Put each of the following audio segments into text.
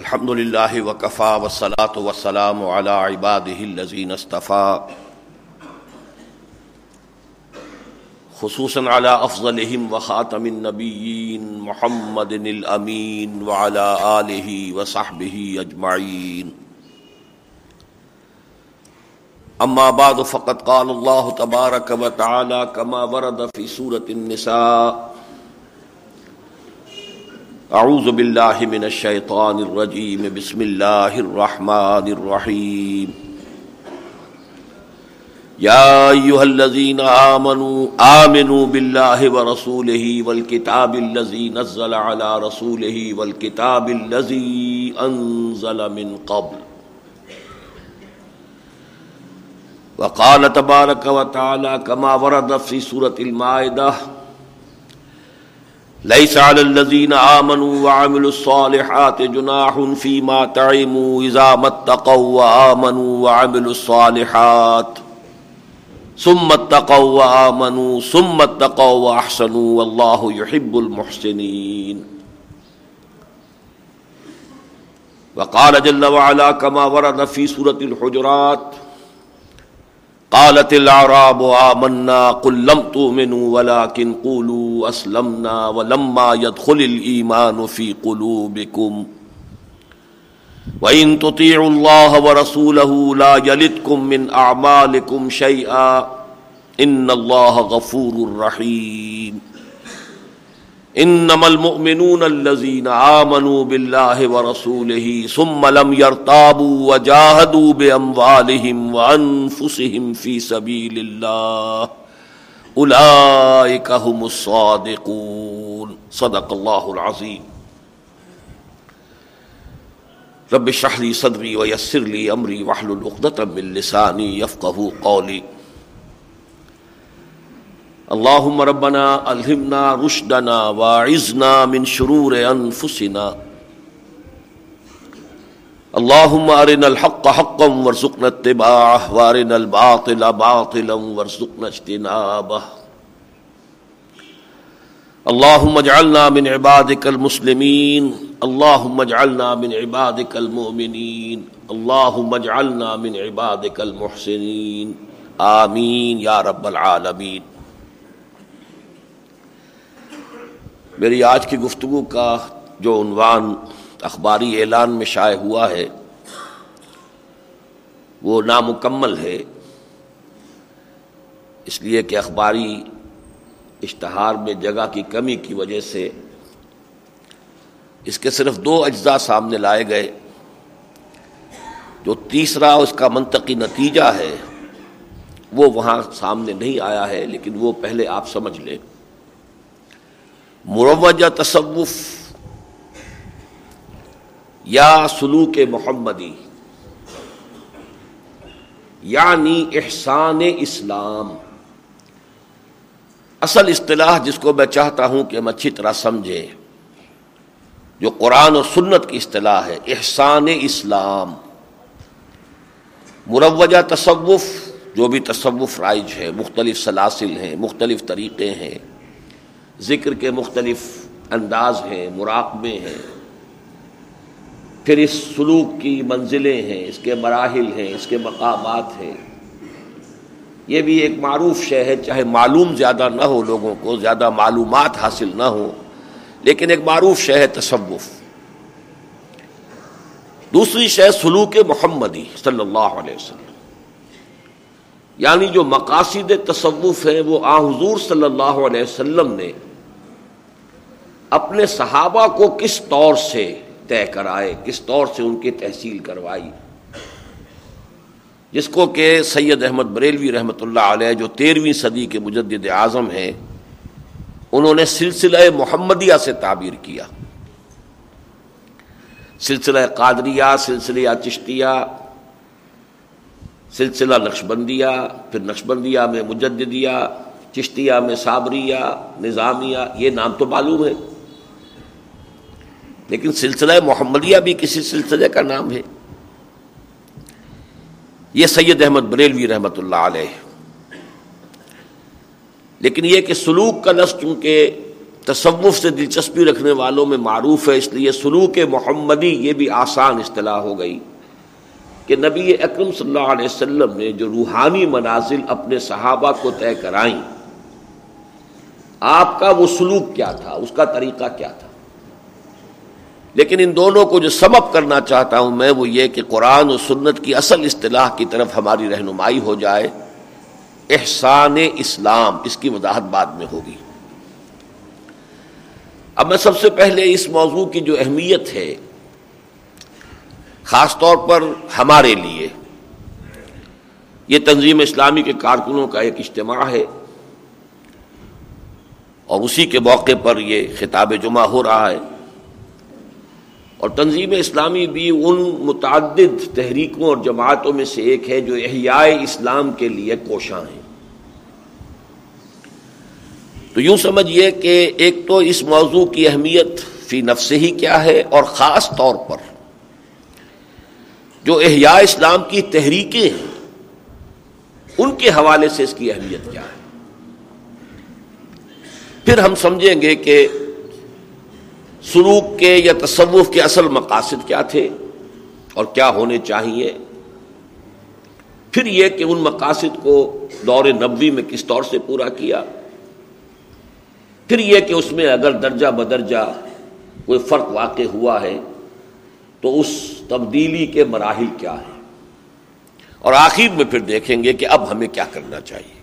الحمد لله وكفى والصلاة والسلام على عباده الذين اصطفى خصوصا على أفضلهم وخاتم النبيين محمد الأمين وعلى آله وصحبه أجمعين أما بعد فقد قال الله تبارك وتعالى كما ورد في سورة النساء. اعوذ باللہ من الشیطان الرجیم، بسم اللہ الرحمن الرحیم۔ یا ایوہ الذین آمنوا آمنوا باللہ ورسولہ والکتاب اللذی نزل على رسولہ والکتاب اللذی انزل من قبل۔ وقال تبارک وتعالی کما ورد فی سورة المائدہ ليس على الذين آمنوا وعملوا الصالحات جناح فيما تعيموا إذا ما اتقوا وآمنوا وعملوا الصالحات ثم اتقوا وآمنوا ثم اتقوا وأحسنوا والله يحب المحسنين. وقال جل وعلا كما ورد في سورة الحجرات قالت العراب آمنا قل لم تؤمنوا ولكن قولوا اسلمنا ولما يدخل الايمان في قلوبكم وان تطيعوا الله ورسوله لا يلدكم من اعمالكم شيئا ان الله غفور رحيم انما المؤمنون الذين امنوا بالله ورسوله ثم لم يرتابوا وجاهدوا باموالهم وانفسهم في سبيل الله اولئك هم الصادقون. صدق الله العظيم رب اشرح لي صدري ويسر لي امري واحلل عقدة من لساني يفقهوا قولي اللهم ربنا الهمنا رشدنا واعذنا من شرور انفسنا. اللهم ارنا الحق حقا وارزقنا اتباعه وارنا الباطل باطلا وارزقنا اجتنابه. اللهم اجعلنا من عبادك المسلمين اللهم اجعلنا من عبادك المؤمنين اللهم اجعلنا من عبادك المحسنين آمين يا رب العالمين میری آج کی گفتگو کا جو عنوان اخباری اعلان میں شائع ہوا ہے، وہ نامکمل ہے۔ اس لیے کہ اخباری اشتہار میں جگہ کی کمی کی وجہ سے اس کے صرف دو اجزاء سامنے لائے گئے۔ جو تیسرا اس کا منطقی نتیجہ ہے، وہ وہاں سامنے نہیں آیا ہے، لیکن وہ پہلے آپ سمجھ لیں۔ مروجہ تصوف یا سلوک محمدی یعنی احسان اسلام۔ اصل اصطلاح جس کو میں چاہتا ہوں کہ ہم اچھی طرح سمجھیں، جو قرآن و سنت کی اصطلاح ہے، احسان اسلام۔ مروجہ تصوف، جو بھی تصوف رائج ہے، مختلف سلاسل ہیں، مختلف طریقے ہیں ذکر کے مختلف انداز ہیں، مراقبے ہیں۔ پھر اس سلوک کی منزلیں ہیں، اس کے مراحل ہیں، اس کے مقامات ہیں۔ یہ بھی ایک معروف شے ہے، چاہے معلوم زیادہ نہ ہو لوگوں کو، زیادہ معلومات حاصل نہ ہو، لیکن ایک معروف شے ہے تصوف۔ دوسری شے سلوک محمدی صلی اللہ علیہ وسلم۔ یعنی جو مقاصد تصوف ہیں، وہ آ حضور صلی اللہ علیہ وسلم نے اپنے صحابہ کو کس طور سے طے کرائے، کس طور سے ان کی تحصیل کروائی؟ جس کو کہ سید احمد بریلوی رحمۃ اللہ علیہ، جو تیرہویں صدی کے مجدد اعظم ہیں، انہوں نے سلسلہ محمدیہ سے تعبیر کیا۔ سلسلہ قادریہ، سلسلہ چشتیہ، سلسلہ نقشبندیہ، پھر نقشبندیہ میں مجددیہ، چشتیہ میں صابریہ، نظامیہ، یہ نام تو معلوم ہے۔ لیکن سلسلہ محمدیہ بھی کسی سلسلے کا نام ہے۔ یہ سید احمد بریلوی رحمۃ اللہ علیہ۔ لیکن یہ کہ سلوک کا لفظ چونکہ تصوف سے دلچسپی رکھنے والوں میں معروف ہے، اس لیے سلوک محمدی یہ بھی آسان اصطلاح ہو گئی کہ نبی اکرم صلی اللہ علیہ وسلم نے جو روحانی منازل اپنے صحابہ کو طے کرائیں، آپ کا وہ سلوک کیا تھا؟ اس کا طریقہ کیا تھا؟ لیکن ان دونوں کو جو سبب کرنا چاہتا ہوں میں وہ یہ کہ قرآن و سنت کی اصل اصطلاح کی طرف ہماری رہنمائی ہو جائے۔ احسان اسلام، اس کی وضاحت بعد میں ہوگی۔ اب میں سب سے پہلے اس موضوع کی جو اہمیت ہے، خاص طور پر ہمارے لیے۔ یہ تنظیم اسلامی کے کارکنوں کا ایک اجتماع ہے۔ اور اسی کے موقع پر یہ خطاب جمعہ ہو رہا ہے۔ اور تنظیم اسلامی بھی ان متعدد تحریکوں اور جماعتوں میں سے ایک ہے جو احیاء اسلام کے لیے کوشاں ہیں۔ تو یوں سمجھیے کہ ایک تو اس موضوع کی اہمیت فی نفس ہی کیا ہے اور خاص طور پر جو احیاء اسلام کی تحریکیں ہیں، ان کے حوالے سے اس کی اہمیت کیا ہے۔ پھر ہم سمجھیں گے کہ سلوک کے یا تصوف کے اصل مقاصد کیا تھے اور کیا ہونے چاہیے؟ پھر یہ کہ ان مقاصد کو دور نبوی میں کس طور سے پورا کیا؟ پھر یہ کہ اس میں اگر درجہ بدرجہ کوئی فرق واقع ہوا ہے تو اس تبدیلی کے مراحل کیا ہیں؟ اور آخر میں پھر دیکھیں گے کہ اب ہمیں کیا کرنا چاہیے۔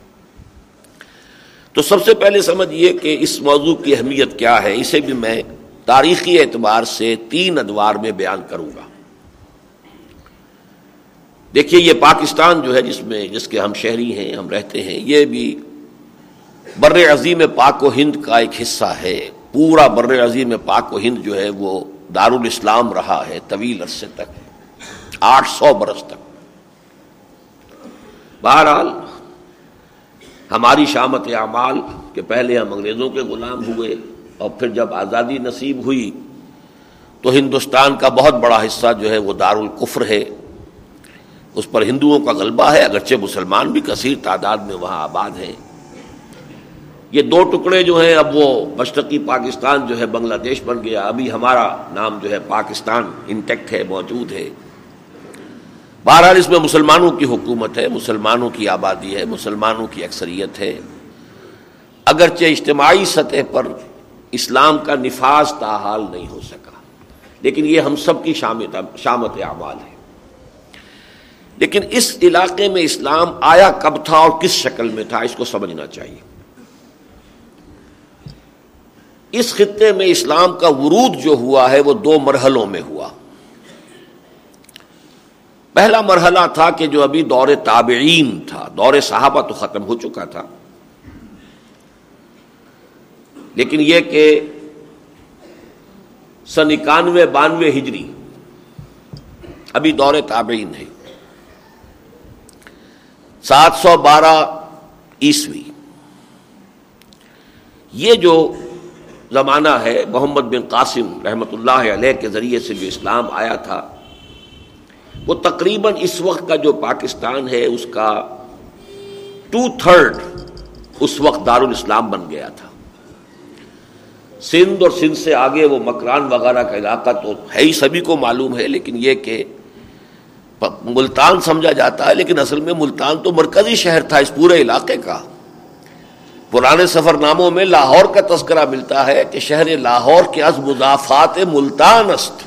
تو سب سے پہلے سمجھیے کہ اس موضوع کی اہمیت کیا ہے؟ اسے بھی میں تاریخی اعتبار سے تین ادوار میں بیان کروں گا۔ دیکھیے، یہ پاکستان جو ہے، جس میں، جس کے ہم شہری ہیں، ہم رہتے ہیں، یہ بھی بر عظیم پاک و ہند کا ایک حصہ ہے۔ پورا بر عظیم پاک و ہند جو ہے، وہ دارالاسلام رہا ہے، طویل عرصے تک، آٹھ سو برس تک۔ بہرحال، ہماری شامت اعمال کہ پہلے ہم انگریزوں کے غلام ہوئے۔ اور پھر جب آزادی نصیب ہوئی تو ہندوستان کا بہت بڑا حصہ جو ہے وہ دارالقفر ہے۔ اس پر ہندوؤں کا غلبہ ہے، اگرچہ مسلمان بھی کثیر تعداد میں وہاں آباد ہیں۔ یہ دو ٹکڑے جو ہیں، اب وہ مشرقی پاکستان جو ہے بنگلہ دیش بن گیا۔ ابھی ہمارا نام جو ہے پاکستان انٹیکٹ ہے، موجود ہے۔ بہرحال اس میں مسلمانوں کی حکومت ہے، مسلمانوں کی آبادی ہے، مسلمانوں کی اکثریت ہے۔ اگرچہ اجتماعی سطح پر اسلام کا نفاذ تاحال نہیں ہو سکا۔ لیکن یہ ہم سب کی شامت اعمال ہے۔ لیکن اس علاقے میں اسلام آیا کب تھا اور کس شکل میں تھا، اس کو سمجھنا چاہیے۔ اس خطے میں اسلام کا ورود جو ہوا ہے، وہ دو مرحلوں میں ہوا۔ پہلا مرحلہ تھا کہ جو ابھی دور تابعین تھا، دور صحابہ تو ختم ہو چکا تھا۔ لیکن یہ کہ سن اکانوے بانوے ہجری، ابھی دور تابعین ہے سات سو بارہ عیسوی۔ یہ جو زمانہ ہے، محمد بن قاسم رحمۃ اللہ علیہ کے ذریعے سے جو اسلام آیا تھا، وہ تقریباً اس وقت کا جو پاکستان ہے، اس کا ٹو تھرڈ اس وقت دارالاسلام بن گیا تھا۔ سندھ اور سندھ سے آگے وہ مکران وغیرہ کا علاقہ تو ہے ہی، سبھی کو معلوم ہے، لیکن یہ کہ ملتان سمجھا جاتا ہے، لیکن اصل میں ملتان تو مرکزی شہر تھا اس پورے علاقے کا۔ پرانے سفر ناموں میں لاہور کا تذکرہ ملتا ہے کہ شہر لاہور کے از مضافات ملتان است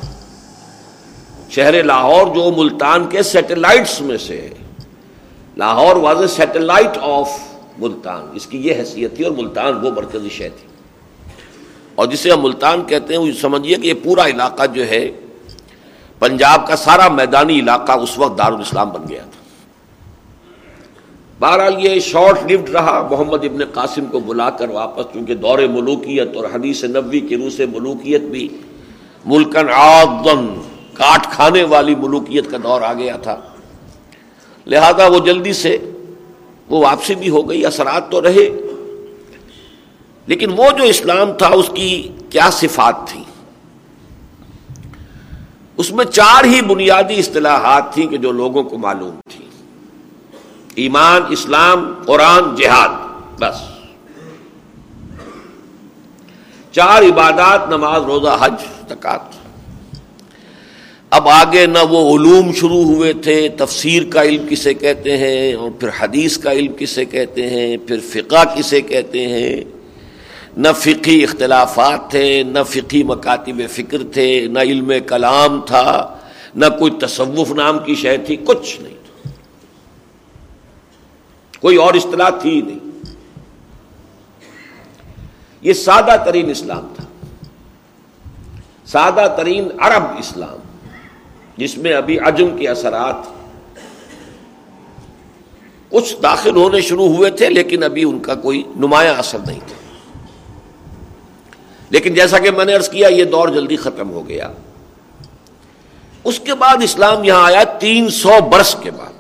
شہر لاہور جو ملتان کے سیٹلائٹس میں سے ہے۔ Lahore was a satellite of Multan, اس کی یہ حیثیت تھی اور ملتان وہ مرکزی شہر تھی۔ اور جسے ہم ملتان کہتے ہیں، وہ سمجھیے کہ یہ پورا علاقہ جو ہے، پنجاب کا سارا میدانی علاقہ اس وقت دارالاسلام بن گیا تھا۔ بہرحال یہ شارٹ لفٹ رہا، محمد ابن قاسم کو بلا کر واپس، چونکہ دور ملوکیت اور حدیث نبوی کی روح سے ملوکیت بھی ملکن آدن کاٹ کھانے والی ملوکیت کا دور آ گیا تھا۔ لہذا وہ جلدی سے وہ واپسی بھی ہو گئی، اثرات تو رہے۔ لیکن وہ جو اسلام تھا، اس کی کیا صفات تھی اس میں چار ہی بنیادی اصطلاحات تھیں کہ جو لوگوں کو معلوم تھی ایمان، اسلام، قرآن، جہاد، بس۔ چار عبادات، نماز، روزہ، حج تکات اب آگے نہ وہ علوم شروع ہوئے تھے، تفسیر کا علم کسے کہتے ہیں اور پھر حدیث کا علم کسے کہتے ہیں، پھر فقہ کسے کہتے ہیں۔ نہ فقی اختلافات تھے، نہ فقی مکاتب فکر تھے، نہ علم کلام تھا، نہ کوئی تصوف نام کی شے تھی، کچھ نہیں تھا۔ کوئی اور اصطلاح تھی نہیں۔ یہ سادہ ترین اسلام تھا۔ سادہ ترین عرب اسلام، جس میں ابھی عجم کے اثرات کچھ داخل ہونے شروع ہوئے تھے، لیکن ابھی ان کا کوئی نمایاں اثر نہیں تھا۔ لیکن جیسا کہ میں نے ارض کیا، یہ دور جلدی ختم ہو گیا۔ اس کے بعد اسلام یہاں آیا تین سو برس کے بعد۔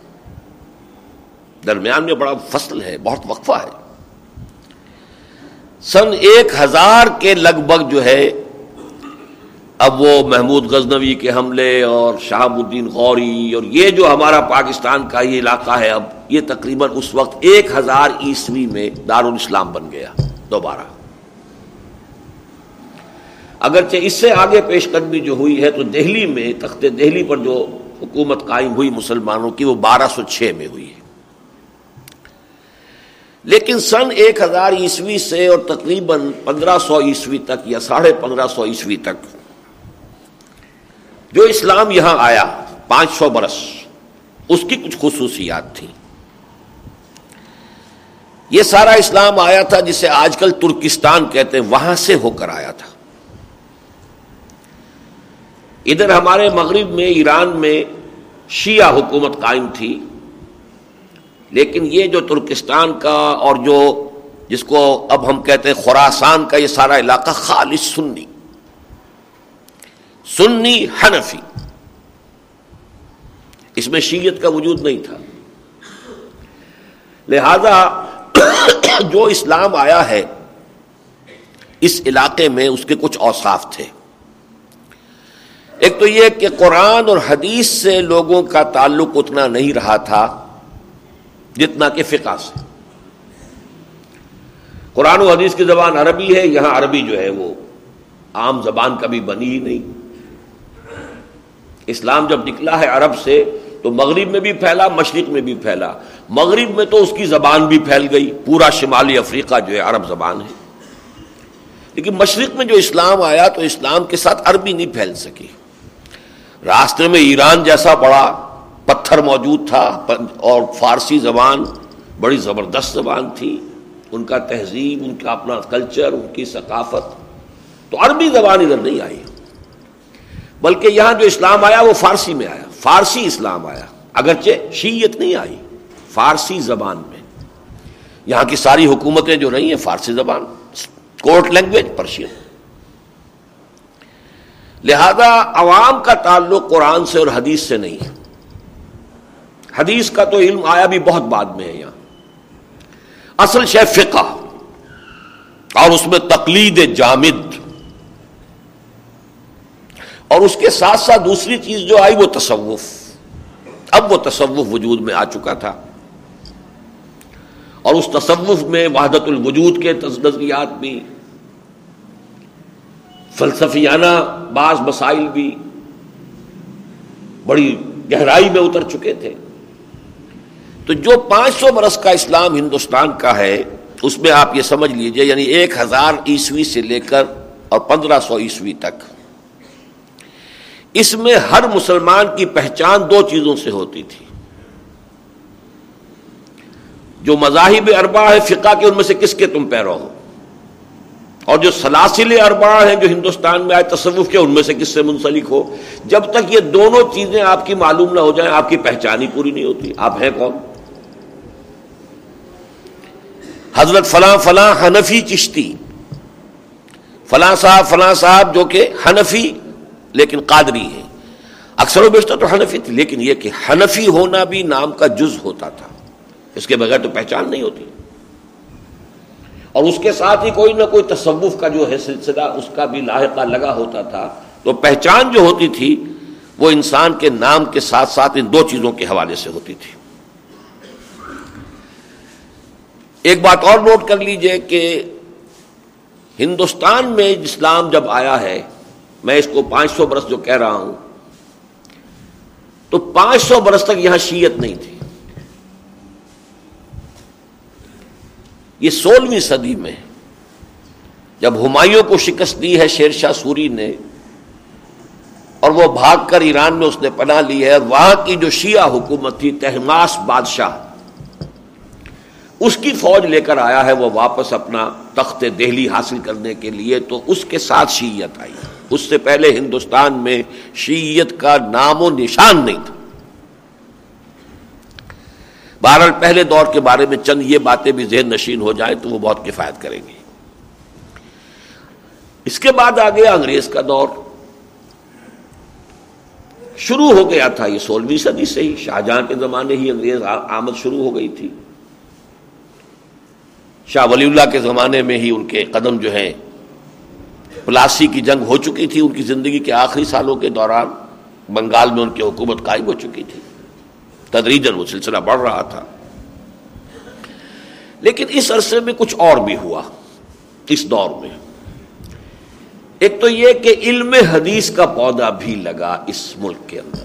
درمیان میں بڑا فصل ہے، بہت وقفہ ہے۔ سن ایک ہزار کے لگ بھگ جو ہے، اب وہ محمود غزنوی کے حملے اور شہاب الدین غوری اور یہ جو ہمارا پاکستان کا یہ علاقہ ہے، اب یہ تقریباً اس وقت ایک ہزار عیسوی میں دارالاسلام بن گیا، دوبارہ۔ اگرچہ اس سے آگے پیش قدمی جو ہوئی ہے تو دہلی میں، تخت دہلی پر جو حکومت قائم ہوئی مسلمانوں کی، وہ بارہ سو چھ میں ہوئی ہے۔ لیکن سن ایک ہزار عیسوی سے اور تقریباً پندرہ سو عیسوی تک یا ساڑھے پندرہ سو عیسوی تک جو اسلام یہاں آیا، پانچ سو برس، اس کی کچھ خصوصیات تھیں۔ یہ سارا اسلام آیا تھا جسے آج کل ترکستان کہتے ہیں، وہاں سے ہو کر آیا تھا۔ ادھر ہمارے مغرب میں، ایران میں شیعہ حکومت قائم تھی، لیکن یہ جو ترکستان کا اور جو جس کو اب ہم کہتے ہیں خوراسان کا یہ سارا علاقہ خالص سنی۔ سنی حنفی۔ اس میں شیعت کا وجود نہیں تھا۔ لہذا جو اسلام آیا ہے، اس علاقے میں اس کے کچھ اوصاف تھے۔ ایک تو یہ کہ قرآن اور حدیث سے لوگوں کا تعلق اتنا نہیں رہا تھا جتنا کہ فقہ سے۔ قرآن و حدیث کی زبان عربی ہے، یہاں عربی جو ہے وہ عام زبان کبھی بنی ہی نہیں۔ اسلام جب نکلا ہے عرب سے تو مغرب میں بھی پھیلا، مشرق میں بھی پھیلا۔ مغرب میں تو اس کی زبان بھی پھیل گئی، پورا شمالی افریقہ جو ہے عرب زبان ہے۔ لیکن مشرق میں جو اسلام آیا تو اسلام کے ساتھ عربی نہیں پھیل سکی۔ راستے میں ایران جیسا بڑا پتھر موجود تھا، اور فارسی زبان بڑی زبردست زبان تھی، ان کا تہذیب، ان کا اپنا کلچر ان کی ثقافت۔ تو عربی زبان ادھر نہیں آئی۔ بلکہ یہاں جو اسلام آیا، وہ فارسی میں آیا، فارسی اسلام آیا۔ اگرچہ شیعت نہیں آئی، فارسی زبان میں۔ یہاں کی ساری حکومتیں جو رہی ہیں، فارسی زبان کورٹ لینگویج پرشین لہذا عوام کا تعلق قرآن سے اور حدیث سے نہیں ہے۔ حدیث کا تو علم آیا بھی بہت بعد میں ہے یہاں۔ اصل شہ فقہ اور اس میں تقلید جامد۔ اور اس کے ساتھ ساتھ دوسری چیز جو آئی وہ تصوف۔ اب وہ تصوف وجود میں آ چکا تھا۔ اور اس تصوف میں وحدت الوجود کے نظریات بھی۔ فلسفیانہ بعض مسائل بھی بڑی گہرائی میں اتر چکے تھے۔ تو جو پانچ سو برس کا اسلام ہندوستان کا ہے، اس میں آپ یہ سمجھ لیجیے یعنی ایک ہزار عیسوی سے لے کر اور پندرہ سو عیسوی تک، اس میں ہر مسلمان کی پہچان دو چیزوں سے ہوتی تھی۔ جو مذاہب اربا ہے، فقہ کے، ان میں سے کس کے تم پیرو ہو؟ اور جو سلاسل اربا ہیں جو ہندوستان میں آئے تصوف کے، ان میں سے کس سے منسلک ہو؟ جب تک یہ دونوں چیزیں آپ کی معلوم نہ ہو جائیں، آپ کی پہچان ہی پوری نہیں ہوتی۔ آپ ہیں کون؟ حضرت فلاں فلاں حنفی چشتی۔ فلاں صاحب فلاں صاحب جو کہ حنفی لیکن قادری ہے اکثر و بیشتر تو حنفی تھی لیکن یہ کہ حنفی ہونا بھی نام کا جز ہوتا تھا۔ اس کے بغیر تو پہچان نہیں ہوتی۔ اور اس کے ساتھ ہی کوئی نہ کوئی تصوف کا جو ہے سلسلہ، اس کا بھی لاحقہ لگا ہوتا تھا۔ تو پہچان جو ہوتی تھی، وہ انسان کے نام کے ساتھ ساتھ ان دو چیزوں کے حوالے سے ہوتی تھی۔ ایک بات اور نوٹ کر لیجیے کہ ہندوستان میں اسلام جب آیا ہے، میں اس کو پانچ سو برس جو کہہ رہا ہوں، تو پانچ سو برس تک یہاں شیت نہیں تھی۔ یہ سولہویں صدی میں جب ہمایوں کو شکست دی ہے شیر شاہ سوری نے اور وہ بھاگ کر ایران میں اس نے پناہ لی ہے وہاں کی جو شیعہ حکومت تھی، تہماس بادشاہ، اس کی فوج لے کر آیا ہے وہ واپس اپنا تخت دہلی حاصل کرنے کے لیے، تو اس کے ساتھ شیعت آئی۔ اس سے پہلے ہندوستان میں شیعت کا نام و نشان نہیں تھا۔ بہرحال پہلے دور کے بارے میں چند یہ باتیں بھی ذہن نشین ہو جائیں تو وہ بہت کفایت کریں گی اس کے بعد آ گیا انگریز کا دور۔ شروع ہو گیا تھا یہ سولہویں صدی سے ہی شاہجہاں کے زمانے ہی انگریز آمد شروع ہو گئی تھی۔ شاہ ولی اللہ کے زمانے میں ہی ان کے قدم جو ہیں، پلاسی کی جنگ ہو چکی تھی۔ ان کی زندگی کے آخری سالوں کے دوران بنگال میں ان کی حکومت قائم ہو چکی تھی۔ تدریجن وہ سلسلہ بڑھ رہا تھا۔ لیکن اس عرصے میں کچھ اور بھی ہوا۔ اس دور میں۔ ایک تو یہ کہ علم حدیث کا پودا بھی لگا اس ملک کے اندر۔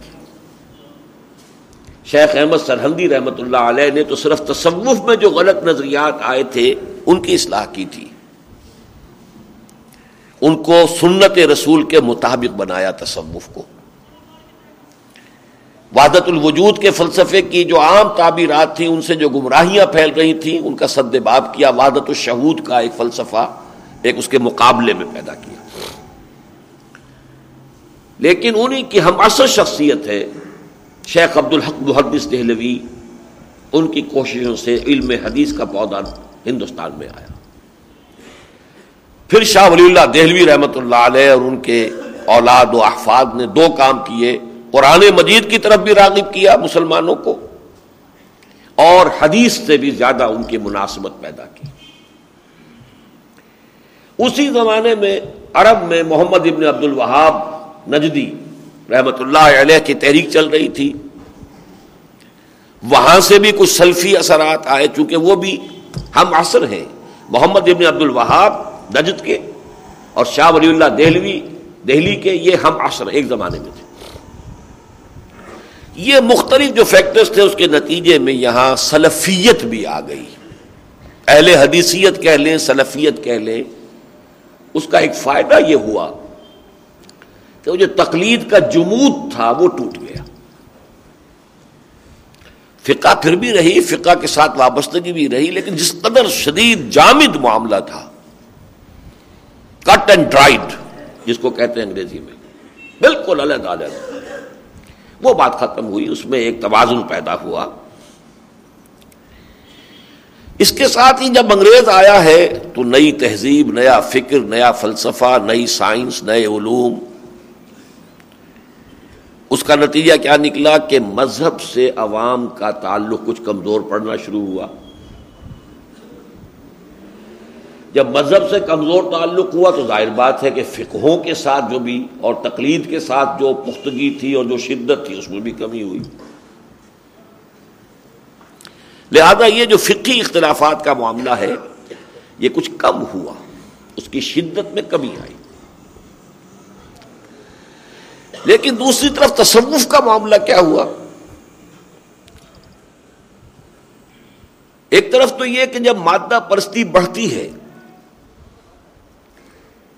شیخ احمد سرحندی رحمت اللہ علیہ نے تو صرف تصوف میں جو غلط نظریات آئے تھے، ان کی اصلاح کی تھی۔ ان کو سنت رسول کے مطابق بنایا تصوف کو۔ وحدت الوجود کے فلسفے کی جو عام تعبیرات تھیں، ان سے جو گمراہیاں پھیل رہی تھیں، ان کا سد باب کیا، وحدت الشہود کا ایک فلسفہ ایک اس کے مقابلے میں پیدا کیا۔ لیکن انہی کی ہم اصل شخصیت ہے، شیخ عبد الحق محدث دہلوی، ان کی کوششوں سے علم حدیث کا پودا ہندوستان میں آیا۔ پھر شاہ ولی اللہ دہلوی رحمۃ اللہ علیہ اور ان کے اولاد و احفاد نے دو کام کیے۔ قرآن مجید کی طرف بھی راغب کیا مسلمانوں کو اور حدیث سے بھی زیادہ ان کی مناسبت پیدا کی۔ اسی زمانے میں عرب میں محمد ابن عبد الوہاب نجدی رحمت اللہ علیہ کی تحریک چل رہی تھی۔ وہاں سے بھی کچھ سلفی اثرات آئے، چونکہ وہ بھی ہم عصر ہیں۔ محمد ابن عبد الوہاب نجد کے اور شاہ ولی اللہ دہلوی، دہلی کے، یہ ہم عصر ایک زمانے میں تھے۔ یہ مختلف جو فیکٹرز تھے اس کے نتیجے میں یہاں سلفیت بھی آ گئی۔ اہل حدیثیت کہہ لیں، سلفیت کہہ لیں۔ اس کا ایک فائدہ یہ ہوا کہ وہ جو تقلید کا جمود تھا وہ ٹوٹ گیا۔ فقہ پھر بھی رہی، فقہ کے ساتھ وابستگی بھی رہی، لیکن جس قدر شدید جامد معاملہ تھا، کٹ اینڈ ڈرائڈ جس کو کہتے ہیں انگریزی میں، بالکل الگ الگ وہ بات ختم ہوئی، اس میں ایک توازن پیدا ہوا۔ اس کے ساتھ ہی جب انگریز آیا ہے، تو نئی تہذیب، نیا فکر، نیا فلسفہ، نئی سائنس، نئے علوم۔ اس کا نتیجہ کیا نکلا کہ مذہب سے عوام کا تعلق کچھ کمزور پڑنا شروع ہوا۔ جب مذہب سے کمزور تعلق ہوا تو ظاہر بات ہے کہ فقہوں کے ساتھ جو بھی اور تقلید کے ساتھ جو پختگی تھی اور جو شدت تھی اس میں بھی کمی ہوئی۔ لہذا یہ جو فقی اختلافات کا معاملہ ہے، یہ کچھ کم ہوا۔ اس کی شدت میں کمی آئی۔ لیکن دوسری طرف تصوف کا معاملہ کیا ہوا؟ ایک طرف تو یہ کہ جب مادہ پرستی بڑھتی ہے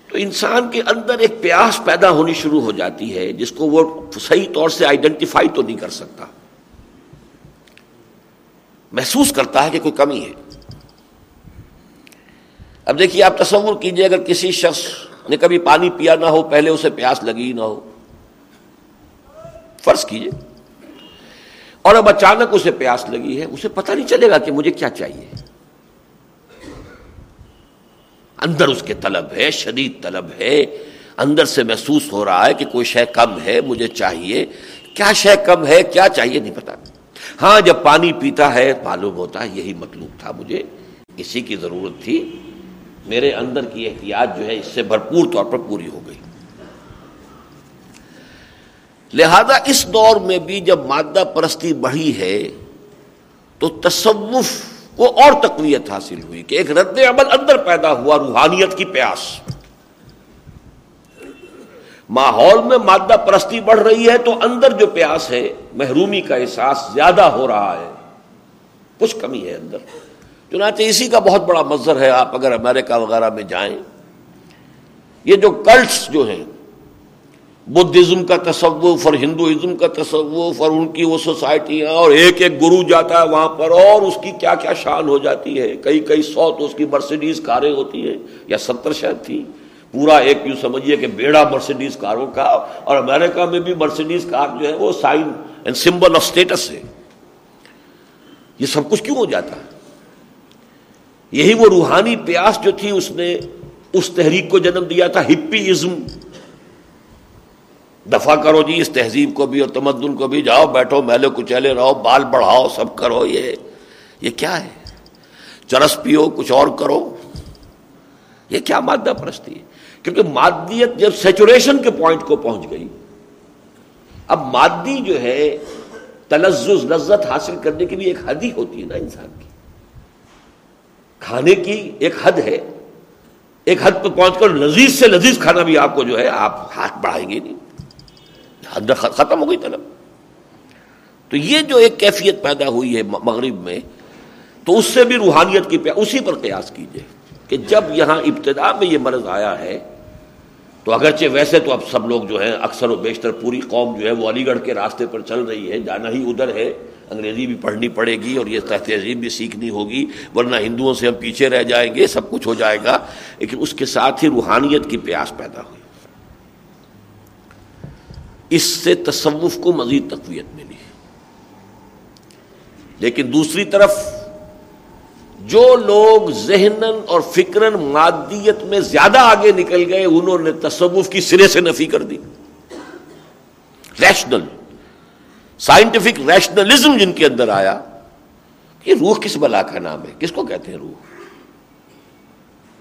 تو انسان کے اندر ایک پیاس پیدا ہونی شروع ہو جاتی ہے، جس کو وہ صحیح طور سے آئیڈینٹیفائی تو نہیں کر سکتا۔ محسوس کرتا ہے کہ کوئی کمی ہے۔ اب دیکھیے، آپ تصور کیجیے، اگر کسی شخص نے کبھی پانی پیا نہ ہو، پہلے اسے پیاس لگی نہ ہو۔ فرض کیجیے۔ اور اب اچانک اسے پیاس لگی ہے، اسے پتہ نہیں چلے گا کہ مجھے کیا چاہیے۔ اندر اس کے طلب ہے، شدید طلب ہے۔ اندر سے محسوس ہو رہا ہے کہ کوئی شے کم ہے، مجھے چاہیے۔ کیا شے کم ہے، کیا چاہیے نہیں پتا۔ ہاں جب پانی پیتا ہے، معلوم ہوتا ہے یہی مطلوب تھا مجھے۔ اسی کی ضرورت تھی۔ میرے اندر کی احتیاط جو ہے، اس سے بھرپور طور پر پوری ہو گئی۔ لہذا اس دور میں بھی جب مادہ پرستی بڑھی ہے، تو تصوف وہ اور تقویت حاصل ہوئی کہ ایک رد عمل اندر پیدا ہوا روحانیت کی پیاس۔ ماحول میں مادہ پرستی بڑھ رہی ہے تو اندر جو پیاس ہے، محرومی کا احساس زیادہ ہو رہا ہے۔ کچھ کمی ہے اندر۔ چنانچہ اسی کا بہت بڑا مظہر ہے، آپ اگر امریکہ وغیرہ میں جائیں، یہ جو کلٹس جو ہیں بدھزم کا تصوف اور ہندوازم کا تصوف اور ان کی وہ سوسائٹیاں اور ایک ایک گرو جاتا ہے وہاں پر اور اس کی کیا کیا شان ہو جاتی ہے؟ کئی کئی سو تو اس کی مرسیڈیز کاریں ہوتی ہیں یا ستر شاید تھی۔ پورا ایک یوں سمجھیے کہ بیڑا مرسیڈیز کاروں کا اور امریکہ میں بھی مرسیڈیز کار جو ہے وہ sign and symbol of status ہے۔ یہ سب کچھ کیوں ہو جاتا؟ ہے یہی وہ روحانی پیاس جو تھی اس نے اس تحریک کو جنم دیا تھا ہپی ازم دفاع کرو جی اس تہذیب کو بھی اور تمدن کو بھی، جاؤ بیٹھو، میلے کچیلے رہو، بال بڑھاؤ، سب کرو، یہ یہ کیا ہے؟ چرس پیو، کچھ اور کرو، یہ کیا مادہ پرستی ہے؟ کیونکہ مادیت جب سیچوریشن کے پوائنٹ کو پہنچ گئی، اب مادی جو ہے تلزز لذت حاصل کرنے کی بھی ایک حد ہی ہوتی ہے نا انسان کی۔ کھانے کی ایک حد ہے، ایک حد پہ پہنچ کر لذیذ سے لذیذ کھانا بھی آپ کو جو ہے، آپ ہاتھ بڑھائیں گے نہیں۔ حد ختم ہو گئی طلب۔ تو یہ جو ایک کیفیت پیدا ہوئی ہے مغرب میں، تو اس سے بھی روحانیت کی اسی پر قیاس کیجیے کہ جب یہاں ابتدا میں یہ مرض آیا ہے، تو اگرچہ ویسے تو اب سب لوگ جو ہیں اکثر و بیشتر پوری قوم جو ہے وہ علی گڑھ کے راستے پر چل رہی ہے، جانا ہی ادھر ہے۔ انگریزی بھی پڑھنی پڑے گی اور یہ تہذیب بھی سیکھنی ہوگی، ورنہ ہندوؤں سے ہم پیچھے رہ جائیں گے، سب کچھ ہو جائے گا۔ لیکن اس کے ساتھ ہی روحانیت کی پیاس پیدا ہوئی۔ اس سے تصوف کو مزید تقویت ملی۔ لیکن دوسری طرف، جو لوگ ذہنن اور فکرن مادیت میں زیادہ آگے نکل گئے، انہوں نے تصوف کی سرے سے نفی کر دی۔ ریشنل سائنٹیفک ریشنلزم جن کے اندر آیا، یہ روح کس بلا کا نام ہے؟ کس کو کہتے ہیں روح؟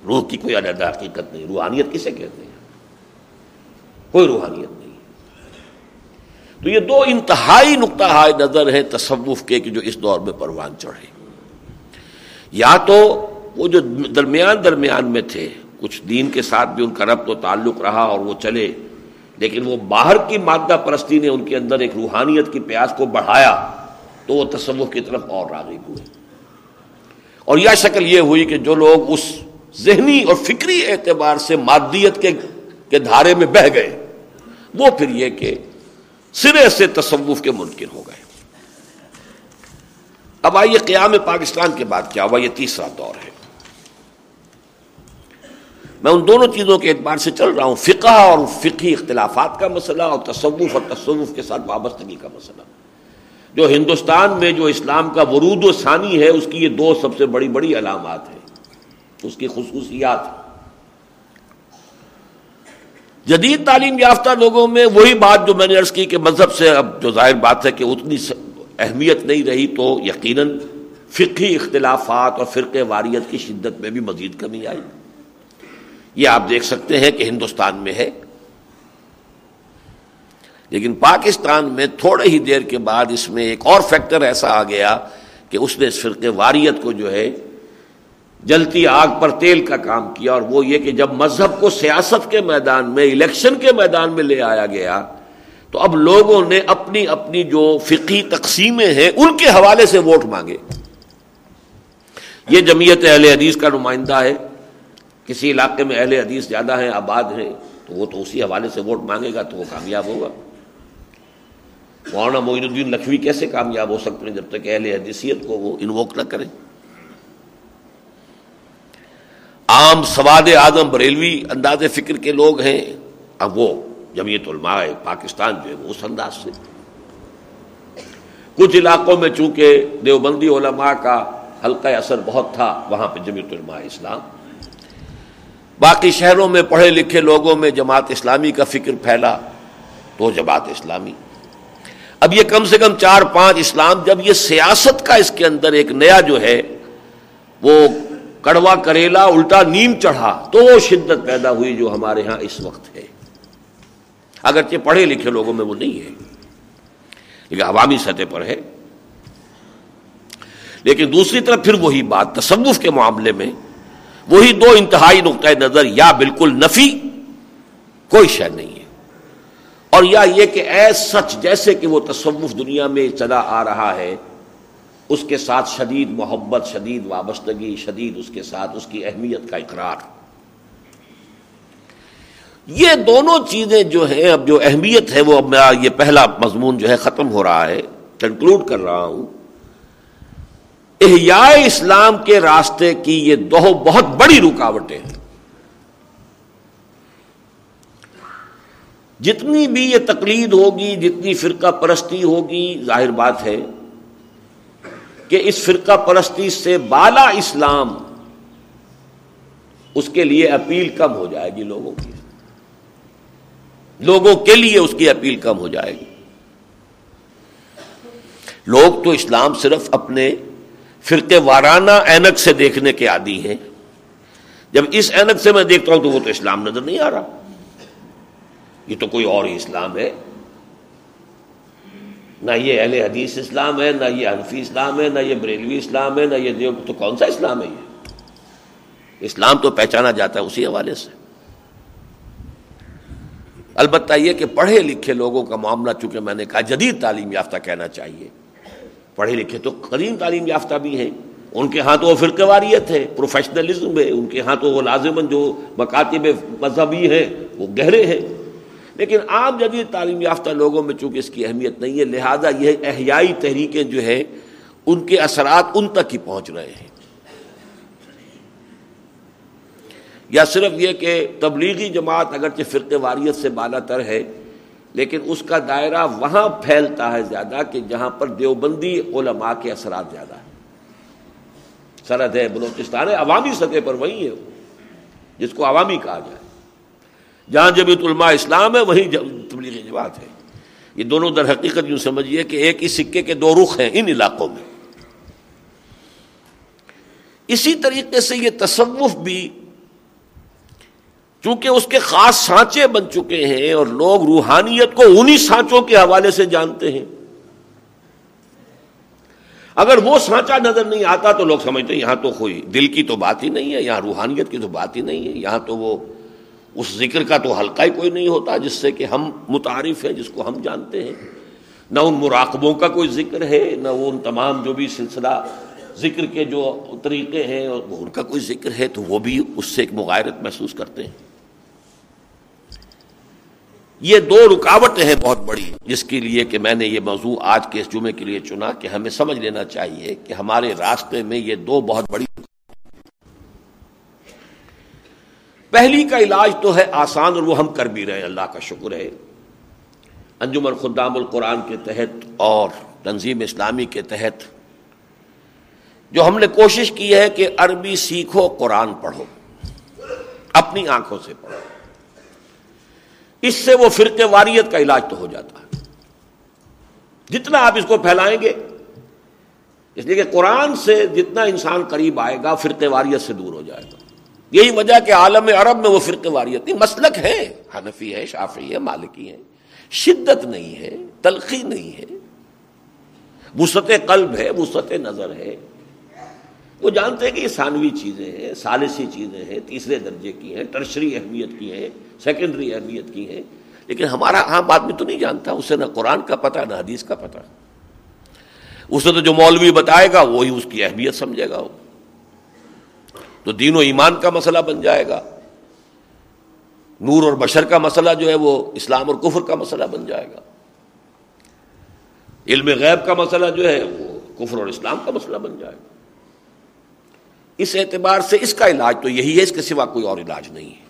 روح کی کوئی علیحدہ حقیقت نہیں، روحانیت کسے کہتے ہیں؟ کوئی روحانیت نہیں۔ تو یہ دو انتہائی نقطہ ہائے نظر ہیں تصوف کے کہ جو اس دور میں پروان چڑھے۔ یا تو وہ جو درمیان درمیان میں تھے، کچھ دین کے ساتھ بھی ان کا ربط و تعلق رہا اور وہ چلے، لیکن وہ باہر کی مادہ پرستی نے ان کے اندر ایک روحانیت کی پیاس کو بڑھایا تو وہ تصوف کی طرف اور راغب ہوئے۔ اور یہ شکل یہ ہوئی کہ جو لوگ اس ذہنی اور فکری اعتبار سے مادیت کے دھارے میں بہ گئے، وہ پھر یہ کہ سرے سے تصوف کے منکر ہو گئے۔ اب آئیے قیام پاکستان کے بعد کیا ہوا، یہ تیسرا دور ہے۔ میں ان دونوں چیزوں کے اعتبار سے چل رہا ہوں، فقہ اور فقی اختلافات کا مسئلہ اور تصوف اور تصوف کے ساتھ وابستگی کا مسئلہ۔ جو ہندوستان میں جو اسلام کا ورود و ثانی ہے، اس کی یہ دو سب سے بڑی بڑی علامات ہیں۔ اس کی خصوصیات جدید تعلیم یافتہ لوگوں میں وہی بات جو میں نے عرض کی کہ مذہب سے اب جو ظاہر بات ہے کہ اتنی اہمیت نہیں رہی تو یقیناً فقی اختلافات اور فرقے واریت کی شدت میں بھی مزید کمی آئی۔ یہ آپ دیکھ سکتے ہیں کہ ہندوستان میں ہے۔ لیکن پاکستان میں تھوڑے ہی دیر کے بعد اس میں ایک اور فیکٹر ایسا آ گیا کہ اس نے اس فرقے واریت کو جو ہے جلتی آگ پر تیل کا کام کیا اور وہ یہ کہ جب مذہب کو سیاست کے میدان میں، الیکشن کے میدان میں لے آیا گیا، تو اب لوگوں نے اپنی اپنی جو فقی تقسیمیں ہیں، ان کے حوالے سے ووٹ مانگے۔ یہ جمعیت اہل حدیث کا نمائندہ ہے۔ کسی علاقے میں اہل حدیث زیادہ ہیں، آباد ہیں، تو وہ تو اسی حوالے سے ووٹ مانگے گا، تو وہ کامیاب ہوگا۔ مولانا معین الدین لکھوی کیسے کامیاب ہو سکتے ہیں جب تک اہل حدیثیت کو وہ انووک نہ کریں؟ عام سواد اعظم بریلوی انداز فکر کے لوگ ہیں۔ اب وہ جمعیت علماء پاکستان جو ہے وہ اس انداز سے۔ کچھ علاقوں میں چونکہ دیوبندی علماء کا حلقہ اثر بہت تھا، وہاں پہ جمعیت علماء اسلام۔ باقی شہروں میں پڑھے لکھے لوگوں میں جماعت اسلامی کا فکر پھیلا تو جماعت اسلامی۔ اب یہ کم سے کم چار پانچ اسلام، جب یہ سیاست کا اس کے اندر ایک نیا جو ہے، وہ کڑوا کریلا الٹا نیم چڑھا تو وہ شدت پیدا ہوئی جو ہمارے ہاں اس وقت ہے۔ اگرچہ پڑھے لکھے لوگوں میں وہ نہیں ہے، لیکن عوامی سطح پر ہے۔ لیکن دوسری طرف پھر وہی بات، تصوف کے معاملے میں وہی دو انتہائی نقطۂ نظر یا بالکل نفی کوئی شے نہیں ہے۔ اور یا یہ کہ اے سچ جیسے کہ وہ تصوف دنیا میں چلا آ رہا ہے اس کے ساتھ شدید محبت، شدید وابستگی، شدید اس کے ساتھ اس کی اہمیت کا اقرار۔ یہ دونوں چیزیں جو ہیں، اب جو اہمیت ہے، وہ اب میرا یہ پہلا مضمون جو ہے ختم ہو رہا ہے کنکلوڈ کر رہا ہوں۔ احیاء اسلام کے راستے کی یہ دو بہت بڑی رکاوٹیں ہیں۔ جتنی بھی یہ تقلید ہوگی، جتنی فرقہ پرستی ہوگی، ظاہر بات ہے کہ اس فرقہ پرستی سے بالا اسلام اس کے لیے اپیل کم ہو جائے گی لوگوں کی۔ لوگوں کے لیے اس کی اپیل کم ہو جائے گی۔ لوگ تو اسلام صرف اپنے فرقے وارانہ اینک سے دیکھنے کے عادی ہیں۔ جب اس اینک سے میں دیکھتا ہوں تو وہ تو اسلام نظر نہیں آ رہا۔ یہ تو کوئی اور ہی اسلام ہے۔ نہ یہ اہل حدیث اسلام ہے، نہ یہ حنفی اسلام ہے، نہ یہ بریلوی اسلام ہے، نہ یہ دیو، تو کون سا اسلام ہے یہ؟ اسلام تو پہچانا جاتا ہے اسی حوالے سے۔ البتہ یہ کہ پڑھے لکھے لوگوں کا معاملہ، چونکہ میں نے کہا جدید تعلیم یافتہ کہنا چاہیے۔ پڑھے لکھے تو قدیم تعلیم یافتہ بھی ہیں۔ ان کے ہاں تو وہ فرقے واریت ہے، پروفیشنلزم ہے، ان کے ہاں تو وہ لازمن جو مکاتب مذہبی ہیں، وہ گہرے ہیں۔ لیکن عام جدید تعلیم یافتہ لوگوں میں چونکہ اس کی اہمیت نہیں ہے، لہذا یہ احیائی تحریکیں جو ہے ان کے اثرات ان تک ہی پہنچ رہے ہیں۔ یا صرف یہ کہ تبلیغی جماعت اگرچہ فرق واریت سے بالا تر ہے، لیکن اس کا دائرہ وہاں پھیلتا ہے زیادہ کہ جہاں پر دیوبندی علماء کے اثرات زیادہ ہیں۔ سرحد ہے بلوچستان ہے عوامی سطح پر وہی ہے جس کو عوامی کہا جائے۔ جہاں جب علماء اسلام ہے، وہیں تبلیغی جماعت ہے۔ یہ دونوں در حقیقت یوں سمجھیے کہ ایک ہی سکے کے دو رخ ہیں ان علاقوں میں۔ اسی طریقے سے یہ تصوف بھی چونکہ اس کے خاص سانچے بن چکے ہیں اور لوگ روحانیت کو انہی سانچوں کے حوالے سے جانتے ہیں۔ اگر وہ سانچا نظر نہیں آتا تو لوگ سمجھتے ہیں، یہاں تو کوئی دل کی تو بات ہی نہیں ہے، یہاں روحانیت کی تو بات ہی نہیں ہے، یہاں تو وہ اس ذکر کا تو حلقہ ہی کوئی نہیں ہوتا جس سے کہ ہم متعارف ہیں، جس کو ہم جانتے ہیں۔ نہ ان مراقبوں کا کوئی ذکر ہے، نہ وہ ان تمام جو بھی سلسلہ ذکر کے جو طریقے ہیں اور ان کا کوئی ذکر ہے تو وہ بھی اس سے ایک مغائرت محسوس کرتے ہیں۔ یہ دو رکاوٹیں ہیں بہت بڑی، جس کے لیے کہ میں نے یہ موضوع آج کے اس جمعے کے لیے چنا کہ ہمیں سمجھ لینا چاہیے کہ ہمارے راستے میں یہ دو بہت بڑی پہلی کا علاج تو ہے آسان اور وہ ہم کر بھی رہے ہیں، اللہ کا شکر ہے۔ انجمن خدام القرآن کے تحت اور تنظیم اسلامی کے تحت جو ہم نے کوشش کی ہے کہ عربی سیکھو، قرآن پڑھو، اپنی آنکھوں سے پڑھو۔ اس سے وہ فرقے واریت کا علاج تو ہو جاتا ہے۔ جتنا آپ اس کو پھیلائیں گے، اس لیے کہ قرآن سے جتنا انسان قریب آئے گا، فرقے واریت سے دور ہو جائے گا۔ یہی وجہ کہ عالم عرب میں وہ فرقے واریت نہیں، مسلک ہے، حنفی ہے شافی ہے، مالکی ہے شدت نہیں ہے تلخی نہیں ہے۔ وسط قلب ہے، وسط نظر ہے۔ وہ جانتے ہیں کہ یہ ثانوی چیزیں ہیں سالسی چیزیں ہیں، تیسرے درجے کی ہیں ٹرشری اہمیت کی ہیں سیکنڈری اہمیت کی ہیں۔ لیکن ہمارا ہاں، عام آدمی تو نہیں جانتا، اسے نہ قرآن کا پتہ، نہ حدیث کا پتہ۔ اسے تو جو مولوی بتائے گا، وہی اس کی اہمیت سمجھے گا۔ وہ تو دین و ایمان کا مسئلہ بن جائے گا۔ نور اور بشر کا مسئلہ جو ہے وہ اسلام اور کفر کا مسئلہ بن جائے گا۔ علم غیب کا مسئلہ جو ہے وہ کفر اور اسلام کا مسئلہ بن جائے گا۔ اس اعتبار سے اس کا علاج تو یہی ہے، اس کے سوا کوئی اور علاج نہیں ہے۔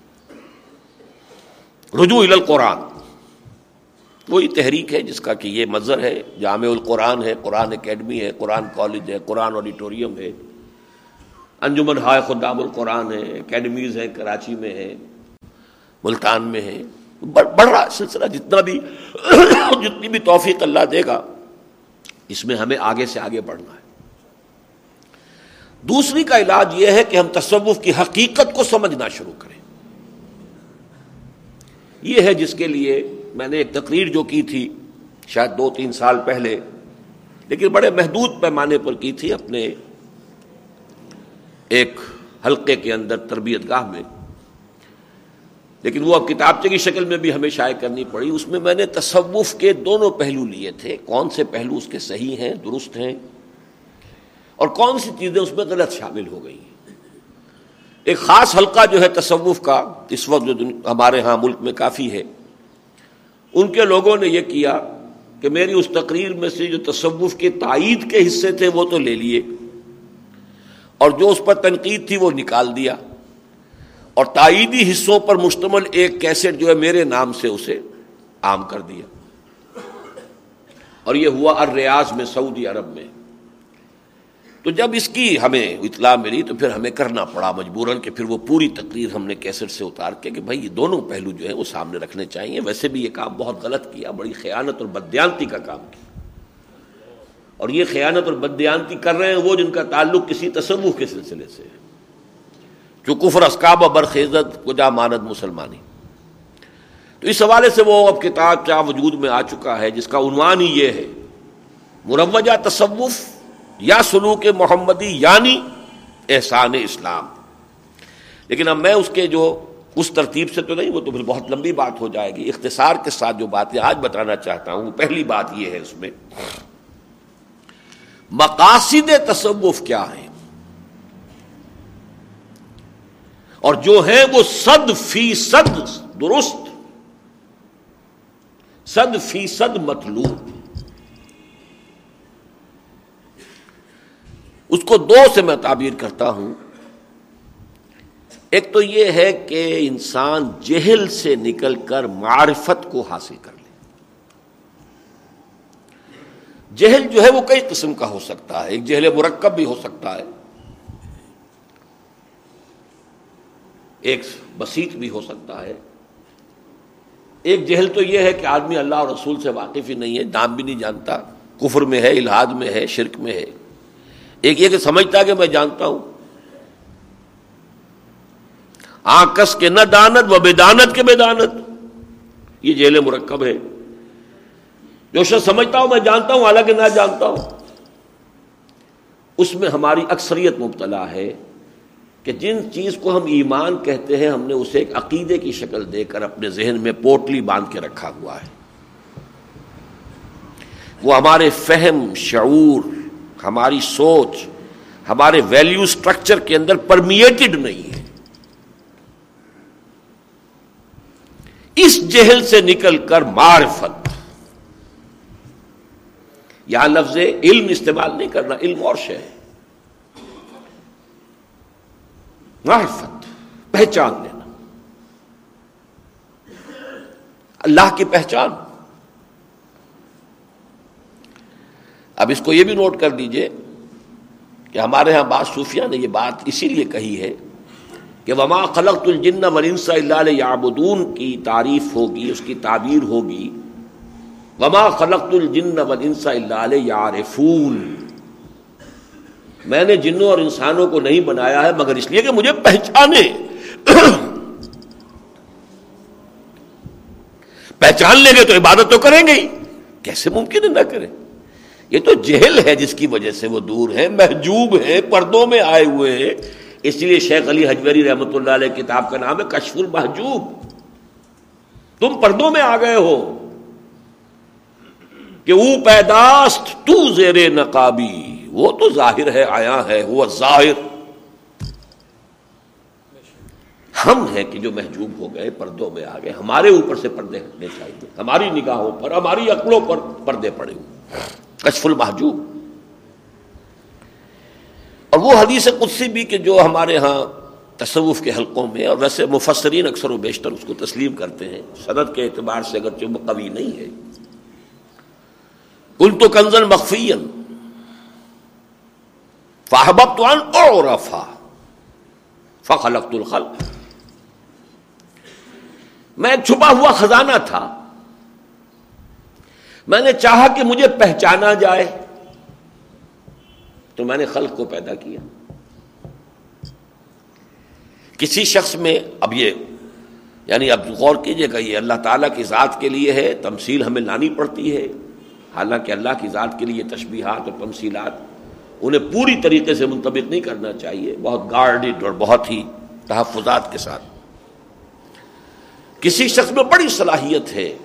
رجوع القرآن۔ وہی تحریک ہے جس کا کہ یہ مظہر ہے، جامع القرآن ہے، قرآن اکیڈمی ہے، قرآن کالج ہے، قرآن آڈیٹوریم ہے۔ انجمن ہائے خدام القرآن ہے، اکیڈمیز ہیں، کراچی میں ہے ملتان میں ہے بڑھ رہا سلسلہ جتنا بھی جتنی بھی توفیق اللہ دے گا، اس میں ہمیں آگے سے آگے بڑھنا ہے۔ دوسری کا علاج یہ ہے کہ ہم تصوف کی حقیقت کو سمجھنا شروع کریں۔ یہ ہے جس کے لیے میں نے ایک تقریر جو کی تھی شاید دو تین سال پہلے، لیکن بڑے محدود پیمانے پر کی تھی اپنے ایک حلقے کے اندر تربیت گاہ میں۔ لیکن وہ اب کتابچے کی شکل میں بھی ہمیں شائع کرنی پڑی۔ اس میں میں نے تصوف کے دونوں پہلو لیے تھے۔ کون سے پہلو اس کے صحیح ہیں، درست ہیں؟ اور کون سی چیزیں اس میں غلط شامل ہو گئی؟ ایک خاص حلقہ جو ہے تصوف کا، اس وقت جو ہمارے ہاں ملک میں کافی ہے۔ ان کے لوگوں نے یہ کیا کہ میری اس تقریر میں سے جو تصوف کے تائید کے حصے تھے وہ تو لے لیے۔ اور جو اس پر تنقید تھی وہ نکال دیا۔ اور تائیدی حصوں پر مشتمل ایک کیسٹ جو ہے میرے نام سے اسے عام کر دیا۔ اور یہ ہوا الریاض میں سعودی عرب میں۔ تو جب اس کی ہمیں اطلاع ملی تو پھر ہمیں کرنا پڑا مجبوراً کہ پھر وہ پوری تقریر ہم نے کیسٹ سے اتار کے کہ بھائی یہ دونوں پہلو جو ہے وہ سامنے رکھنے چاہیے۔ ویسے بھی یہ کام بہت غلط کیا، بڑی خیانت اور بدیانتی کا کام کیا۔ اور یہ خیانت اور بدیانتی کر رہے ہیں وہ جن کا تعلق کسی تصوف کے سلسلے سے جو کفر، اسکاب و برخیزت کجا ماند مسلمانی۔ تو اس حوالے سے وہ اب کتاب چاہ وجود میں آ چکا ہے، جس کا عنوان ہی یہ ہے۔ مروجہ تصوف یا سلوک محمدی یعنی احسان اسلام۔ لیکن اب میں اس کے جو اس ترتیب سے تو نہیں، وہ تو پھر بہت لمبی بات ہو جائے گی۔ اختصار کے ساتھ جو باتیں آج بتانا چاہتا ہوں پہلی بات یہ ہے اس میں۔ مقاصد تصوف کیا ہے؟ اور جو ہے وہ صد فی صد درست، صد فی صد مطلوب۔ اس کو دو سے میں تعبیر کرتا ہوں۔ ایک تو یہ ہے کہ انسان جہل سے نکل کر معرفت کو حاصل کر لے جہل جو ہے وہ کئی قسم کا ہو سکتا ہے، ایک جہل مرکب بھی ہو سکتا ہے۔ ایک بسیط بھی ہو سکتا ہے۔ ایک جہل تو یہ ہے کہ آدمی اللہ اور رسول سے واقف ہی نہیں ہے، نام بھی نہیں جانتا، کفر میں ہے الحاد میں ہے، شرک میں ہے۔ ایک یہ کہ سمجھتا کہ میں جانتا ہوں۔ آکس کے نہ دانت و بے دانت کے بے دانت۔ یہ جیل مرکب ہے۔ جو شخص سمجھتا ہوں میں جانتا ہوں، حالانکہ نہ جانتا ہوں۔ اس میں ہماری اکثریت مبتلا ہے کہ جن چیز کو ہم ایمان کہتے ہیں، ہم نے اسے ایک عقیدے کی شکل دے کر اپنے ذہن میں پوٹلی باندھ کے رکھا ہوا ہے۔ وہ ہمارے فہم، شعور، ہماری سوچ، ہمارے ویلیو سٹرکچر کے اندر پرمیٹڈ نہیں ہے۔ اس جہل سے نکل کر معرفت۔ یہاں لفظ علم استعمال نہیں کرنا، علم اور شے معرفت، پہچان لینا۔ اللہ کی پہچان۔ اب اس کو یہ بھی نوٹ کر دیجیے کہ ہمارے ہاں بعض صوفیہ نے یہ بات اسی لیے کہی ہے کہ وما خلق الجن ولنس اللہ یابدون کی تعریف ہوگی، اس کی تعبیر ہوگی وما خلق الجن ولنس اللہ یارفون میں نے جنوں اور انسانوں کو نہیں بنایا ہے، مگر اس لیے کہ مجھے پہچانے۔ پہچان لیں گے تو عبادت تو کریں گے ہی۔ کیسے ممکن ہے نہ کریں یہ تو جہل ہے جس کی وجہ سے وہ دور ہے محجوب ہے پردوں میں آئے ہوئے ہیں۔ اس لیے شیخ علی حجوری رحمۃ اللہ علیہ کتاب کا نام ہے کشف المحجوب۔ تم پردوں میں آ گئے ہو۔ کہ وہ پیداست تو زیر نقابی، وہ تو ظاہر ہے، آیا ہے، وہ ظاہر۔ ہم ہیں کہ جو محجوب ہو گئے، پردوں میں آ گئے۔ ہمارے اوپر سے پردے ہٹنے چاہیے۔ ہماری نگاہوں پر، ہماری عقلوں پر پردے پڑے ہوئے۔ کشف المحجوب۔ اور وہ حدیث قدسی بھی کہ جو ہمارے ہاں تصوف کے حلقوں میں، اور ویسے مفسرین اکثر و بیشتر اس کو تسلیم کرتے ہیں صنعت کے اعتبار سے اگرچہ وہ قوی نہیں ہے۔ کل تو کنزن مخفین فاہبت اور فخلقت الخلق. میں چھپا ہوا خزانہ تھا. میں نے چاہا کہ مجھے پہچانا جائے. تو میں نے خلق کو پیدا کیا. کسی شخص میں اب یہ یعنی اب غور کیجیے گا، یہ اللہ تعالیٰ کی ذات کے لیے ہے، تمثیل ہمیں لانی پڑتی ہے. حالانکہ اللہ کی ذات کے لیے تشبیہات اور تمثیلات انہیں پوری طریقے سے منتبق نہیں کرنا چاہیے، بہت گارڈڈ اور بہت ہی تحفظات کے ساتھ۔ کسی شخص میں بڑی صلاحیت ہے،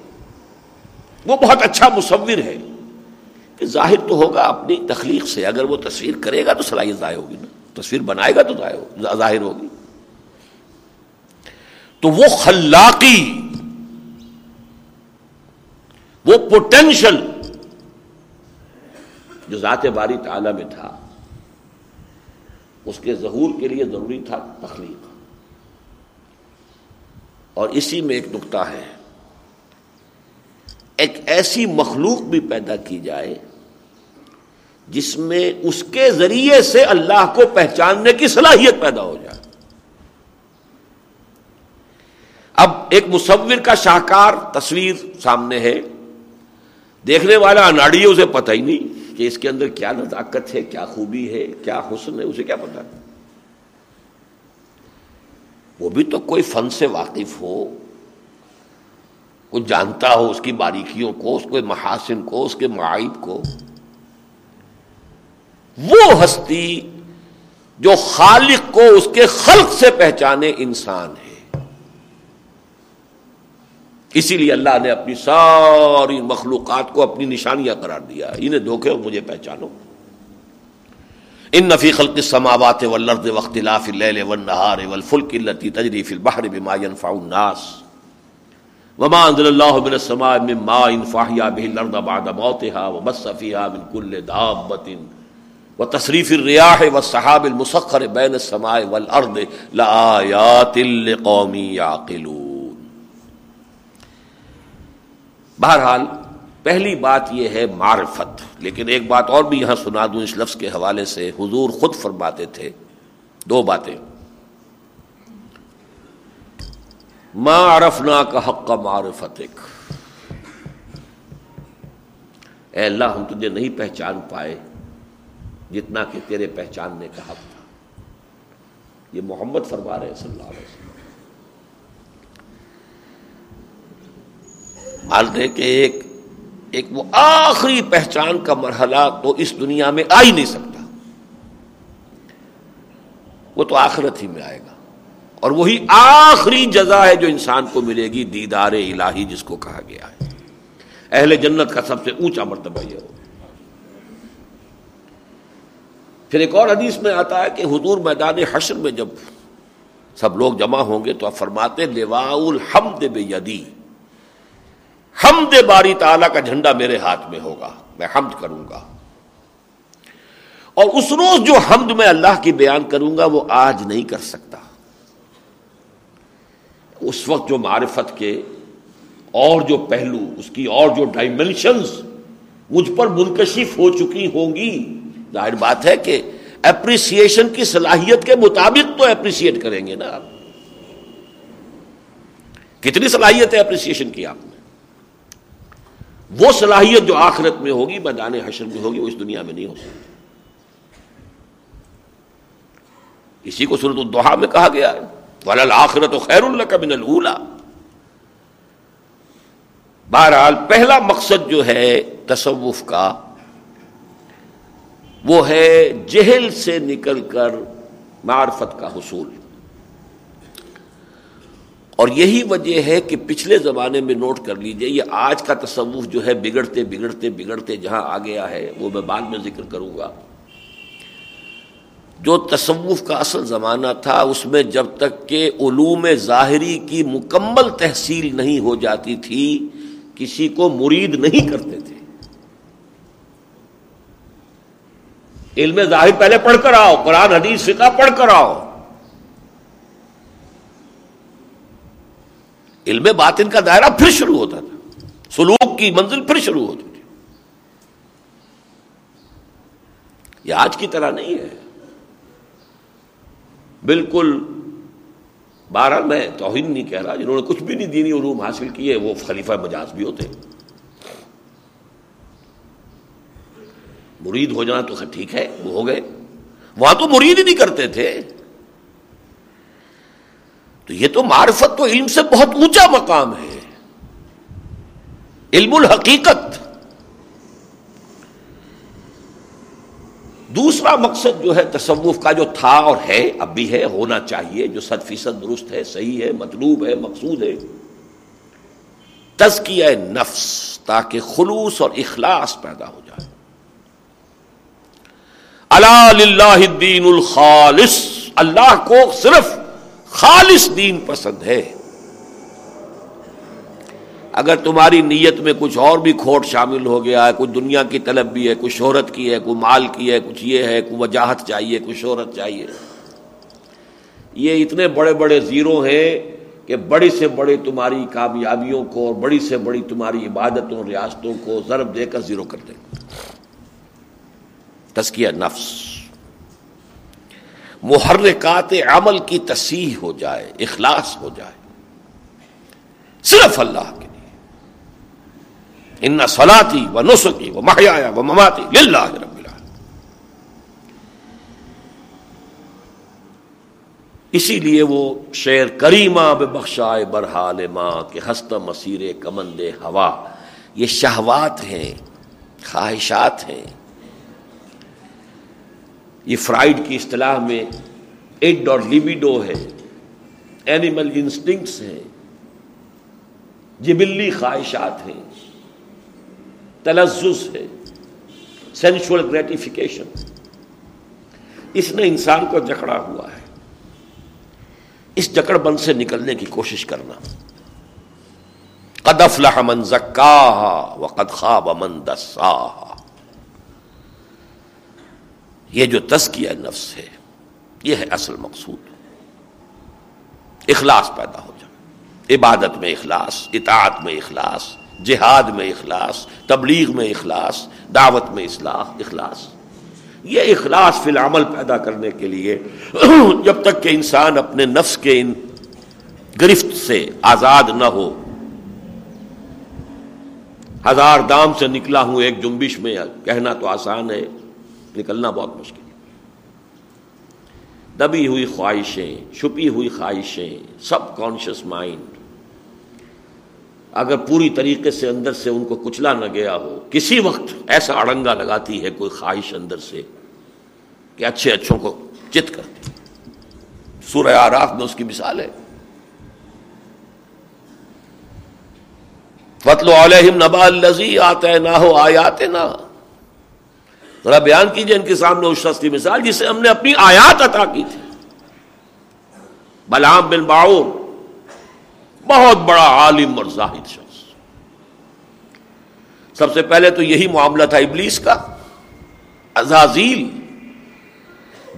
وہ بہت اچھا مصور ہے کہ ظاہر تو ہوگا اپنی تخلیق سے، اگر وہ تصویر کرے گا تو صلاحیت ظاہر ہوگی نا، تصویر بنائے گا تو ظاہر ہوگی۔ تو وہ خلاقی، وہ پوٹینشل جو ذات باری تعالی میں تھا، اس کے ظہور کے لیے ضروری تھا تخلیق۔ اور اسی میں ایک نقطہ ہے، ایک ایسی مخلوق بھی پیدا کی جائے جس میں اس کے ذریعے سے اللہ کو پہچاننے کی صلاحیت پیدا ہو جائے۔ اب ایک مصور کا شاہکار تصویر سامنے ہے، دیکھنے والا اناڑی اسے پتہ ہی نہیں۔ کہ اس کے اندر کیا نزاکت ہے، کیا خوبی ہے، کیا حسن ہے، اسے کیا پتا وہ بھی تو کوئی فن سے واقف ہو کوئی جانتا ہو اس کی باریکیوں کو، اس کے محاسن کو، اس کے معائب کو۔ وہ ہستی جو خالق کو اس کے خلق سے پہچانے انسان ہے۔ اسی لیے اللہ نے اپنی ساری مخلوقات کو اپنی نشانیاں قرار دیا انہیں دھوکے اور مجھے پہچانو۔ ان نفی خلق السماوات والارض واختلاف اللیل والنهار والفلك التي تجري في البحر بما ينفع الناس وما انزل الله من السماء من ماء فاحيا به الارض بعد موتها وبث فيها من كل دابة وتصريف الرياح والسحاب المسخر بين السماء والارض لآيات لقوم يعقلون۔ بہرحال، پہلی بات یہ ہے معرفت۔ لیکن ایک بات اور بھی یہاں سنا دوں، اس لفظ کے حوالے سے حضور خود فرماتے تھے۔ دو باتیں۔ ما عرفنا کا حق کا معرفت اے اللہ، ہم تجھے نہیں پہچان پائے جتنا کہ تیرے پہچاننے کا حق تھا۔ یہ محمد فرما رہے صلی اللہ علیہ وسلم۔ مان دے کہ ایک ایک وہ آخری پہچان کا مرحلہ تو اس دنیا میں آ ہی نہیں سکتا۔ وہ تو آخرت ہی میں آئے گا۔ اور وہی آخری جزا ہے جو انسان کو ملے گی، دیدار الہی جس کو کہا گیا ہے۔ اہل جنت کا سب سے اونچا مرتبہ یہ ہو پھر ایک اور حدیث میں آتا ہے کہ حضور میدان حشر میں جب سب لوگ جمع ہوں گے تو آپ فرماتے لوا الحمد بے یدی حمد باری تعالی کا جھنڈا میرے ہاتھ میں ہوگا، میں حمد کروں گا۔ اور اس روز جو حمد میں اللہ کی بیان کروں گا، وہ آج نہیں کر سکتا۔ اس وقت جو معرفت کے اور جو پہلو، اس کی اور جو ڈائمینشنز مجھ پر منکشف ہو چکی ہوں گی۔ ظاہر بات ہے کہ اپریسیشن کی صلاحیت کے مطابق تو اپریسیٹ کریں گے نا آپ۔ کتنی صلاحیت ہے اپریسیشن کی آپ نے وہ صلاحیت جو آخرت میں ہوگی، میدان حشر میں ہوگی، وہ اس دنیا میں نہیں ہو سکتی۔ اسی کو صورت الدحا میں کہا گیا ہے آخرت و خیر اللہ کا من اللہ بہرحال، پہلا مقصد جو ہے تصوف کا، وہ ہے جہل سے نکل کر معرفت کا حصول۔ اور یہی وجہ ہے کہ پچھلے زمانے میں نوٹ کر لیجیے، یہ آج کا تصوف جو ہے بگڑتے بگڑتے بگڑتے جہاں آ گیا ہے، وہ میں بعد میں ذکر کروں گا۔ جو تصوف کا اصل زمانہ تھا، اس میں جب تک کہ علوم ظاہری کی مکمل تحصیل نہیں ہو جاتی تھی، کسی کو مرید نہیں کرتے تھے۔ علم ظاہر پہلے پڑھ کر آؤ، قرآن، حدیث، فقہ پڑھ کر آؤ۔ علم باطن کا دائرہ پھر شروع ہوتا تھا۔ سلوک کی منزل پھر شروع ہوتی تھی۔ یہ آج کی طرح نہیں ہے۔ بالکل بارہ، میں توہین نہیں کہہ رہا، جنہوں نے کچھ بھی نہیں دینی علوم حاصل کیے، وہ خلیفہ مجاز بھی ہوتے۔ مرید ہو جانا تو ٹھیک ہے، وہ ہو گئے۔ وہاں تو مرید ہی نہیں کرتے تھے۔ تو یہ تو معرفت تو علم سے بہت اونچا مقام ہے۔ علم الحقیقت۔ دوسرا مقصد جو ہے تصوف کا جو تھا اور ہے، اب بھی ہے، ہونا چاہیے، جو صد فیصد درست ہے، صحیح ہے، مطلوب ہے، مقصود ہے۔ تزکیہ نفس تاکہ خلوص اور اخلاص پیدا ہو جائے۔ اللہ الدین الخالص، اللہ کو صرف خالص دین پسند ہے۔ اگر تمہاری نیت میں کچھ اور بھی کھوٹ شامل ہو گیا ہے کچھ دنیا کی طلب بھی ہے کچھ شہرت کی ہے، کوئی مال کی ہے، کچھ یہ ہے، کوئی وجاہت چاہیے کچھ شہرت چاہیے۔ یہ اتنے بڑے بڑے زیرو ہیں کہ بڑی سے بڑی تمہاری کامیابیوں کو اور بڑی سے بڑی تمہاری عبادتوں، ریاستوں کو ضرب دے کر زیرو کر دیں۔ تسکیہ نفس۔ محرکات عمل کی تصحیح ہو جائے، اخلاص ہو جائے۔ صرف اللہ کے لیے۔ ان سلاتی و نسخی و محیا و مماتی اللہ رب اسی لیے وہ شعر کریمہ بے بخشائے برحال ماں کے ہست مسیر کمند ہوا۔ یہ شہوات ہیں، خواہشات ہیں۔ یہ فرائڈ کی اصطلاح میں ایڈ اور لیبیڈو ہے، اینیمل انسٹنکٹس ہیں، جبلی خواہشات ہیں تلزز ہے سینشل گریٹیفیکیشن۔ اس نے انسان کو جکڑا ہوا ہے۔ اس جکڑ بند سے نکلنے کی کوشش کرنا۔ قد افلح من زکاہا وقد خواب من دساہا۔ یہ جو تزکیہ نفس ہے، یہ ہے اصل مقصود۔ اخلاص پیدا ہو جائے۔ عبادت میں اخلاص، اطاعت میں اخلاص، جہاد میں اخلاص، تبلیغ میں اخلاص، دعوت میں اصلاح، اخلاص۔ یہ اخلاص فی العمل پیدا کرنے کے لیے جب تک کہ انسان اپنے نفس کے ان گرفت سے آزاد نہ ہو، ہزار دام سے نکلا ہوں ایک جنبش میں، کہنا تو آسان ہے۔ نکلنا بہت مشکل ہے۔ دبی ہوئی خواہشیں، چھپی ہوئی خواہشیں، سب کانشیس مائنڈ اگر پوری طریقے سے اندر سے ان کو کچلا نہ گیا ہو، کسی وقت ایسا اڑنگا لگاتی ہے کوئی خواہش اندر سے کہ اچھے اچھوں کو چت کرتی سورہ آراف میں اس کی مثال ہے۔ فتل علیہم نبا الزی آتے نہ ہو آیات نہ ذرا بیان کیجیے ان کے سامنے اس شخص کی مثال جسے ہم نے اپنی آیات عطا کی تھی۔ بلام بن باؤ بہت بڑا عالم اور زاہد شخص۔ سب سے پہلے تو یہی معاملہ تھا ابلیس کا۔ عزازیل،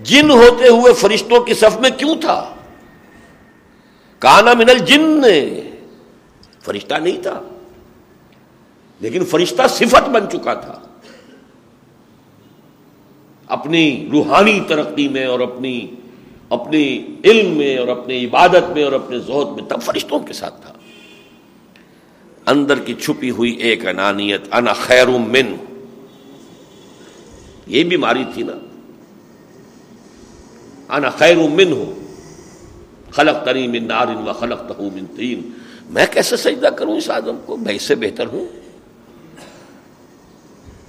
جن ہوتے ہوئے فرشتوں کی صف میں کیوں تھا؟ کانا من الجن، فرشتہ نہیں تھا، لیکن فرشتہ صفت بن چکا تھا۔ اپنی روحانی ترقی میں اور اپنی اپنی علم میں اور اپنی عبادت میں اور اپنے زہد میں تب فرشتوں کے ساتھ تھا۔ اندر کی چھپی ہوئی ایک انانیت، انا خیر من۔ یہ بیماری تھی نا۔ انا خیر من۔ ہو خلق تری من نارن و خلق تہو من تین میں کیسے سجدہ کروں اس آدم کو؟ میں اس سے بہتر ہوں۔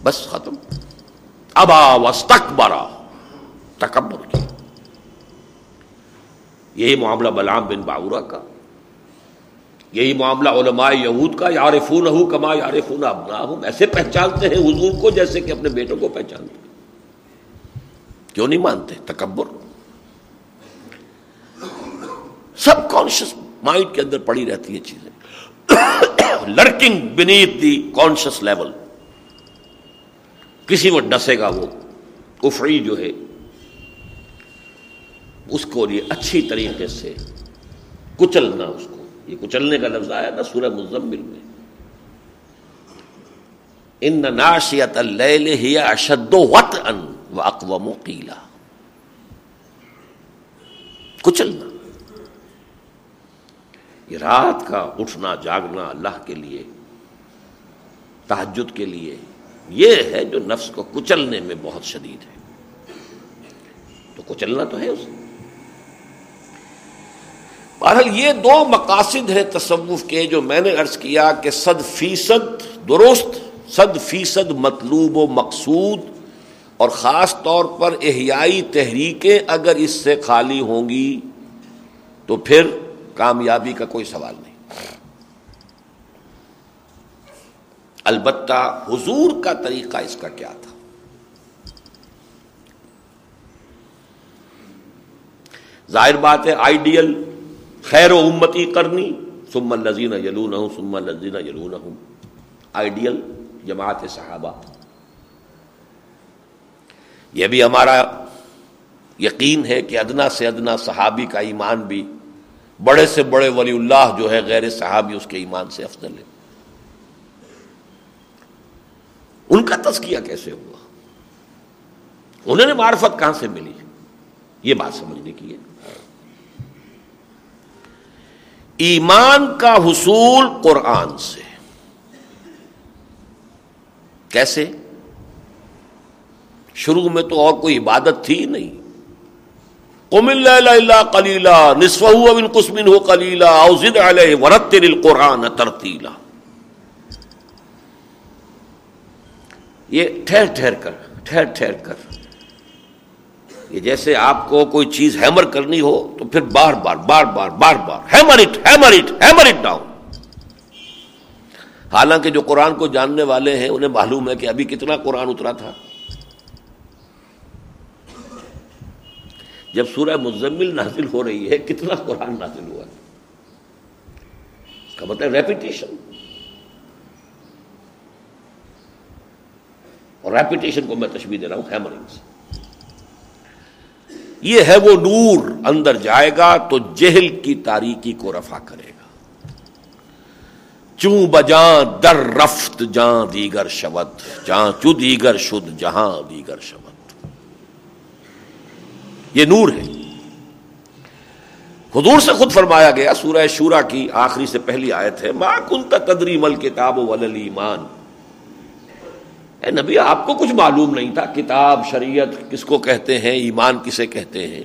بس ختم۔ ابا وسطرا تکبر. کی یہی معاملہ بلام بن باورا کا. یہی معاملہ علماء یہود کا. یارفون ہوں کما یارفون ابنا ہوں ایسے پہچانتے ہیں حضور کو جیسے کہ اپنے بیٹوں کو پہچانتے ہیں. کیوں نہیں مانتے؟ تکبر. سب کانشیس مائنڈ کے اندر پڑی رہتی ہے چیزیں. Lurking beneath the conscious level کسی وہ ڈسے گا وہ، کفری جو ہے، اس کو لیے اچھی طریقے سے کچلنا اس کو۔ یہ کچلنے کا لفظ آیا نا سورہ مزمل میں۔ ان ناشیت اللیل اشد وط ان و اقوام قیلا۔ کچلنا۔ یہ رات کا اٹھنا، جاگنا اللہ کے لیے تحجد کے لیے۔ یہ ہے جو نفس کو کچلنے میں بہت شدید ہے۔ تو کچلنا تو ہے اس بہرحال یہ دو مقاصد ہے تصوف کے جو میں نے عرض کیا کہ صد فیصد درست، صد فیصد مطلوب و مقصود، اور خاص طور پر احیائی تحریکیں اگر اس سے خالی ہوں گی تو پھر کامیابی کا کوئی سوال نہیں۔ البتہ حضور کا طریقہ اس کا کیا تھا؟ ظاہر بات ہے آئیڈیل خیر و امتی کرنی سم الزین یلون ہوں سم الزین یلون ہوں آئیڈیل جماعت صحابہ۔ یہ بھی ہمارا یقین ہے کہ ادنا سے ادنا صحابی کا ایمان بھی بڑے سے بڑے ولی اللہ جو ہے غیر صحابی اس کے ایمان سے افضل ہے۔ ان کا تذکیہ کیسے ہوا؟ انہوں نے معرفت کہاں سے ملی؟ یہ بات سمجھنے کی ہے۔ ایمان کا حصول قرآن سے۔ کیسے؟ شروع میں تو اور کوئی عبادت تھی نہیں۔ قم اللہ کلیلہ نصف بن قسمن ہو کلیلہ اوزد علیہ ورت قرآن ترتیلا یہ ٹھہر ٹھہر کر، ٹھہر ٹھہر کر۔ یہ جیسے آپ کو کوئی چیز ہیمر کرنی ہو تو پھر بار بار بار بار بار بار، hammer it hammer it hammer it down. حالانکہ جو قرآن کو جاننے والے ہیں، انہیں معلوم ہے کہ ابھی کتنا قرآن اترا تھا۔ جب سورہ مزمل نازل ہو رہی ہے، کتنا قرآن نازل ہوا۔ اس کا مطلب ریپیٹیشن اور ریپیٹیشن کو میں تشبیح دے رہا ہوں ہیمرنگ سے یہ ہے وہ نور اندر جائے گا تو جہل کی تاریکی کو رفع کرے گا۔ چوں بجاں در رفت جاں دیگر شبد جہاں چو دیگر شد جہاں دیگر شبد۔ یہ نور ہے۔ حضور سے خود فرمایا گیا، سورہ شورا کی آخری سے پہلی آیت ہے ماں کن تدری مل کتاب ایمان۔ اے نبی، آپ کو کچھ معلوم نہیں تھا کتاب، شریعت کس کو کہتے ہیں، ایمان کسے کہتے ہیں؟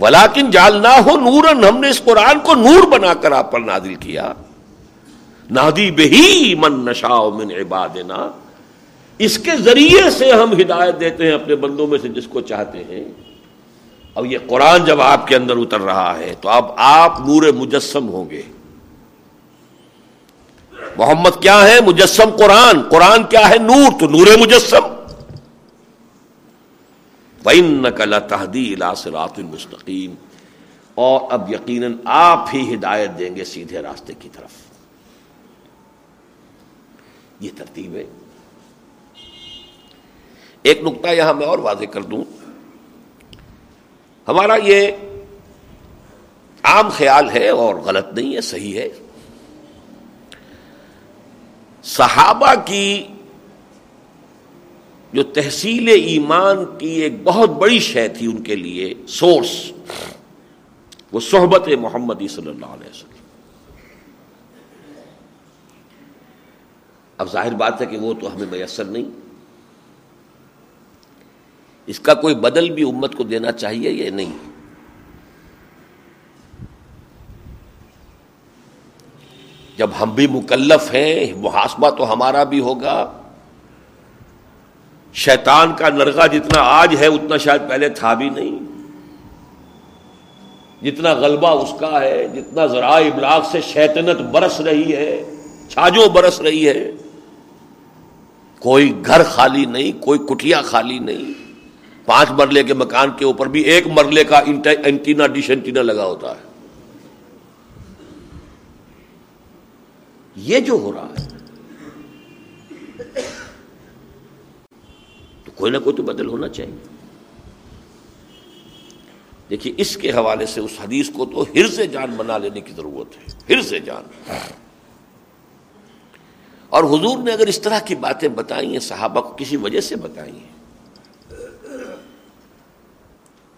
ولاکن جالنا ہو نور ہم نے اس قرآن کو نور بنا کر آپ پر نادل کیا۔ نادی بہی من نشا من عبادنا۔ اس کے ذریعے سے ہم ہدایت دیتے ہیں اپنے بندوں میں سے جس کو چاہتے ہیں۔ اب یہ قرآن جب آپ کے اندر اتر رہا ہے تو اب آپ نور مجسم ہوں گے۔ محمد کیا ہے؟ مجسم قرآن. قرآن کیا ہے؟ نور. تو نور مجسم. نقل المستقیم اور اب یقیناً آپ ہی ہدایت دیں گے سیدھے راستے کی طرف. یہ ترتیب ہے. ایک نقطہ یہاں میں اور واضح کر دوں. ہمارا یہ عام خیال ہے اور غلط نہیں ہے، صحیح ہے. صحابہ کی جو تحصیل ایمان کی ایک بہت بڑی شے تھی ان کے لیے سورس وہ صحبت محمدی صلی اللہ علیہ وسلم۔ اب ظاہر بات ہے کہ وہ تو ہمیں میسر نہیں۔ اس کا کوئی بدل بھی امت کو دینا چاہیے یا نہیں؟ جب ہم بھی مکلف ہیں، محاسبہ تو ہمارا بھی ہوگا۔ شیطان کا نرغہ جتنا آج ہے، اتنا شاید پہلے تھا بھی نہیں۔ جتنا غلبہ اس کا ہے، جتنا ذرائع ابلاغ سے شیطنت برس رہی ہے چھاجو برس رہی ہے۔ کوئی گھر خالی نہیں، کوئی کٹیا خالی نہیں۔ پانچ مرلے کے مکان کے اوپر بھی ایک مرلے کا اینٹینا ڈش اینٹینا لگا ہوتا ہے۔ یہ جو ہو رہا ہے، تو کوئی نہ کوئی تو بدل ہونا چاہیے۔ دیکھیے، اس کے حوالے سے اس حدیث کو تو ہر سے جان بنا لینے کی ضرورت ہے۔ ہر سے جان۔ اور حضور نے اگر اس طرح کی باتیں بتائی ہیں، صحابہ کو کسی وجہ سے بتائی ہیں۔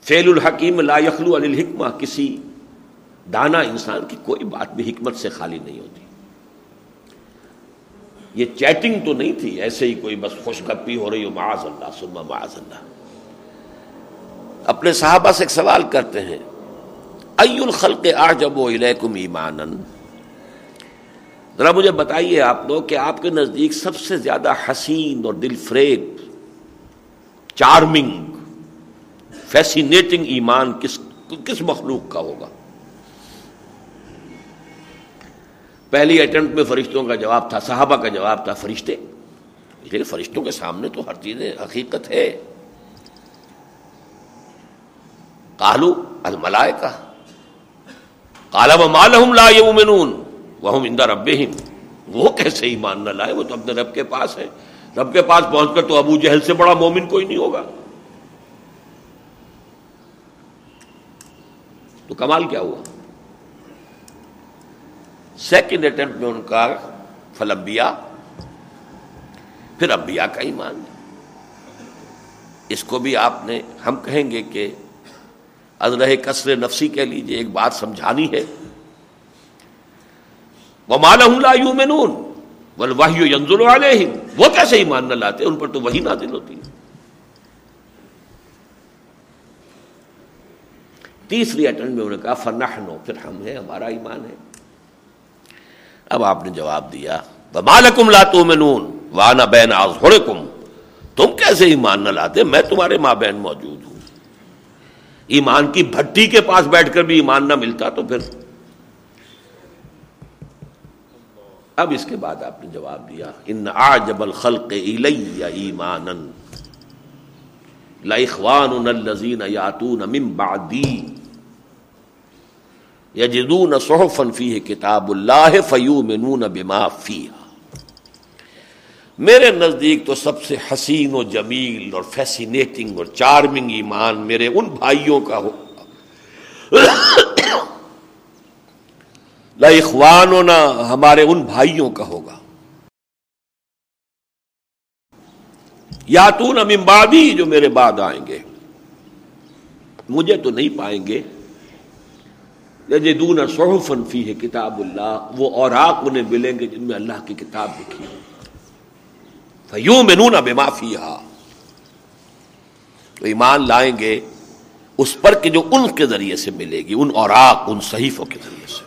فیل الحکیم لا یخلو علی الحکمہ، کسی دانا انسان کی کوئی بات بھی حکمت سے خالی نہیں ہوتی۔ یہ چیٹنگ تو نہیں تھی، ایسے ہی کوئی بس خوش گپی ہو رہی ہو، معاذ اللہ سما معاذ اللہ۔ اپنے صحابہ سے ایک سوال کرتے ہیں، ای الخلق آجب و الیکم ایمانا؟ ذرا مجھے بتائیے آپ لوگ کہ آپ کے نزدیک سب سے زیادہ حسین اور دل فریب، چارمنگ، فیسینیٹنگ ایمان کس کس مخلوق کا ہوگا؟ پہلی اٹمپٹ میں فرشتوں کا جواب تھا، صحابہ کا جواب تھا، فرشتے۔ لیکن فرشتوں کے سامنے تو ہر چیز حقیقت ہے۔ کالو الملائے کا کالا مالحم لا یومنون وہ اندر رب وہ کیسے ایمان نہ لائے؟ وہ تو اپنے رب کے پاس ہے رب کے پاس پہنچ کر تو ابو جہل سے بڑا مومن کوئی نہیں ہوگا۔ تو کمال کیا ہوا؟ سیکنڈ اٹمپٹ میں ان کا فلبیا پھر ابیا کا ایمان۔ اس کو بھی آپ نے، ہم کہیں گے کہ ازرہ کثر نفسی کہہ لیجیے ایک بات سمجھانی ہے۔ وہ مالا یوں واہی ینزل والے ہی وہ کیسے ایمان نہ لاتے؟ ان پر تو وہی نازل ہوتی ہے۔ تیسری اٹمپٹ میں انہوں نے کہا فرنحنو پھر ہم ہیں، ہمارا ایمان ہے۔ اب آپ نے جواب دیا مالکم لاتو میں نون وانا بین آز تم کیسے ایمان نہ لاتے؟ میں تمہارے ماں بہن موجود ہوں۔ ایمان کی بھٹی کے پاس بیٹھ کر بھی ایمان نہ ملتا تو پھر۔ اب اس کے بعد آپ نے جواب دیا ان آجب الخلق ایمان لاخوان الذین یاتون من بعدی یجدون صحفا فیہ کتاب اللہ فیومنون بما فیہا۔ میرے نزدیک تو سب سے حسین و جمیل اور فیسینیٹنگ اور چارمنگ ایمان میرے ان بھائیوں کا ہو۔ اخوان ہمارے ان بھائیوں کا ہوگا۔ یا تو نمبادی جو میرے بعد آئیں گے۔ مجھے تو نہیں پائیں گے۔ دون صحفن فی ہے کتاب اللہ، وہ اور انہیں ملیں گے جن میں اللہ کی کتاب لکھی ہے۔ یوں میں تو ایمان لائیں گے اس پر کہ جو ان کے ذریعے سے ملے گی، ان اوراق، ان صحیفوں کے ذریعے سے۔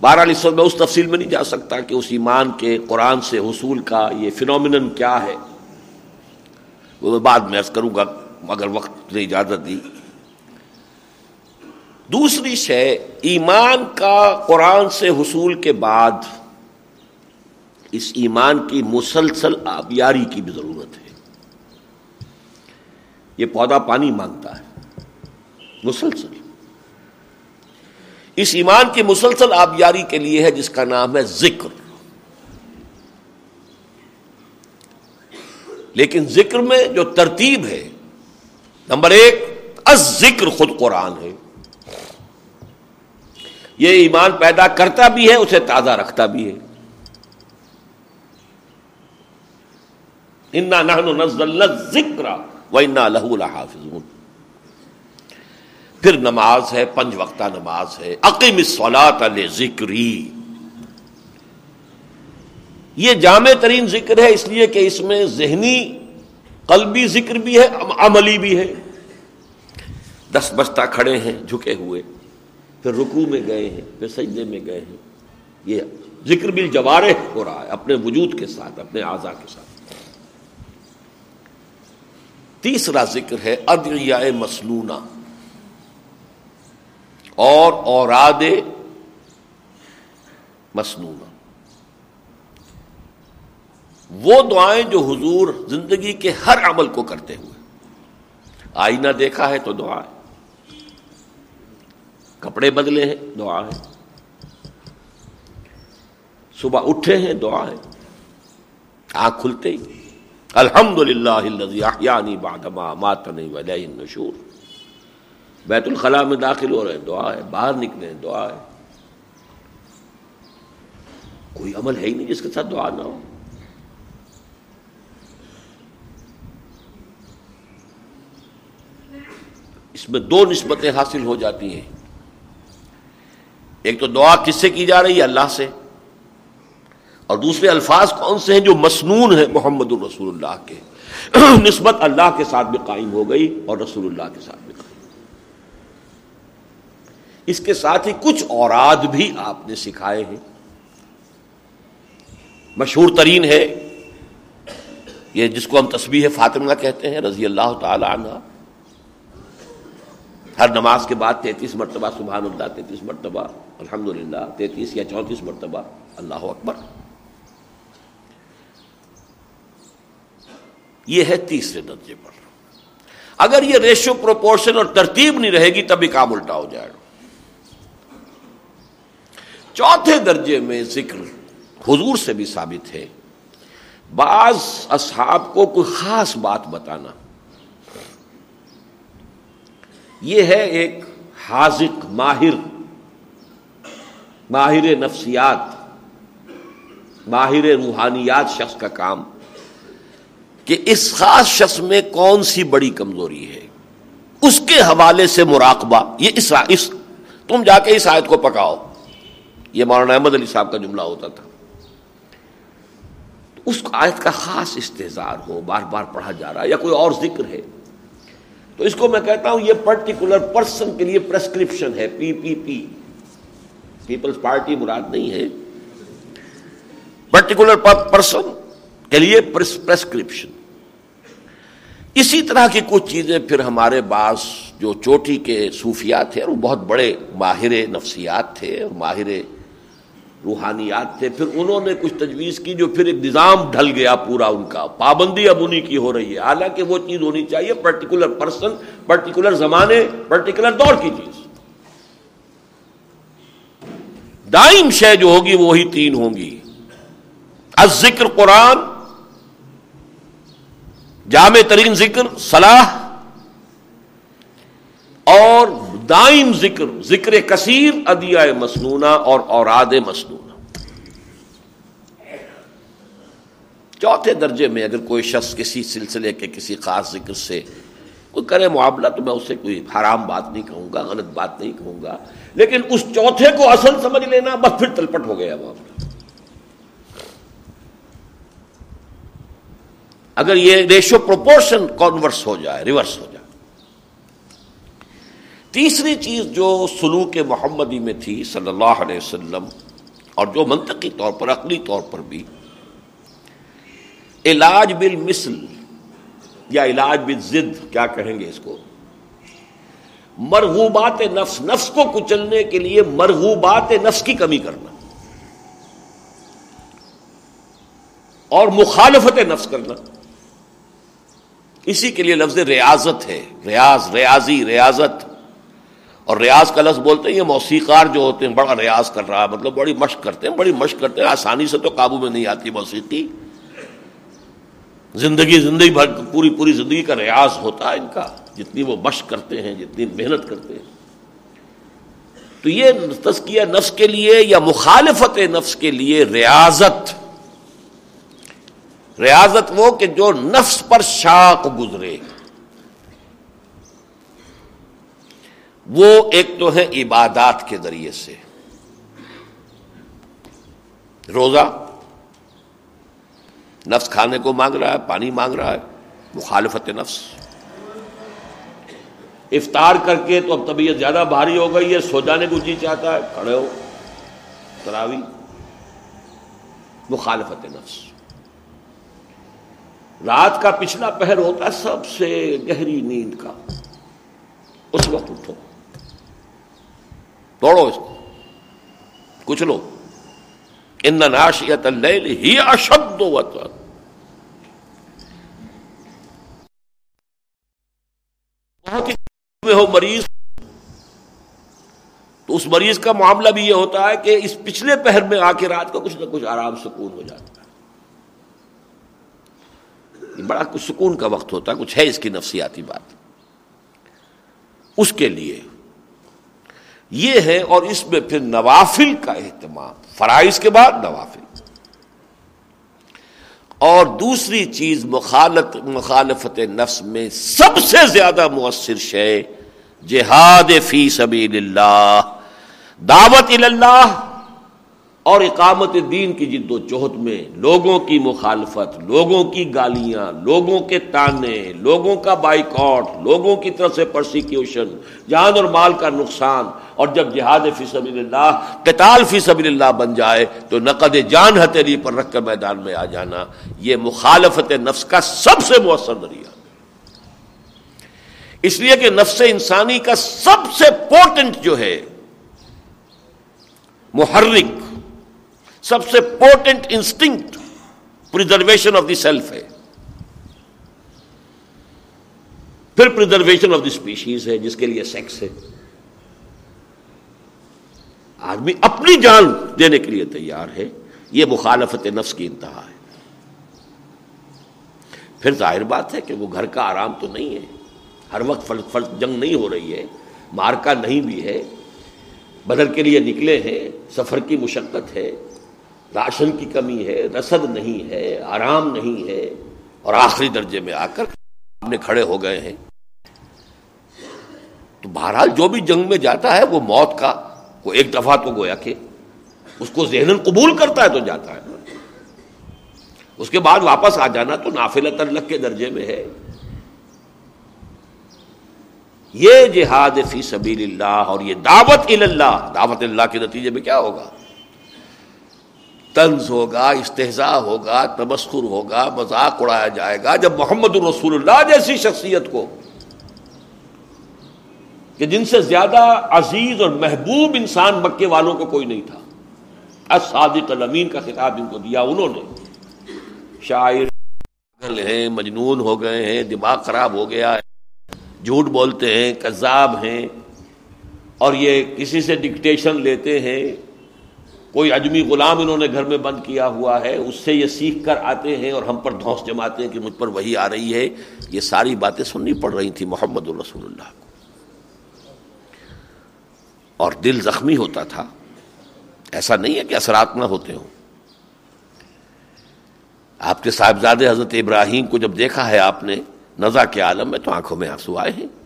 بارہ لسٹ میں اس تفصیل میں نہیں جا سکتا کہ اس ایمان کے قرآن سے حصول کا یہ فنومن کیا ہے۔ وہ بعد میں عرض کروں گا، مگر وقت نے اجازت دی۔ دوسری شے، ایمان کا قرآن سے حصول کے بعد اس ایمان کی مسلسل آبیاری کی بھی ضرورت ہے۔ یہ پودا پانی مانگتا ہے۔ مسلسل۔ اس ایمان کی مسلسل آبیاری کے لیے ہے جس کا نام ہے ذکر۔ لیکن ذکر میں جو ترتیب ہے، نمبر ایک از ذکر خود قرآن ہے۔ یہ ایمان پیدا کرتا بھی ہے، اسے تازہ رکھتا بھی ہے۔ انا نزلنا ذکر و انا لہو لحافظون۔ پھر نماز ہے، پنج وقتہ نماز ہے۔ عقیم الصلاۃ ذکری یہ جامع ترین ذکر ہے، اس لیے کہ اس میں ذہنی، قلبی ذکر بھی ہے، عملی بھی ہے۔ دس بستہ کھڑے ہیں، جھکے ہوئے۔ پھر رکوع میں گئے ہیں، پھر سجدے میں گئے ہیں۔ یہ ذکر بھی جوارے ہو رہا ہے، اپنے وجود کے ساتھ، اپنے اعضا کے ساتھ۔ تیسرا ذکر ہے ادیا مسنونہ۔ اور اوراد مسنونہ۔ وہ دعائیں جو حضور زندگی کے ہر عمل کو کرتے ہوئے۔ آئینہ دیکھا ہے تو دعا ہے۔ کپڑے بدلے ہیں، دعا ہے۔ صبح اٹھے ہیں، دعا ہے۔ آنکھ کھلتے ہی۔ الحمد للہ ماتنی نشور بیت الخلاء میں داخل ہو رہے ہیں، دعا ہے۔ باہر نکلے ہیں، دعا ہے۔ کوئی عمل ہے ہی نہیں جس کے ساتھ دعا نہ ہو۔ اس میں دو نسبتیں حاصل ہو جاتی ہیں۔ ایک تو دعا کس سے کی جا رہی ہے؟ اللہ سے۔ اور دوسرے الفاظ کون سے ہیں جو مسنون ہیں محمد الرسول اللہ کے؟ نسبت اللہ کے ساتھ بھی قائم ہو گئی اور رسول اللہ کے ساتھ بھی قائم۔ اس کے ساتھ ہی کچھ اوراد بھی آپ نے سکھائے ہیں۔ مشہور ترین ہے یہ جس کو ہم تسبیح فاطمہ کہتے ہیں، رضی اللہ تعالی عنہ۔ ہر نماز کے بعد تینتیس مرتبہ، سبحان اللہ، تینتیس مرتبہ۔ الحمد للہ تینتیس یا چونتیس مرتبہ، اللہ اکبر۔ یہ ہے تیسرے درجے پر۔ اگر یہ ریشو پروپورشن اور ترتیب نہیں رہے گی تبھی کام الٹا ہو جائے گا۔ چوتھے درجے میں ذکر حضور سے بھی ثابت ہے۔ بعض اصحاب کو کوئی خاص بات بتانا۔ یہ ہے ایک حاضق ماہر۔ ماہر نفسیات ماہر روحانیات شخص کا کام۔ کہ اس خاص شخص میں کون سی بڑی کمزوری ہے؟ اس کے حوالے سے مراقبہ یہ اس, اس تم جا کے اس آیت کو پکاؤ۔ یہ مولانا احمد علی صاحب کا جملہ ہوتا تھا۔ اس آیت کا خاص استحصال ہو بار بار پڑھا جا رہا ہے یا کوئی اور ذکر ہے۔ تو اس کو میں کہتا ہوں یہ پرٹیکولر پرسن کے لیے پرسکرپشن ہے پی پی پی۔ پیپلز پارٹی مراد نہیں ہے. پرٹیکولر پرسن کے لیے پرسکرپشن اسی طرح کی کچھ چیزیں پھر ہمارے بعض جو چوٹی کے صوفیات تھے اور وہ بہت بڑے ماہر نفسیات تھے اور ماہر روحانیات تھے، پھر انہوں نے کچھ تجویز کی جو پھر ایک نظام ڈھل گیا پورا ان کا۔ پابندی اب انہیں کی ہو رہی ہے۔ حالانکہ وہ چیز ہونی چاہیے پرٹیکولر پرسن پرٹیکولر زمانے پرٹیکولر دور کی چیز۔ دائم شے جو ہوگی وہی تین ہوں گی۔ از ذکر قرآن، جامع ترین ذکر صلاح، اور دائم ذکر ذکر کثیر ادیا مسنونہ اور اوراد مسنونہ۔ چوتھے درجے میں اگر کوئی شخص کسی سلسلے کے کسی خاص ذکر سے کوئی کرے معاملہ تو میں اسے کوئی حرام بات نہیں کہوں گا، غلط بات نہیں کہوں گا۔ لیکن اس چوتھے کو اصل سمجھ لینا، بس پھر تلپٹ ہو گیا معاملہ۔ اگر یہ ریشو پروپورشن کانورس ہو جائے ریورس ہو جائے۔ تیسری چیز جو سلوک محمدی میں تھی صلی اللہ علیہ وسلم، اور جو منطقی طور پر، عقلی طور پر بھی، علاج بل مثل یا علاج بل ضد کیا کہیں گے اس کو؟ مرغوبات نفس نفس کو کچلنے کے لیے مرغوبات نفس کی کمی کرنا۔ اور مخالفت نفس کرنا۔ اسی کے لیے لفظ ریاضت ہے۔ ریاض، ریاضی، ریاضت۔ اور ریاض کا لفظ بولتے ہیں، یہ موسیقار جو ہوتے ہیں، بڑا ریاض کر رہا ہے۔ مطلب بڑی مشق کرتے ہیں، بڑی مشق کرتے ہیں، آسانی سے تو قابو میں نہیں آتی موسیقی۔ زندگی زندگی بھر پوری پوری زندگی کا ریاض ہوتا ہے ان کا، جتنی وہ مشق کرتے ہیں، جتنی محنت کرتے ہیں۔ تو یہ تسکیہ نفس کے لیے یا مخالفت نفس کے لیے ریاضت۔ ریاضت وہ کہ جو نفس پر شاق گزرے۔ وہ ایک تو ہے عبادات کے ذریعے سے۔ روزہ نفس کھانے کو مانگ رہا ہے، پانی مانگ رہا ہے، مخالفت نفس۔ افطار کر کے تو اب طبیعت زیادہ بھاری ہو گئی ہے، سو جانے کو جی چاہتا ہے، کھڑے ہو، تراوی۔ مخالفت نفس۔ رات کا پچھلا پہر ہوتا ہے، سب سے گہری نیند کا۔ اس وقت اٹھو۔ توڑو اس کو۔ کچھ لو۔ ان ناشیت اللیل ہی اشد بہت ہی ہو مریض، تو اس مریض کا معاملہ بھی یہ ہوتا ہے کہ اس پچھلے پہر میں آ کے رات کو کچھ نہ کچھ آرام سکون ہو جاتا ہے۔ بڑا کچھ سکون کا وقت ہوتا ہے، کچھ ہے اس کی نفسیاتی بات۔ اس کے لیے یہ ہے اور اس میں پھر نوافل کا اہتمام، فرائض کے بعد نوافل۔ اور دوسری چیز مخالت مخالفت نفس میں سب سے زیادہ مؤثر شے جہاد فی سبیل اللہ، دعوت اللہ اور اقامت دین کی جد و جہد میں لوگوں کی مخالفت، لوگوں کی گالیاں، لوگوں کے تانے، لوگوں کا بائک لوگوں کی طرف سے پرسیکیوشن، جان اور مال کا نقصان، اور جب جہاد فی سبیل اللہ، قتال فی سبیل اللہ بن جائے، تو نقد جان ہتھیلی پر رکھ کر میدان میں آ جانا، یہ مخالفت نفس کا سب سے مؤثر ذریعہ اس لیے کہ نفس انسانی کا سب سے پورٹنٹ جو ہے، محرک سب سے important instinct preservation of the self ہے۔ پھر پرزرویشن آف دی اسپیشیز ہے، جس کے لیے سیکس ہے۔ آدمی اپنی جان دینے کے لیے تیار ہے، یہ مخالفت نفس کی انتہا ہے۔ پھر ظاہر بات ہے کہ وہ گھر کا آرام تو نہیں ہے۔ ہر وقت فرق فرق جنگ نہیں ہو رہی ہے۔ مارکا نہیں بھی ہے۔ بدر کے لیے نکلے ہیں، سفر کی مشقت ہے۔ راشن کی کمی ہے، رسد نہیں ہے، آرام نہیں ہے، اور آخری درجے میں آ کر اپنے کھڑے ہو گئے ہیں۔ تو بہرحال جو بھی جنگ میں جاتا ہے، وہ موت کا، وہ ایک دفعہ تو گویا کہ اس کو ذہن قبول کرتا ہے تو جاتا ہے۔ اس کے بعد واپس آ جانا تو نافل تلق کے درجے میں ہے۔ یہ جہاد فی سبیل اللہ اور یہ دعوت اللہ دعوت اللہ کے نتیجے میں کیا ہوگا؟ طنز ہوگا استحضاء ہوگا، تمسخر ہوگا، مذاق اڑایا جائے گا، جب محمد الرسول اللہ جیسی شخصیت کو، کہ جن سے زیادہ عزیز اور محبوب انسان مکے والوں کو کوئی نہیں تھا۔ صادق الامین کا خطاب ان کو دیا انہوں نے۔ شاعر ہیں، مجنون ہو گئے ہیں، دماغ خراب ہو گیا ہے، جھوٹ بولتے ہیں، کذاب ہیں، اور یہ کسی سے ڈکٹیشن لیتے ہیں۔ کوئی اجمی غلام انہوں نے گھر میں بند کیا ہوا ہے، اس سے یہ سیکھ کر آتے ہیں اور ہم پر دھوس جماتے ہیں کہ مجھ پر وہی آ رہی ہے۔ یہ ساری باتیں سننی پڑ رہی تھی محمد الرسول اللہ کو۔ اور دل زخمی ہوتا تھا۔ ایسا نہیں ہے کہ اثرات نہ ہوتے ہوں۔ آپ کے صاحبزادے حضرت ابراہیم کو جب دیکھا ہے آپ نے، نزا کے عالم میں تو آنکھوں میں آنسو آئے ہیں۔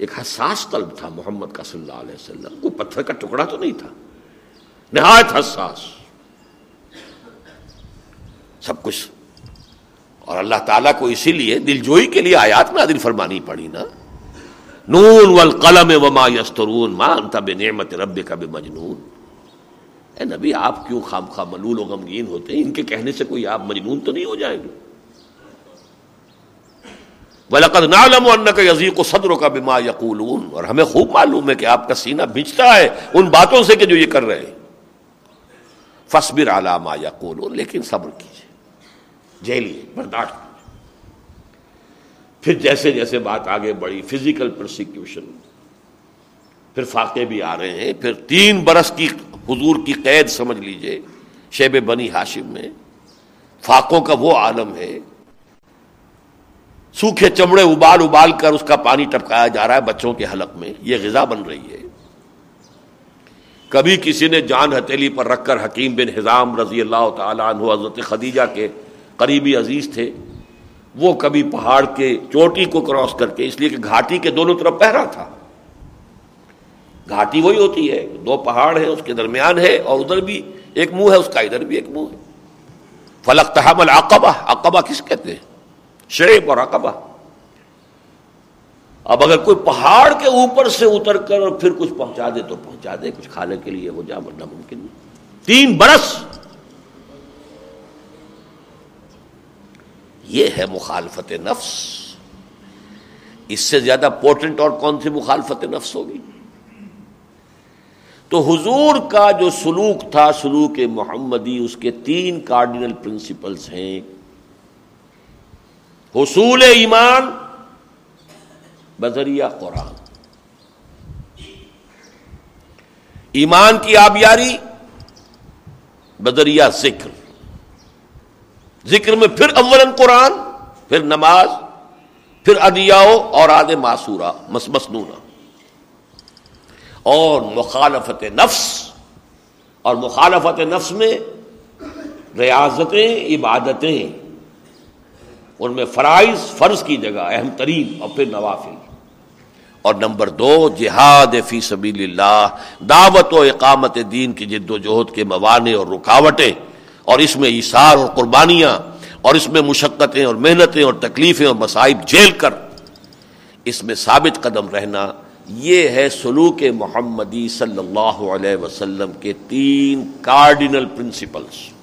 ایک حساس قلب تھا محمد کا صلی اللہ علیہ وسلم۔ کوئی پتھر کا ٹکڑا تو نہیں تھا۔ نہایت حساس۔ سب کچھ۔ اور اللہ تعالیٰ کو اسی لیے دل جوئی کے لیے آیات میں فرمانی پڑی نا۔ نون والقلم وما یسترون، ما انت بنعمت رب کا بے مجنون اے نبی، آپ کیوں خام خواہ ملول و غمگین ہوتے ہیں؟ ان کے کہنے سے کوئی آپ مجنون تو نہیں ہو جائیں گے۔ بلقد نالم کا یزیق و صدر کا بما یقولون اور ہمیں خوب معلوم ہے کہ آپ کا سینہ بھیجتا ہے ان باتوں سے کہ جو یہ کر رہے ہیں۔ فصبر علامہ یقولون لیکن صبر کیجیے جیلیے برداشت پھر جیسے جیسے بات آگے بڑھی فزیکل پروسیکیوشن پھر فاقے بھی آ رہے ہیں۔ پھر تین برس کی حضور کی قید سمجھ لیجیے، شیب بنی ہاشم میں۔ فاقوں کا وہ عالم ہے سوکھے چمڑے ابال ابال کر اس کا پانی ٹپکایا جا رہا ہے بچوں کے حلق میں۔ یہ غذا بن رہی ہے۔ کبھی کسی نے جان ہتیلی پر رکھ کر حکیم بن حزام رضی اللہ تعالیٰ عنہ، حضرت خدیجہ کے قریبی عزیز تھے۔ وہ کبھی پہاڑ کے چوٹی کو کراس کر کے، اس لیے کہ گھاٹی کے دونوں طرف پہرا تھا۔ گھاٹی وہی ہوتی ہے، دو پہاڑ ہیں، اس کے درمیان ہے اور ادھر بھی ایک منہ ہے، اس کا ادھر بھی ایک منہ ہے۔ فلک تحمل اقبا اقبا کس کہتے ہیں؟ شیب اور عقبہ اب اگر کوئی پہاڑ کے اوپر سے اتر کر اور پھر کچھ پہنچا دے تو پہنچا دے، کچھ کھانے کے لیے ہو جائے ورنہ ممکن نہیں۔ تین برس۔ یہ ہے مخالفت نفس۔ اس سے زیادہ پورٹنٹ اور کون سی مخالفت نفس ہوگی؟ تو حضور کا جو سلوک تھا، سلوک محمدی، اس کے تین کارڈینل پرنسپلس ہیں۔ حصول ایمان، بذریعہ قرآن۔ ایمان کی آبیاری، بذریعہ ذکر۔ ذکر میں پھر اول قرآن، پھر نماز، پھر ادیاؤ اور آد معصورہ مسنونہ۔ اور مخالفت نفس، اور مخالفت نفس میں ریاضتیں، عبادتیں۔ ان میں فرائض فرض کی جگہ، اہم ترین اور پھر نوافل۔ اور نمبر دو، جہاد فی سبیل اللہ، دعوت و اقامت دین کی جد و جہد کے موانع اور رکاوٹیں۔ اور اس میں اشار اور قربانیاں، اور اس میں مشقتیں اور محنتیں اور تکلیفیں اور مصائب جھیل کر۔ اس میں ثابت قدم رہنا، یہ ہے سلوک محمدی صلی اللہ علیہ وسلم کے تین کارڈینل پرنسپلس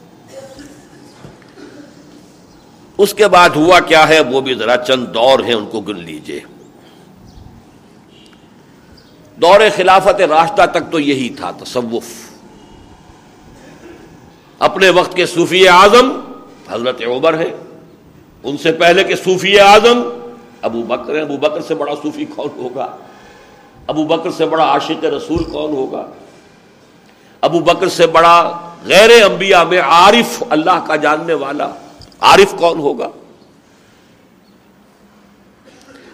اس کے بعد ہوا کیا ہے؟ وہ بھی ذرا چند دور ہیں، ان کو گن لیجیے۔ دور خلافت راستہ تک تو یہی تھا، تصوف۔ اپنے وقت کے صوفی اعظم حضرت عمر ہے ان سے پہلے کے صوفی اعظم ابو بکر ہے ابو بکر سے بڑا صوفی کون ہوگا؟ ابو بکر سے بڑا عاشق رسول کون ہوگا؟ ابو بکر سے بڑا غیر انبیاء میں عارف اللہ کا جاننے والا۔ عارف کون ہوگا؟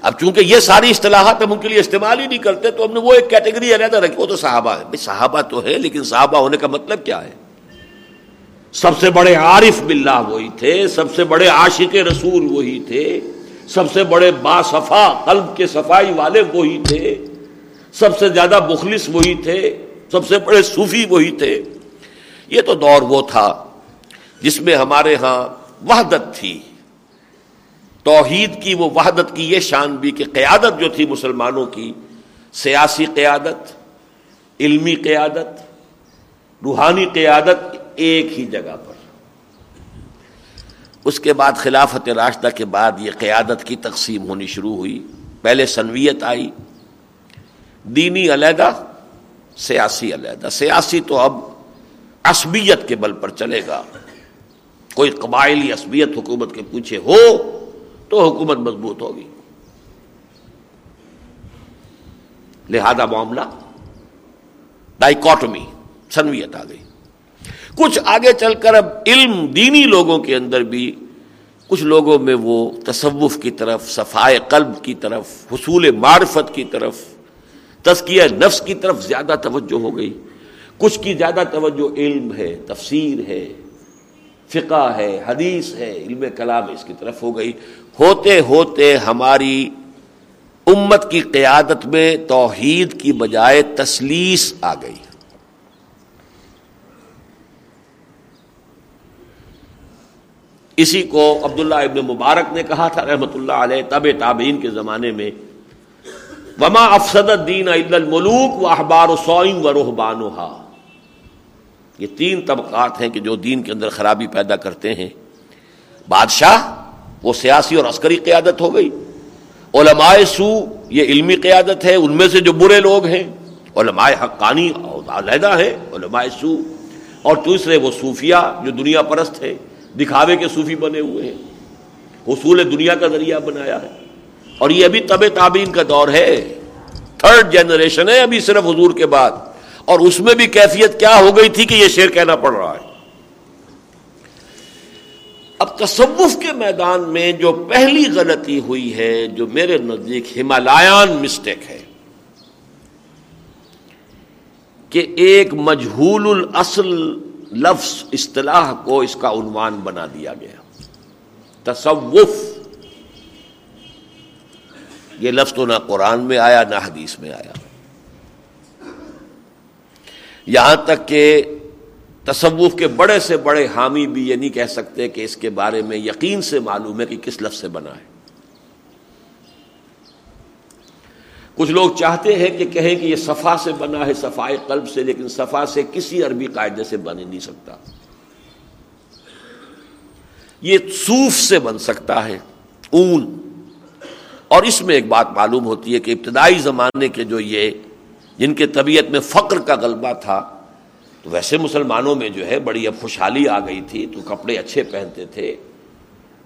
اب چونکہ یہ ساری اصطلاحات ہم ان کے لیے استعمال ہی نہیں کرتے، تو ہم نے وہ ایک کیٹیگری علیحدہ رکھی، وہ تو صحابہ ہے بھائی صحابہ تو ہے، لیکن صحابہ ہونے کا مطلب کیا ہے؟ سب سے بڑے عارف باللہ وہی تھے، سب سے بڑے عاشق رسول وہی تھے، سب سے بڑے با صفا قلب کے صفائی والے وہی تھے، سب سے زیادہ مخلص وہی تھے، سب سے بڑے صوفی وہی تھے۔ یہ تو دور وہ تھا جس میں ہمارے ہاں وحدت تھی۔ توحید کی وہ وحدت کی یہ شان بھی کہ قیادت جو تھی مسلمانوں کی، سیاسی قیادت، علمی قیادت، روحانی قیادت ایک ہی جگہ پر۔ اس کے بعد خلافت راستہ کے بعد یہ قیادت کی تقسیم ہونی شروع ہوئی۔ پہلے سنویت آئی۔ دینی علیحدہ، سیاسی علیحدہ۔ سیاسی تو اب عصبیت کے بل پر چلے گا۔ کوئی قبائلی عصبیت حکومت کے پوچھے ہو تو حکومت مضبوط ہوگی۔ لہذا معاملہ ڈائکٹمی سنویت آ گئی۔ کچھ آگے چل کر اب علم دینی لوگوں کے اندر بھی کچھ لوگوں میں وہ تصوف کی طرف، صفائے قلب کی طرف، حصول معرفت کی طرف، تزکیہ نفس کی طرف زیادہ توجہ ہو گئی۔ کچھ کی زیادہ توجہ علم ہے، تفسیر ہے۔ فقہ ہے، حدیث ہے، علم کلام اس کی طرف ہو گئی۔ ہوتے ہوتے ہماری امت کی قیادت میں توحید کی بجائے تسلیس آ گئی۔ اسی کو عبداللہ ابن مبارک نے کہا تھا، رحمت اللہ علیہ طب تابعین کے زمانے میں، وما افسد الدین الملوک و احبار و سوئم و روحبان یہ تین طبقات ہیں کہ جو دین کے اندر خرابی پیدا کرتے ہیں۔ بادشاہ، وہ سیاسی اور عسکری قیادت ہو گئی۔ علماء سو، یہ علمی قیادت ہے، ان میں سے جو برے لوگ ہیں۔ علماء حقانی علیحدہ ہے علماء سو۔ اور دوسرے وہ صوفیہ جو دنیا پرست ہے دکھاوے کے صوفی بنے ہوئے ہیں۔ حصول دنیا کا ذریعہ بنایا ہے۔ اور یہ ابھی طب تعبین کا دور ہے۔ تھرڈ جنریشن ہے، ابھی صرف حضور کے بعد۔ اور اس میں بھی کیفیت کیا ہو گئی تھی کہ یہ شعر کہنا پڑ رہا ہے؟ اب تصوف کے میدان میں جو پہلی غلطی ہوئی ہے، جو میرے نزدیک ہمالائن مسٹیک ہے، کہ ایک مجہول الاصل لفظ اصطلاح کو اس کا عنوان بنا دیا گیا۔ تصوف، یہ لفظ تو نہ قرآن میں آیا، نہ حدیث میں آیا۔ یہاں تک کہ تصوف کے بڑے سے بڑے حامی بھی یہ نہیں کہہ سکتے کہ اس کے بارے میں یقین سے معلوم ہے کہ کس لفظ سے بنا ہے۔ کچھ لوگ چاہتے ہیں کہ کہیں کہ یہ صفا سے بنا ہے صفائے قلب سے، لیکن صفا سے کسی عربی قاعدے سے بن نہیں سکتا۔ یہ صوف سے بن سکتا ہے، اون۔ اور اس میں ایک بات معلوم ہوتی ہے کہ ابتدائی زمانے کے جو یہ جن کے طبیعت میں فقر کا غلبہ تھا، تو ویسے مسلمانوں میں جو ہے بڑی اب خوشحالی آ گئی تھی۔ تو کپڑے اچھے پہنتے تھے۔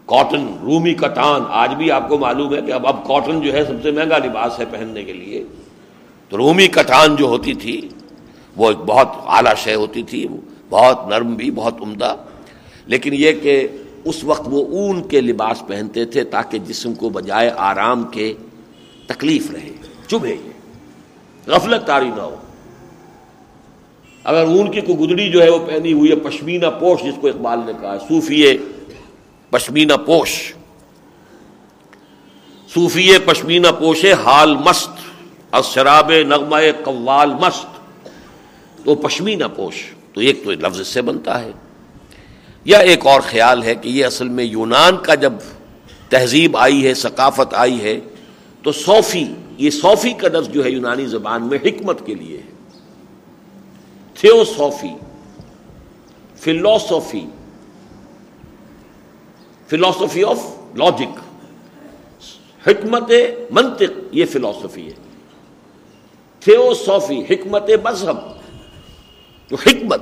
کاٹن رومی کتان آج بھی آپ کو معلوم ہے کہ اب اب کاٹن جو ہے سب سے مہنگا لباس ہے پہننے کے لیے۔ تو رومی کتان جو ہوتی تھی، وہ ایک بہت اعلیٰ شے ہوتی تھی بہت نرم بھی، بہت عمدہ۔ لیکن یہ کہ اس وقت وہ اون کے لباس پہنتے تھے تاکہ جسم کو بجائے آرام کے تکلیف رہے، چبھے۔ غفلت تاری نہ ہو۔ اگر اون کی کوئی گدڑی جو ہے وہ پہنی ہوئی ہے، پشمینہ پوش، جس کو اقبال نے کہا صوفی پشمینہ پوش۔ صوفی پشمینہ پوش حال مست شراب نغمہ قوال مست۔ تو پشمینہ پوش، تو ایک تو لفظ سے بنتا ہے۔ یا ایک اور خیال ہے کہ یہ اصل میں یونان کا جب تہذیب آئی ہے، ثقافت آئی ہے، تو صوفی یہ صوفی کا لفظ جو ہے یونانی زبان میں حکمت کے لیے ہے۔ Theosophy philosophy philosophy of logic, حکمت منطق، یہ فلوسفی ہے۔ تھیوسوفی، حکمت مذہب تو حکمت،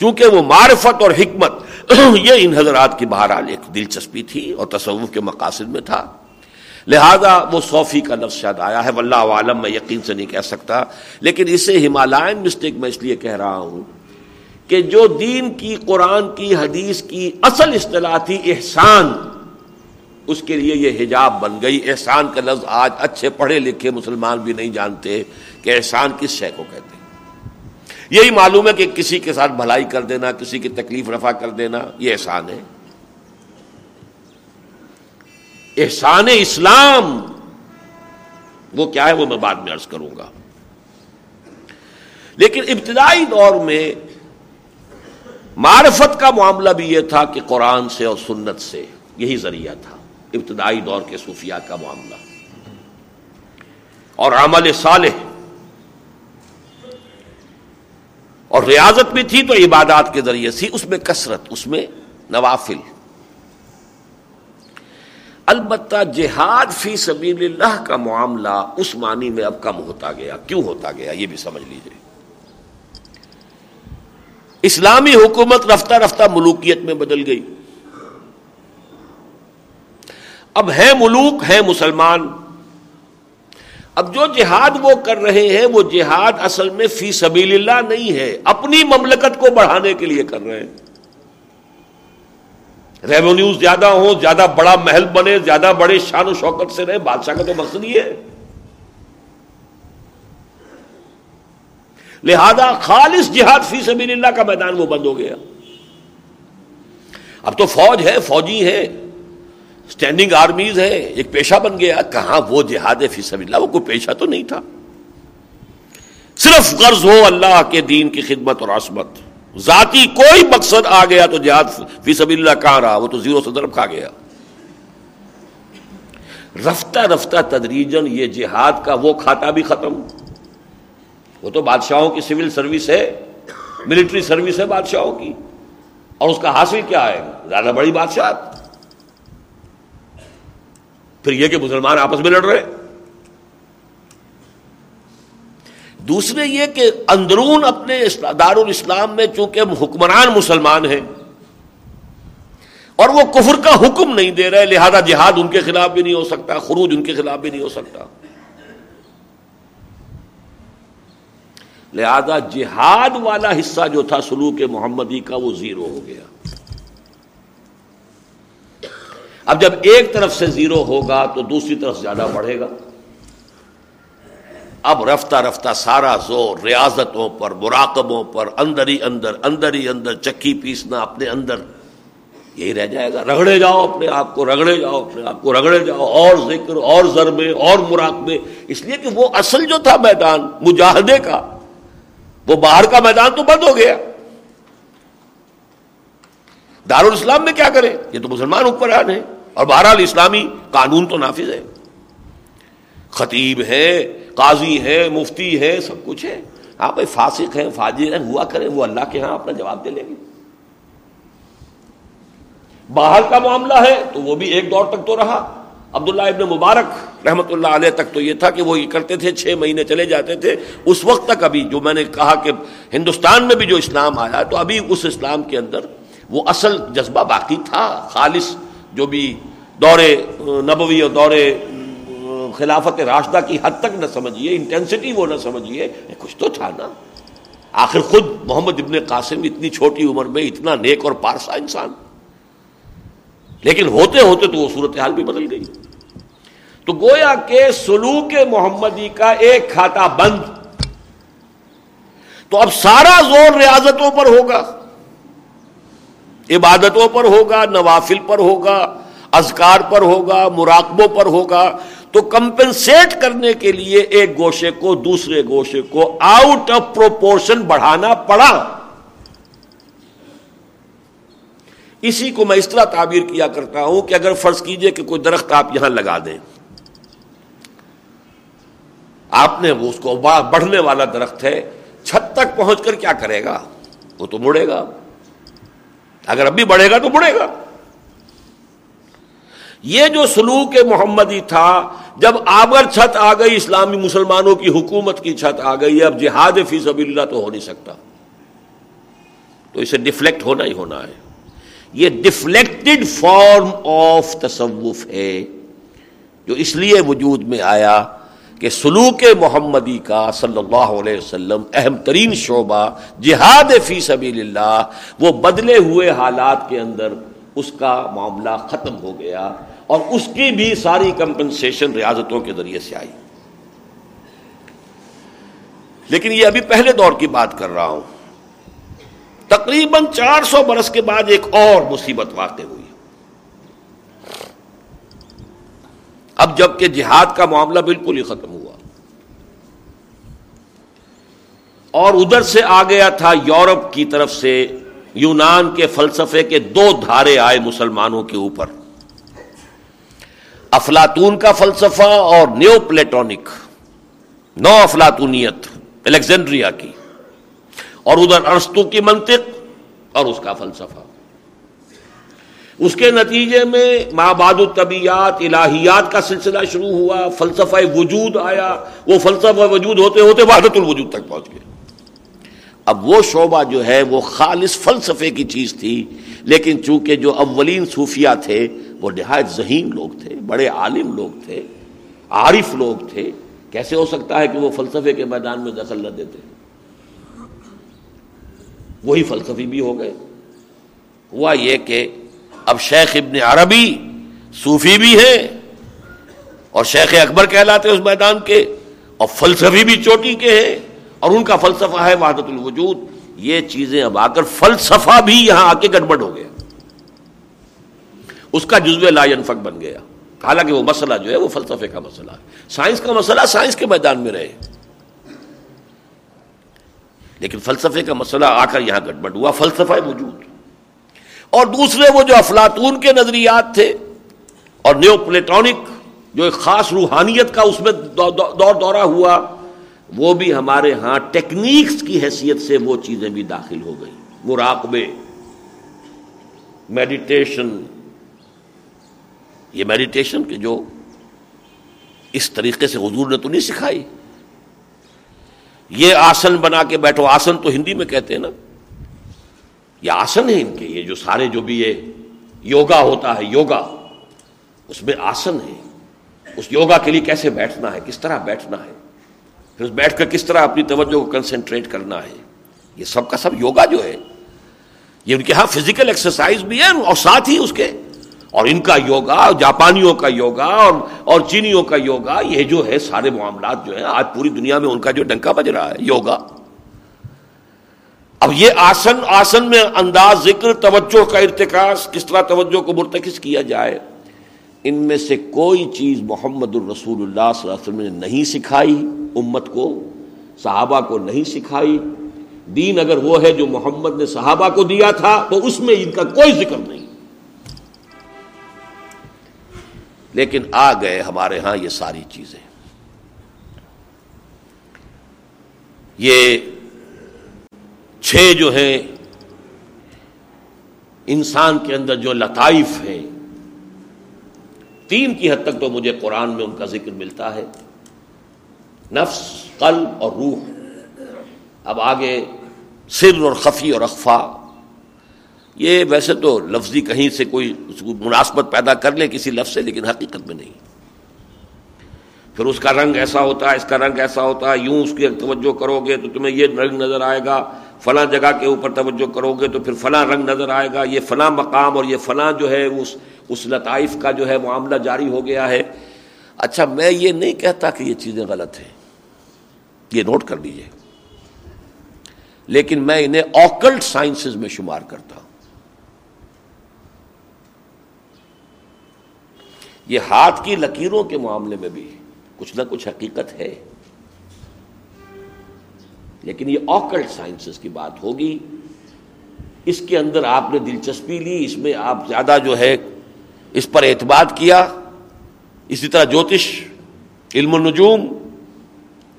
چونکہ وہ معرفت اور حکمت، یہ ان حضرات کی بہرحال ایک دلچسپی تھی اور تصوف کے مقاصد میں تھا۔ لہذا وہ صوفی کا لفظ شاید آیا ہے، واللہ عالم میں یقین سے نہیں کہہ سکتا۔ لیکن اسے ہمالائن مسٹیک میں اس لیے کہہ رہا ہوں کہ جو دین کی، قرآن کی، حدیث کی اصل اصطلاح تھی احسان، اس کے لیے یہ حجاب بن گئی۔ احسان کا لفظ آج اچھے پڑھے لکھے مسلمان بھی نہیں جانتے کہ احسان کس شے کو کہتے ہیں۔ یہی معلوم ہے کہ کسی کے ساتھ بھلائی کر دینا، کسی کی تکلیف رفع کر دینا، یہ احسان ہے۔ احسان اسلام، وہ کیا ہے وہ میں بعد میں عرض کروں گا۔ لیکن ابتدائی دور میں معرفت کا معاملہ بھی یہ تھا کہ قرآن سے اور سنت سے یہی ذریعہ تھا، ابتدائی دور کے صوفیہ کا معاملہ۔ اور عمل صالح۔ اور ریاضت بھی تھی تو عبادات کے ذریعے سے اس میں کثرت، اس میں نوافل۔ البتہ جہاد فی سبیل اللہ کا معاملہ اس معنی میں اب کم ہوتا گیا، کیوں ہوتا گیا، یہ بھی سمجھ لیجیے۔ اسلامی حکومت رفتہ رفتہ ملوکیت میں بدل گئی۔ اب ہے ملوک، ہے مسلمان۔ اب جو جہاد وہ کر رہے ہیں، وہ جہاد اصل میں فی سبیل اللہ نہیں ہے، اپنی مملکت کو بڑھانے کے لیے کر رہے ہیں۔ ریونیو زیادہ ہو، زیادہ بڑا محل بنے، زیادہ بڑے شان و شوکت سے رہے، بادشاہ کا تو مقصد ہی ہے۔ لہذا خالص جہاد فی سبیل اللہ کا میدان وہ بند ہو گیا۔ اب تو فوج ہے، فوجی ہے اسٹینڈنگ آرمیز ہے ایک پیشہ بن گیا۔ کہاں وہ جہاد فی سبیل اللہ؟ وہ کوئی پیشہ تو نہیں تھا۔ صرف غرض ہو اللہ کے دین کی خدمت اور عصمت۔ ذاتی کوئی مقصد آ گیا تو جہاد فی سبیل اللہ کہاں رہا؟ وہ تو زیرو سے درب کھا گیا۔ رفتہ رفتہ تدریجن یہ جہاد کا وہ کھاتا بھی ختم۔ وہ تو بادشاہوں کی سول سروس ہے ملٹری سروس ہے بادشاہوں کی۔ اور اس کا حاصل کیا ہے؟ زیادہ بڑی بادشاہ۔ پھر یہ کہ مسلمان آپس میں لڑ رہے۔ دوسرے یہ کہ اندرون اپنے دار الاسلام میں چونکہ حکمران مسلمان ہیں اور وہ کفر کا حکم نہیں دے رہے، لہذا جہاد ان کے خلاف بھی نہیں ہو سکتا، خروج ان کے خلاف بھی نہیں ہو سکتا۔ لہذا جہاد والا حصہ جو تھا سلوک محمدی کا وہ زیرو ہو گیا۔ اب جب ایک طرف سے زیرو ہوگا تو دوسری طرف زیادہ بڑھے گا۔ اب رفتہ رفتہ سارا زور ریاضتوں پر، مراقبوں پر، اندر ہی اندر اندر ہی اندر، چکی پیسنا اپنے اندر۔ یہی رہ جائے گا۔ رگڑے جاؤ اپنے آپ کو، رگڑے جاؤ اپنے آپ کو، رگڑے جاؤ۔ اور ذکر، اور ضربے، اور مراقبے۔ اس لیے کہ وہ اصل جو تھا میدان، مجاہدے کا، وہ باہر کا میدان تو بند ہو گیا۔ دارالاسلام میں کیا کریں یہ تو مسلمان حکمران ہیں۔ اور بہرحال اسلامی قانون تو نافذ ہے۔ خطیب ہے قاضی ہے، مفتی ہے، سب کچھ ہے۔ ہاں بھائی، فاسق ہے فاجر ہے ہوا کریں، وہ اللہ کے ہاں اپنا جواب دے لیں گے۔ باہر کا معاملہ ہے تو وہ بھی ایک دور تک تو رہا۔ عبداللہ ابن مبارک رحمت اللہ علیہ تک تو یہ تھا کہ وہ یہ کرتے تھے، چھ مہینے چلے جاتے تھے۔ اس وقت تک ابھی جو میں نے کہا کہ ہندوستان میں بھی جو اسلام آیا، تو ابھی اس اسلام کے اندر وہ اصل جذبہ باقی تھا۔ خالص جو بھی دور نبوی اور دور خلافت راشدہ کی حد تک نہ سمجھیے انٹینسٹی وہ نہ سمجھیے کچھ تو تھا نا۔ آخر خود محمد ابن قاسم اتنی چھوٹی عمر میں اتنا نیک اور پارسا انسان۔ لیکن ہوتے ہوتے تو وہ صورتحال بھی بدل گئی۔ تو گویا کے سلوک محمدی کا ایک کھاتا بند۔ تو اب سارا زور ریاضتوں پر ہوگا۔ عبادتوں پر ہوگا، نوافل پر ہوگا، اذکار پر ہوگا، مراقبوں پر ہوگا۔ تو کمپنسیٹ کرنے کے لیے ایک گوشے کو دوسرے گوشے کو آؤٹ آف پروپورشن بڑھانا پڑا۔ اسی کو میں اس طرح تعبیر کیا کرتا ہوں کہ اگر فرض کیجیے کہ کوئی درخت آپ یہاں لگا دیں۔ آپ نے اس کو بڑھنے والا درخت ہے، چھت تک پہنچ کر کیا کرے گا؟ وہ تو مڑے گا۔ اگر اب بھی بڑھے گا تو مڑے گا۔ یہ جو سلوک محمدی تھا جب آگر چھت آ گئی، اسلامی مسلمانوں کی حکومت کی چھت آ گئی، اب جہاد فی سب اللہ تو ہو نہیں سکتا۔ تو اسے ڈفلیکٹ ہونا ہی ہونا ہے۔ یہ ڈفلیکٹڈ فارم آف تصوف ہے، جو اس لیے وجود میں آیا کہ سلوک محمدی کا صلی اللہ علیہ وسلم اہم ترین شعبہ جہاد فی سبیل اللہ وہ بدلے ہوئے حالات کے اندر اس کا معاملہ ختم ہو گیا۔ اور اس کی بھی ساری کمپنسیشن ریاضتوں کے ذریعے سے آئی۔ لیکن یہ ابھی پہلے دور کی بات کر رہا ہوں۔ تقریباً چار سو برس کے بعد ایک اور مصیبت واقع ہوئی۔ اب جبکہ جہاد کا معاملہ بالکل ہی ختم ہوا۔ اور ادھر سے آ گیا تھا یورپ کی طرف سے، یونان کے فلسفے کے دو دھارے آئے مسلمانوں کے اوپر۔ افلاطون کا فلسفہ اور نیو پلیٹونک نو افلاطونیت الیگزینڈریا کی، اور ادھر ارستو کی منطق اور اس کا فلسفہ۔ اس کے نتیجے میں ماباد الطبیات الہیات کا سلسلہ شروع ہوا، فلسفہ وجود آیا۔ وہ فلسفہ وجود ہوتے ہوتے وحدت الوجود تک پہنچ گئے۔ اب وہ شعبہ جو ہے وہ خالص فلسفے کی چیز تھی، لیکن چونکہ جو اولین صوفیہ تھے وہ نہایت ذہین لوگ تھے، بڑے عالم لوگ تھے، عارف لوگ تھے۔ کیسے ہو سکتا ہے کہ وہ فلسفے کے میدان میں دخل نہ دیتے؟ وہی فلسفی بھی ہو گئے۔ ہوا یہ کہ اب شیخ ابن عربی صوفی بھی ہے اور شیخ اکبر کہلاتے اس میدان کے، اور فلسفی بھی چوٹی کے ہیں، اور ان کا فلسفہ ہے وحدت الوجود۔ یہ چیزیں اب آ کر فلسفہ بھی یہاں آ کے گڑبڑ ہو گیا اس کا جزو لا ينفق بن گیا۔ حالانکہ وہ مسئلہ جو ہے وہ فلسفے کا مسئلہ ہے۔ سائنس کا مسئلہ سائنس کے میدان میں رہے۔ لیکن فلسفے کا مسئلہ آ کر یہاں گڑبڑ ہوا، فلسفہ وجود اور دوسرے وہ جو افلاطون کے نظریات تھے اور نیو پلیٹونک جو ایک خاص روحانیت کا اس میں دور دورہ ہوا، وہ بھی ہمارے ہاں ٹیکنیکس کی حیثیت سے وہ چیزیں بھی داخل ہو گئی مراقبے، میڈیٹیشن یہ میڈیٹیشن کے جو اس طریقے سے حضور نے تو نہیں سکھائی۔ یہ آسن بنا کے بیٹھو، آسن تو ہندی میں کہتے ہیں نا۔ یہ آسن ہے ان کے، یہ جو سارے جو بھی یہ یوگا ہوتا ہے، یوگا۔ اس میں آسن ہے۔ اس یوگا کے لیے کیسے بیٹھنا ہے، کس طرح بیٹھنا ہے؟ پھر اس بیٹھ کر کس طرح اپنی توجہ کو کنسنٹریٹ کرنا ہے؟ یہ سب کا سب یوگا جو ہے۔ یہ ان کے ہاں فزیکل ایکسرسائز بھی ہے اور ساتھ ہی اس کے اور ان کا یوگا، جاپانیوں کا یوگا اور اور چینیوں کا یوگا، یہ جو ہے سارے معاملات جو ہیں، آج پوری دنیا میں ان کا جو ڈنکا بج رہا ہے، یوگا۔ اب یہ آسن آسن میں انداز، ذکر، توجہ کا ارتکاز، کس طرح توجہ کو مرتکز کیا جائے، ان میں سے کوئی چیز محمد الرسول اللہ صلی اللہ علیہ وسلم نے نہیں سکھائی، امت کو، صحابہ کو نہیں سکھائی۔ دین اگر وہ ہے جو محمد نے صحابہ کو دیا تھا، تو اس میں ان کا کوئی ذکر نہیں۔ لیکن آ گئے ہمارے ہاں یہ ساری چیزیں۔ یہ چھ جو ہیں، انسان کے اندر جو لطائف ہیں، تین کی حد تک تو مجھے قرآن میں ان کا ذکر ملتا ہے۔ نفس، قلب اور روح۔ اب آگے سر اور خفی اور اخفا۔ یہ ویسے تو لفظی کہیں سے کوئی مناسبت پیدا کر لے کسی لفظ سے، لیکن حقیقت میں نہیں۔ پھر اس کا رنگ ایسا ہوتا ہے اس کا رنگ ایسا ہوتا ہے یوں اس کی توجہ کرو گے تو تمہیں یہ رنگ نظر آئے گا، فلاں جگہ کے اوپر توجہ کرو گے تو پھر فلاں رنگ نظر آئے گا۔ یہ فلاں مقام اور یہ فلاں جو ہے اس اس لطائف کا جو ہے معاملہ جاری ہو گیا ہے۔ اچھا میں یہ نہیں کہتا کہ یہ چیزیں غلط ہیں۔ یہ نوٹ کر لیجیے لیکن میں انہیں آکلٹ سائنسز میں شمار کرتا ہوں۔ یہ ہاتھ کی لکیروں کے معاملے میں بھی کچھ نہ کچھ حقیقت ہے۔ لیکن یہ آکلٹ سائنسز کی بات ہوگی۔ اس کے اندر آپ نے دلچسپی لی، اس میں آپ زیادہ جو ہے اس پر اعتماد کیا۔ اسی طرح جوتش، علم النجوم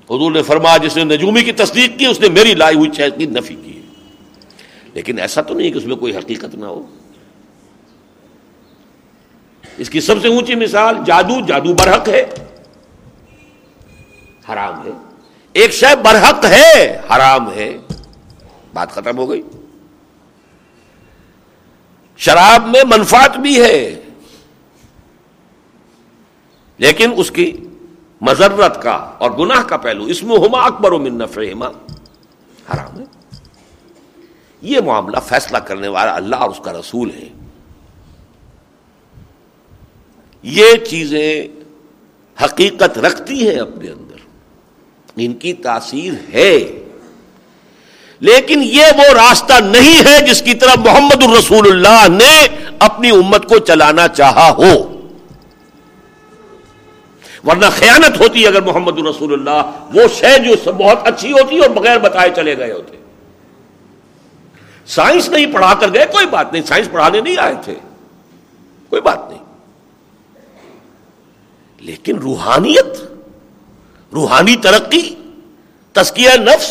حضور نے فرمایا، جس نے نجومی کی تصدیق کی، اس نے میری لائی ہوئی چیز کی نفی کی۔ لیکن ایسا تو نہیں کہ اس میں کوئی حقیقت نہ ہو۔ اس کی سب سے اونچی مثال جادو جادو برحق ہے۔ حرام ہے۔ ایک شے برحق ہے، حرام ہے۔ بات ختم ہو گئی۔ شراب میں منفات بھی ہے۔ لیکن اس کی مذرت کا اور گناہ کا پہلو اس میں ہما اکبر و منف حرام ہے۔ یہ معاملہ فیصلہ کرنے والا اللہ اور اس کا رسول ہے۔ یہ چیزیں حقیقت رکھتی ہیں اپنے اندر۔ ان کی تاثیر ہے۔ لیکن یہ وہ راستہ نہیں ہے جس کی طرف محمد الرسول اللہ نے اپنی امت کو چلانا چاہا ہو۔ ورنہ خیانت ہوتی اگر محمد الرسول اللہ وہ شے جو بہت اچھی ہوتی اور بغیر بتائے چلے گئے ہوتے۔ سائنس نہیں پڑھا کر گئے، کوئی بات نہیں، سائنس پڑھانے نہیں آئے تھے۔ کوئی بات نہیں۔ لیکن روحانیت، روحانی ترقی تسکیہ نفس،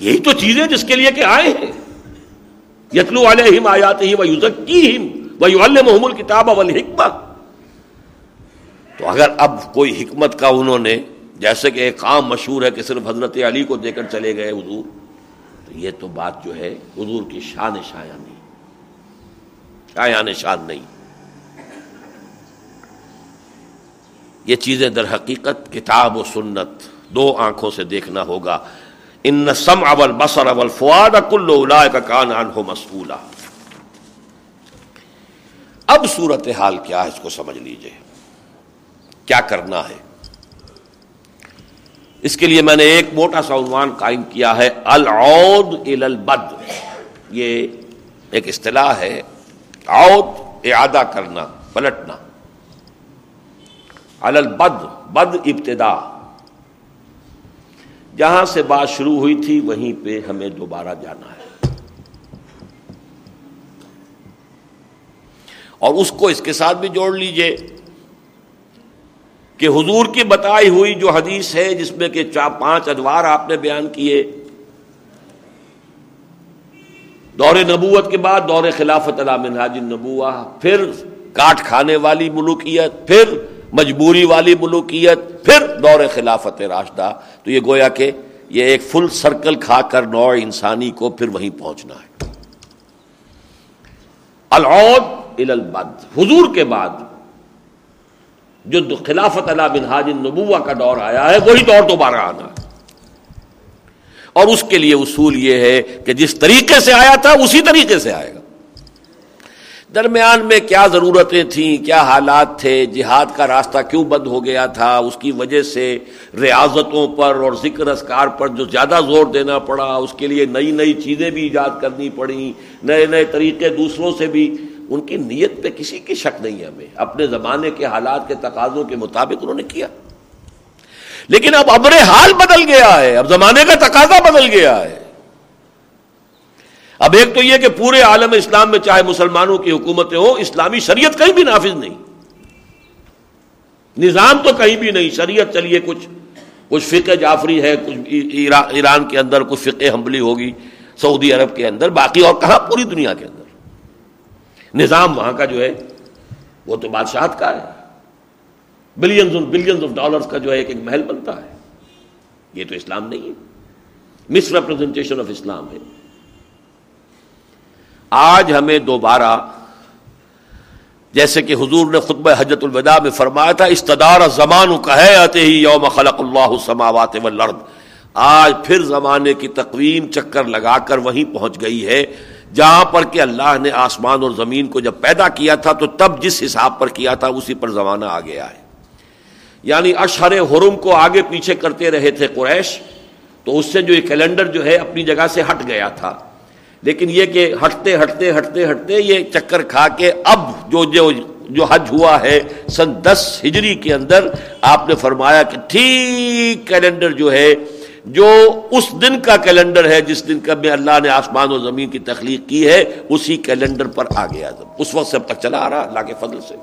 یہی تو چیزیں جس کے لیے کہ آئے ہیں۔ یتلو علیہم آیات ہی وہ یوزکیم وہ محمول کتاب تو اگر اب کوئی حکمت کا انہوں نے، جیسے کہ ایک کام مشہور ہے کہ صرف حضرت علی کو دے کر چلے گئے حضور، تو یہ تو بات جو ہے، حضور کی شان شایا نہیں شایان شان نہیں۔ یہ چیزیں در حقیقت کتاب و سنت، دو آنکھوں سے دیکھنا ہوگا۔ ان سم اول بسر اول فواد کلو کا کان آن ہو مسکولا اب صورت حال کیا ہے اس کو سمجھ لیجیے۔ کیا کرنا ہے؟ اس کے لیے میں نے ایک موٹا سا عنوان قائم کیا ہے، العود البد یہ ایک اصطلاح ہے، عود اعادہ کرنا، پلٹنا۔ البد بد ابتدا جہاں سے بات شروع ہوئی تھی، وہیں پہ ہمیں دوبارہ جانا ہے۔ اور اس کو اس کے ساتھ بھی جوڑ لیجیے کہ حضور کی بتائی ہوئی جو حدیث ہے، جس میں کہ چار پانچ ادوار آپ نے بیان کیے، دور نبوت کے بعد دور خلافت علام منہاج النبوہ، پھر کاٹ کھانے والی ملوکیت، پھر مجبوری والی ملوکیت، پھر دور خلافت راشدہ۔ تو یہ گویا کہ یہ ایک فل سرکل کھا کر نوع انسانی کو پھر وہیں پہنچنا ہے۔ العود البد۔ حضور کے بعد جو خلافت اللہ بن حاج نبوا کا دور آیا ہے، وہی دور دوبارہ آنا ہے۔ اور اس کے لیے اصول یہ ہے کہ جس طریقے سے آیا تھا، اسی طریقے سے آئے گا۔ درمیان میں کیا ضرورتیں تھیں، کیا حالات تھے، جہاد کا راستہ کیوں بند ہو گیا تھا، اس کی وجہ سے ریاضتوں پر اور ذکر اسکار پر جو زیادہ زور دینا پڑا، اس کے لیے نئی نئی چیزیں بھی ایجاد کرنی پڑیں، نئے نئے طریقے دوسروں سے بھی۔ ان کی نیت پہ کسی کی شک نہیں ہے ہمیں۔ اپنے زمانے کے حالات کے تقاضوں کے مطابق انہوں نے کیا۔ لیکن اب ابر حال بدل گیا ہے، اب زمانے کا تقاضا بدل گیا ہے۔ اب ایک تو یہ کہ پورے عالم اسلام میں چاہے مسلمانوں کی حکومتیں ہوں، اسلامی شریعت کہیں بھی نافذ نہیں۔ نظام تو کہیں بھی نہیں، شریعت چلیے کچھ کچھ فقہ جعفری ہے، کچھ ایران کے اندر کچھ فقہ حمبلی ہوگی، سعودی عرب کے اندر، باقی اور کہاں؟ پوری دنیا کے اندر۔ نظام وہاں کا جو ہے، وہ تو بادشاہت کا ہے۔ بلینز بلینز آف ڈالرز کا جو ہے، ایک ایک محل بنتا ہے۔ یہ تو اسلام نہیں ہے۔ مس ریپرزینٹیشن آف اسلام ہے۔ آج ہمیں دوبارہ جیسے کہ حضور نے خطبہ حجت الوداع میں فرمایا تھا، استدار زمان آتے ہی یوم خلق اللہ سماوات والارض۔ آج پھر زمانے کی تقویم چکر لگا کر وہیں پہنچ گئی ہے۔ جہاں پر کہ اللہ نے آسمان اور زمین کو جب پیدا کیا تھا، تو تب جس حساب پر کیا تھا، اسی پر زمانہ آ گیا ہے۔ یعنی اشہر حرم کو آگے پیچھے کرتے رہے تھے قریش، تو اس سے جو یہ کیلنڈر جو ہے، اپنی جگہ سے ہٹ گیا تھا۔ لیکن یہ کہ ہٹتے ہٹتے ہٹتے ہٹتے یہ چکر کھا کے اب جو جو جو حج ہوا ہے سن دس ہجری کے اندر آپ نے فرمایا کہ ٹھیک کیلنڈر جو ہے، جو اس دن کا کیلنڈر ہے، جس دن کا میں اللہ نے آسمان و زمین کی تخلیق کی ہے، اسی کیلنڈر پر آ گیا اس وقت سے اب تک چلا آ رہا، اللہ کے فضل سے۔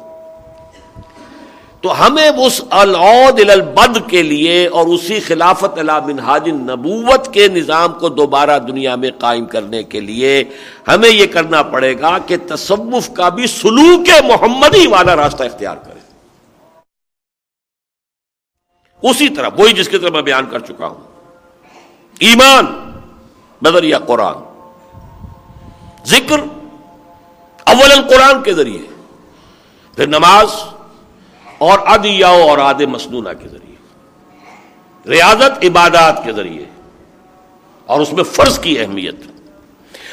تو ہمیں اس العود البد کے لیے اور اسی خلافت علا منہاج نبوت کے نظام کو دوبارہ دنیا میں قائم کرنے کے لیے ہمیں یہ کرنا پڑے گا کہ تصوف کا بھی سلوک محمدی والا راستہ اختیار کرے اسی طرح، وہی جس کی طرح میں بیان کر چکا ہوں۔ ایمان، نظریہ قرآن۔ ذکر اول قرآن کے ذریعے۔ پھر نماز اور ادیا اور آد مسنونہ کے ذریعے، ریاضت عبادات کے ذریعے، اور اس میں فرض کی اہمیت۔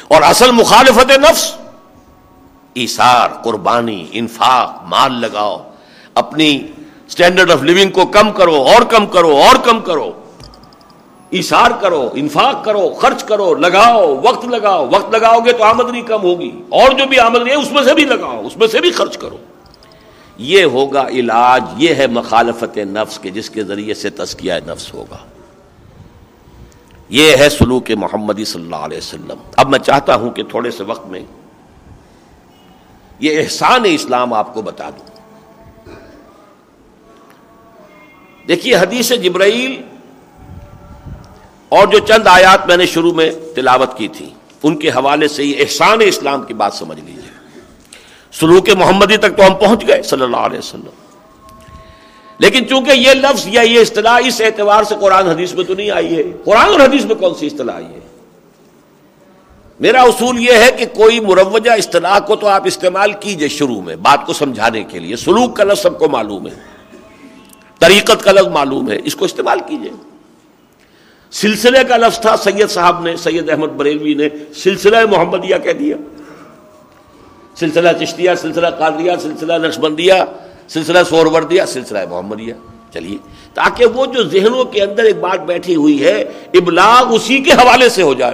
اور اصل مخالفت نفس ایسار قربانی، انفاق، مال لگاؤ، اپنی اسٹینڈرڈ آف لیونگ کو کم کرو، اور کم کرو، اور کم کرو۔ ایسار کرو، انفاق کرو، خرچ کرو، لگاؤ، وقت لگاؤ۔ وقت لگاؤ گے تو آمدنی کم ہوگی۔ اور جو بھی آمدنی ہے، اس میں سے بھی لگاؤ، اس میں سے بھی خرچ کرو۔ یہ ہوگا علاج، یہ ہے مخالفت نفس کے، جس کے ذریعے سے تزکیہ نفس ہوگا۔ یہ ہے سلوک محمدی صلی اللہ علیہ وسلم۔ اب میں چاہتا ہوں کہ تھوڑے سے وقت میں یہ احسان اسلام آپ کو بتا دوں۔ دیکھیے حدیث جبرائیل اور جو چند آیات میں نے شروع میں تلاوت کی تھی، ان کے حوالے سے یہ احسان اسلام کی بات سمجھ لیجیے سلوک محمدی تک تو ہم پہنچ گئے، صلی اللہ علیہ وسلم۔ لیکن چونکہ یہ لفظ یا یہ اصطلاح اس اعتبار سے قرآن حدیث میں تو نہیں آئی ہے، قرآن اور حدیث میں کون سی اصطلاح آئی ہے؟ میرا اصول یہ ہے کہ کوئی مروجہ اصطلاح کو تو آپ استعمال کیجیے شروع میں، بات کو سمجھانے کے لیے۔ سلوک کا لفظ سب کو معلوم ہے، طریقت کا لفظ معلوم ہے، اس کو استعمال کیجیے۔ سلسلے کا لفظ تھا سید صاحب نے، سید احمد بریلوی نے سلسلہ محمدیہ کہہ دیا۔ سلسلہ چشتیہ، سلسلہ قادریہ، سلسلہ نقشبندیہ، سلسلہ سوروردیہ سلسلہ محمدیہ۔ چلیے، تاکہ وہ جو ذہنوں کے اندر ایک بات بیٹھی ہوئی ہے، ابلاغ اسی کے حوالے سے ہو جائے۔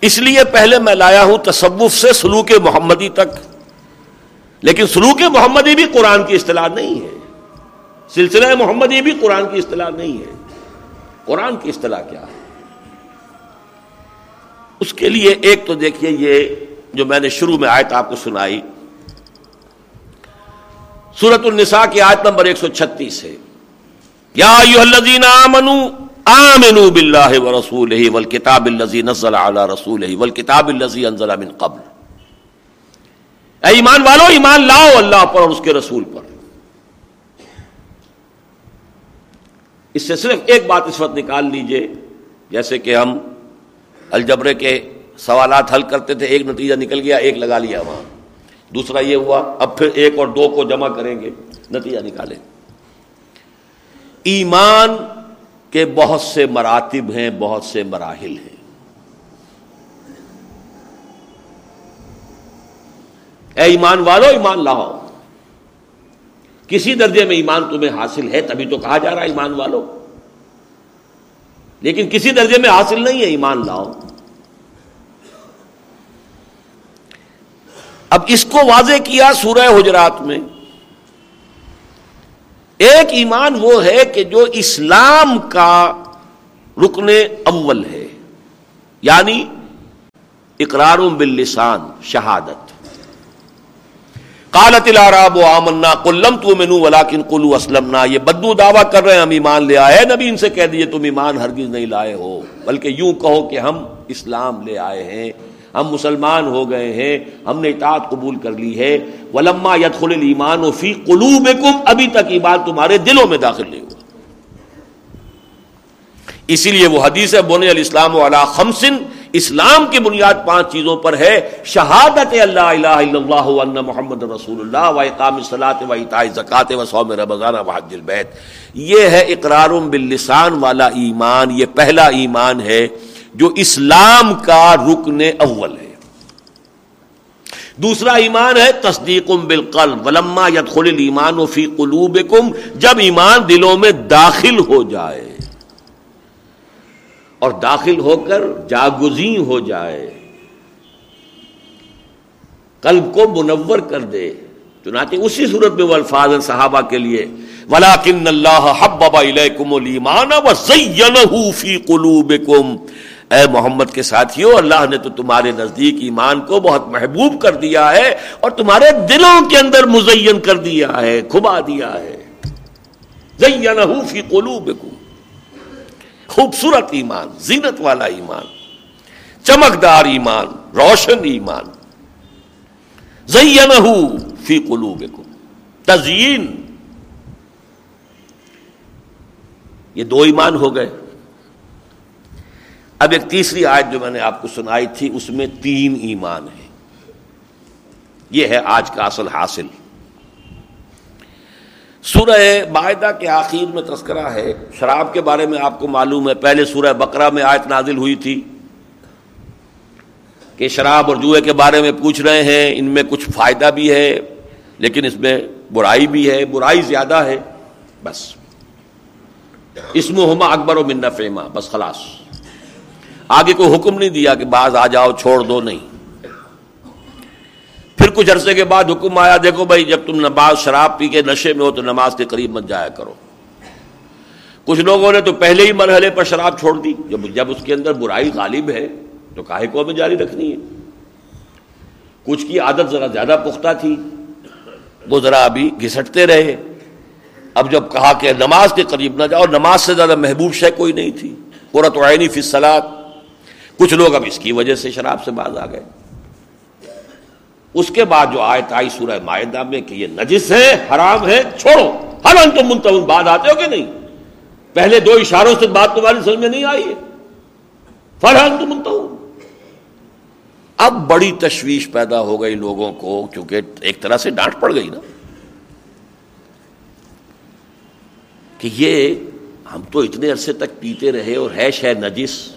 اس لیے پہلے میں لایا ہوں تصوف سے سلوک محمدی تک۔ لیکن سلوک محمدی بھی قرآن کی اصطلاح نہیں ہے۔ سلسلہ محمدی بھی قرآن کی اصطلاح نہیں ہے۔ قرآن کی اصطلاح کیا ہے؟ اس کے لیے ایک تو دیکھیے یہ جو میں نے شروع میں آیت آپ کو سنائی۔ سورت النساء کی آیت نمبر ایک سو چھتیس ہے۔ یا آمنو آمنو باللہ ورسولہ والکتاب اللذی نزل علی رسولہ والکتاب اللذی انزل من قبل۔ اے ایمان والو، ایمان لاؤ اللہ پر اور اس کے رسول پر۔ اس سے صرف ایک بات اس وقت نکال لیجیے، جیسے کہ ہم الجبرے کے سوالات حل کرتے تھے، ایک نتیجہ نکل گیا، ایک لگا لیا وہاں۔ دوسرا یہ ہوا، اب پھر ایک اور دو کو جمع کریں گے، نتیجہ نکالیں۔ ایمان کے بہت سے مراتب ہیں، بہت سے مراحل ہیں۔ اے ایمان والو، ایمان لاؤ۔ کسی درجے میں ایمان تمہیں حاصل ہے، تبھی تو کہا جا رہا ہے ایمان والو۔ لیکن کسی درجے میں حاصل نہیں ہے، ایمان لاؤ۔ اب اس کو واضح کیا سورہ حجرات میں۔ ایک ایمان وہ ہے کہ جو اسلام کا رکن اول ہے یعنی اقرار باللسان، شہادت۔ کالت العراب آمنا کلم تو مینو ولاکن کلو اسلم یہ بدو دعویٰ کر رہے ہیں، ہم ایمان لے آئے۔ نبی، ان سے کہہ دیے تم ایمان ہرگز نہیں لائے ہو، بلکہ یوں کہو کہ ہم اسلام لے آئے ہیں۔ ہم مسلمان ہو گئے ہیں، ہم نے اطاعت قبول کر لی ہے۔ ولما یدخل الایمان فی قلوبکم ابھی تک ایمان تمہارے دلوں میں داخل نہیں ہوا اسی لیے وہ حدیث ہے بن الاسلام علی خمسن اسلام کی بنیاد پانچ چیزوں پر ہے۔ شہادت اللہ الہ الا اللہ ان محمد رسول اللہ و اقام الصلاۃ و ایتاء الزکات و صوم رمضان و حج البیت۔ یہ ہے اقرار باللسان والا ایمان، یہ پہلا ایمان ہے۔ جو اسلام کا رکن اول ہے۔ دوسرا ایمان ہے تصدیق بالقلب، ولما يدخل الايمان فی قلوبکم، جب ایمان دلوں میں داخل ہو جائے۔ اور داخل ہو کر جاگزی ہو جائے۔ قلب کو منور کر دے۔ چنانچہ اسی صورت میں وہ الفاظ صحابہ کے لیے۔ ولاکن اللہ حبب الیکم الایمان وزینہ فی قلوبکم اے محمد کے ساتھیوں، اللہ نے تو تمہارے نزدیک ایمان کو بہت محبوب کر دیا ہے اور تمہارے دلوں کے اندر مزین کر دیا ہے، کھبا دیا ہے۔ فی قلوبکم۔ خوبصورت ایمان، زینت والا ایمان، چمکدار ایمان، روشن ایمان۔ زینہ فی قلوبکم۔ تزئین یہ دو ایمان ہو گئے۔ اب ایک تیسری آیت جو میں نے آپ کو سنائی تھی، اس میں تین ایمان ہیں۔ یہ ہے آج کا اصل حاصل۔ سورہ معاہدہ کے آخر میں تذکرہ ہے۔ شراب کے بارے میں آپ کو معلوم ہے، پہلے سورہ بقرہ میں آیت نازل ہوئی تھی کہ شراب اور جوئے کے بارے میں پوچھ رہے ہیں۔ ان میں کچھ فائدہ بھی ہے، لیکن اس میں برائی بھی ہے۔ برائی زیادہ ہے، بس۔ اس میں ہما اکبر و منا فیما بس خلاص۔ آگے کوئی حکم نہیں دیا کہ بعض آ جاؤ، چھوڑ دو، نہیں۔ پھر کچھ عرصے کے بعد حکم آیا، دیکھو بھائی، جب تم نماز شراب پی کے نشے میں ہو تو نماز کے قریب مت جایا کرو۔ کچھ لوگوں نے تو پہلے ہی مرحلے پر شراب چھوڑ دی۔ جب جب اس کے اندر برائی غالب ہے تو کاہے کو ہمیں جاری رکھنی ہے؟ کچھ کی عادت ذرا زیادہ پختہ تھی۔ وہ ذرا ابھی گھسٹتے رہے۔ اب جب کہا کہ نماز کے قریب نہ جاؤ، نماز سے زیادہ محبوب شے کوئی نہیں تھی۔ قرت عینی فی سلاد کچھ لوگ اب اس کی وجہ سے شراب سے باز آ گئے۔ اس کے بعد جو آیت آئی سورہ معاہدہ میں کہ یہ نجس ہے، حرام ہے، چھوڑو۔ ہر ان تم منتظم بعد آتے ہو کہ نہیں؟ پہلے دو اشاروں سے بات تمہاری سمجھ میں نہیں آئی ہے۔ فرحان تم منتظم اب بڑی تشویش پیدا ہو گئی لوگوں کو کیونکہ ایک طرح سے ڈانٹ پڑ گئی نا۔ کہ یہ ہم تو اتنے عرصے تک پیتے رہے اور ہے شہ نجس۔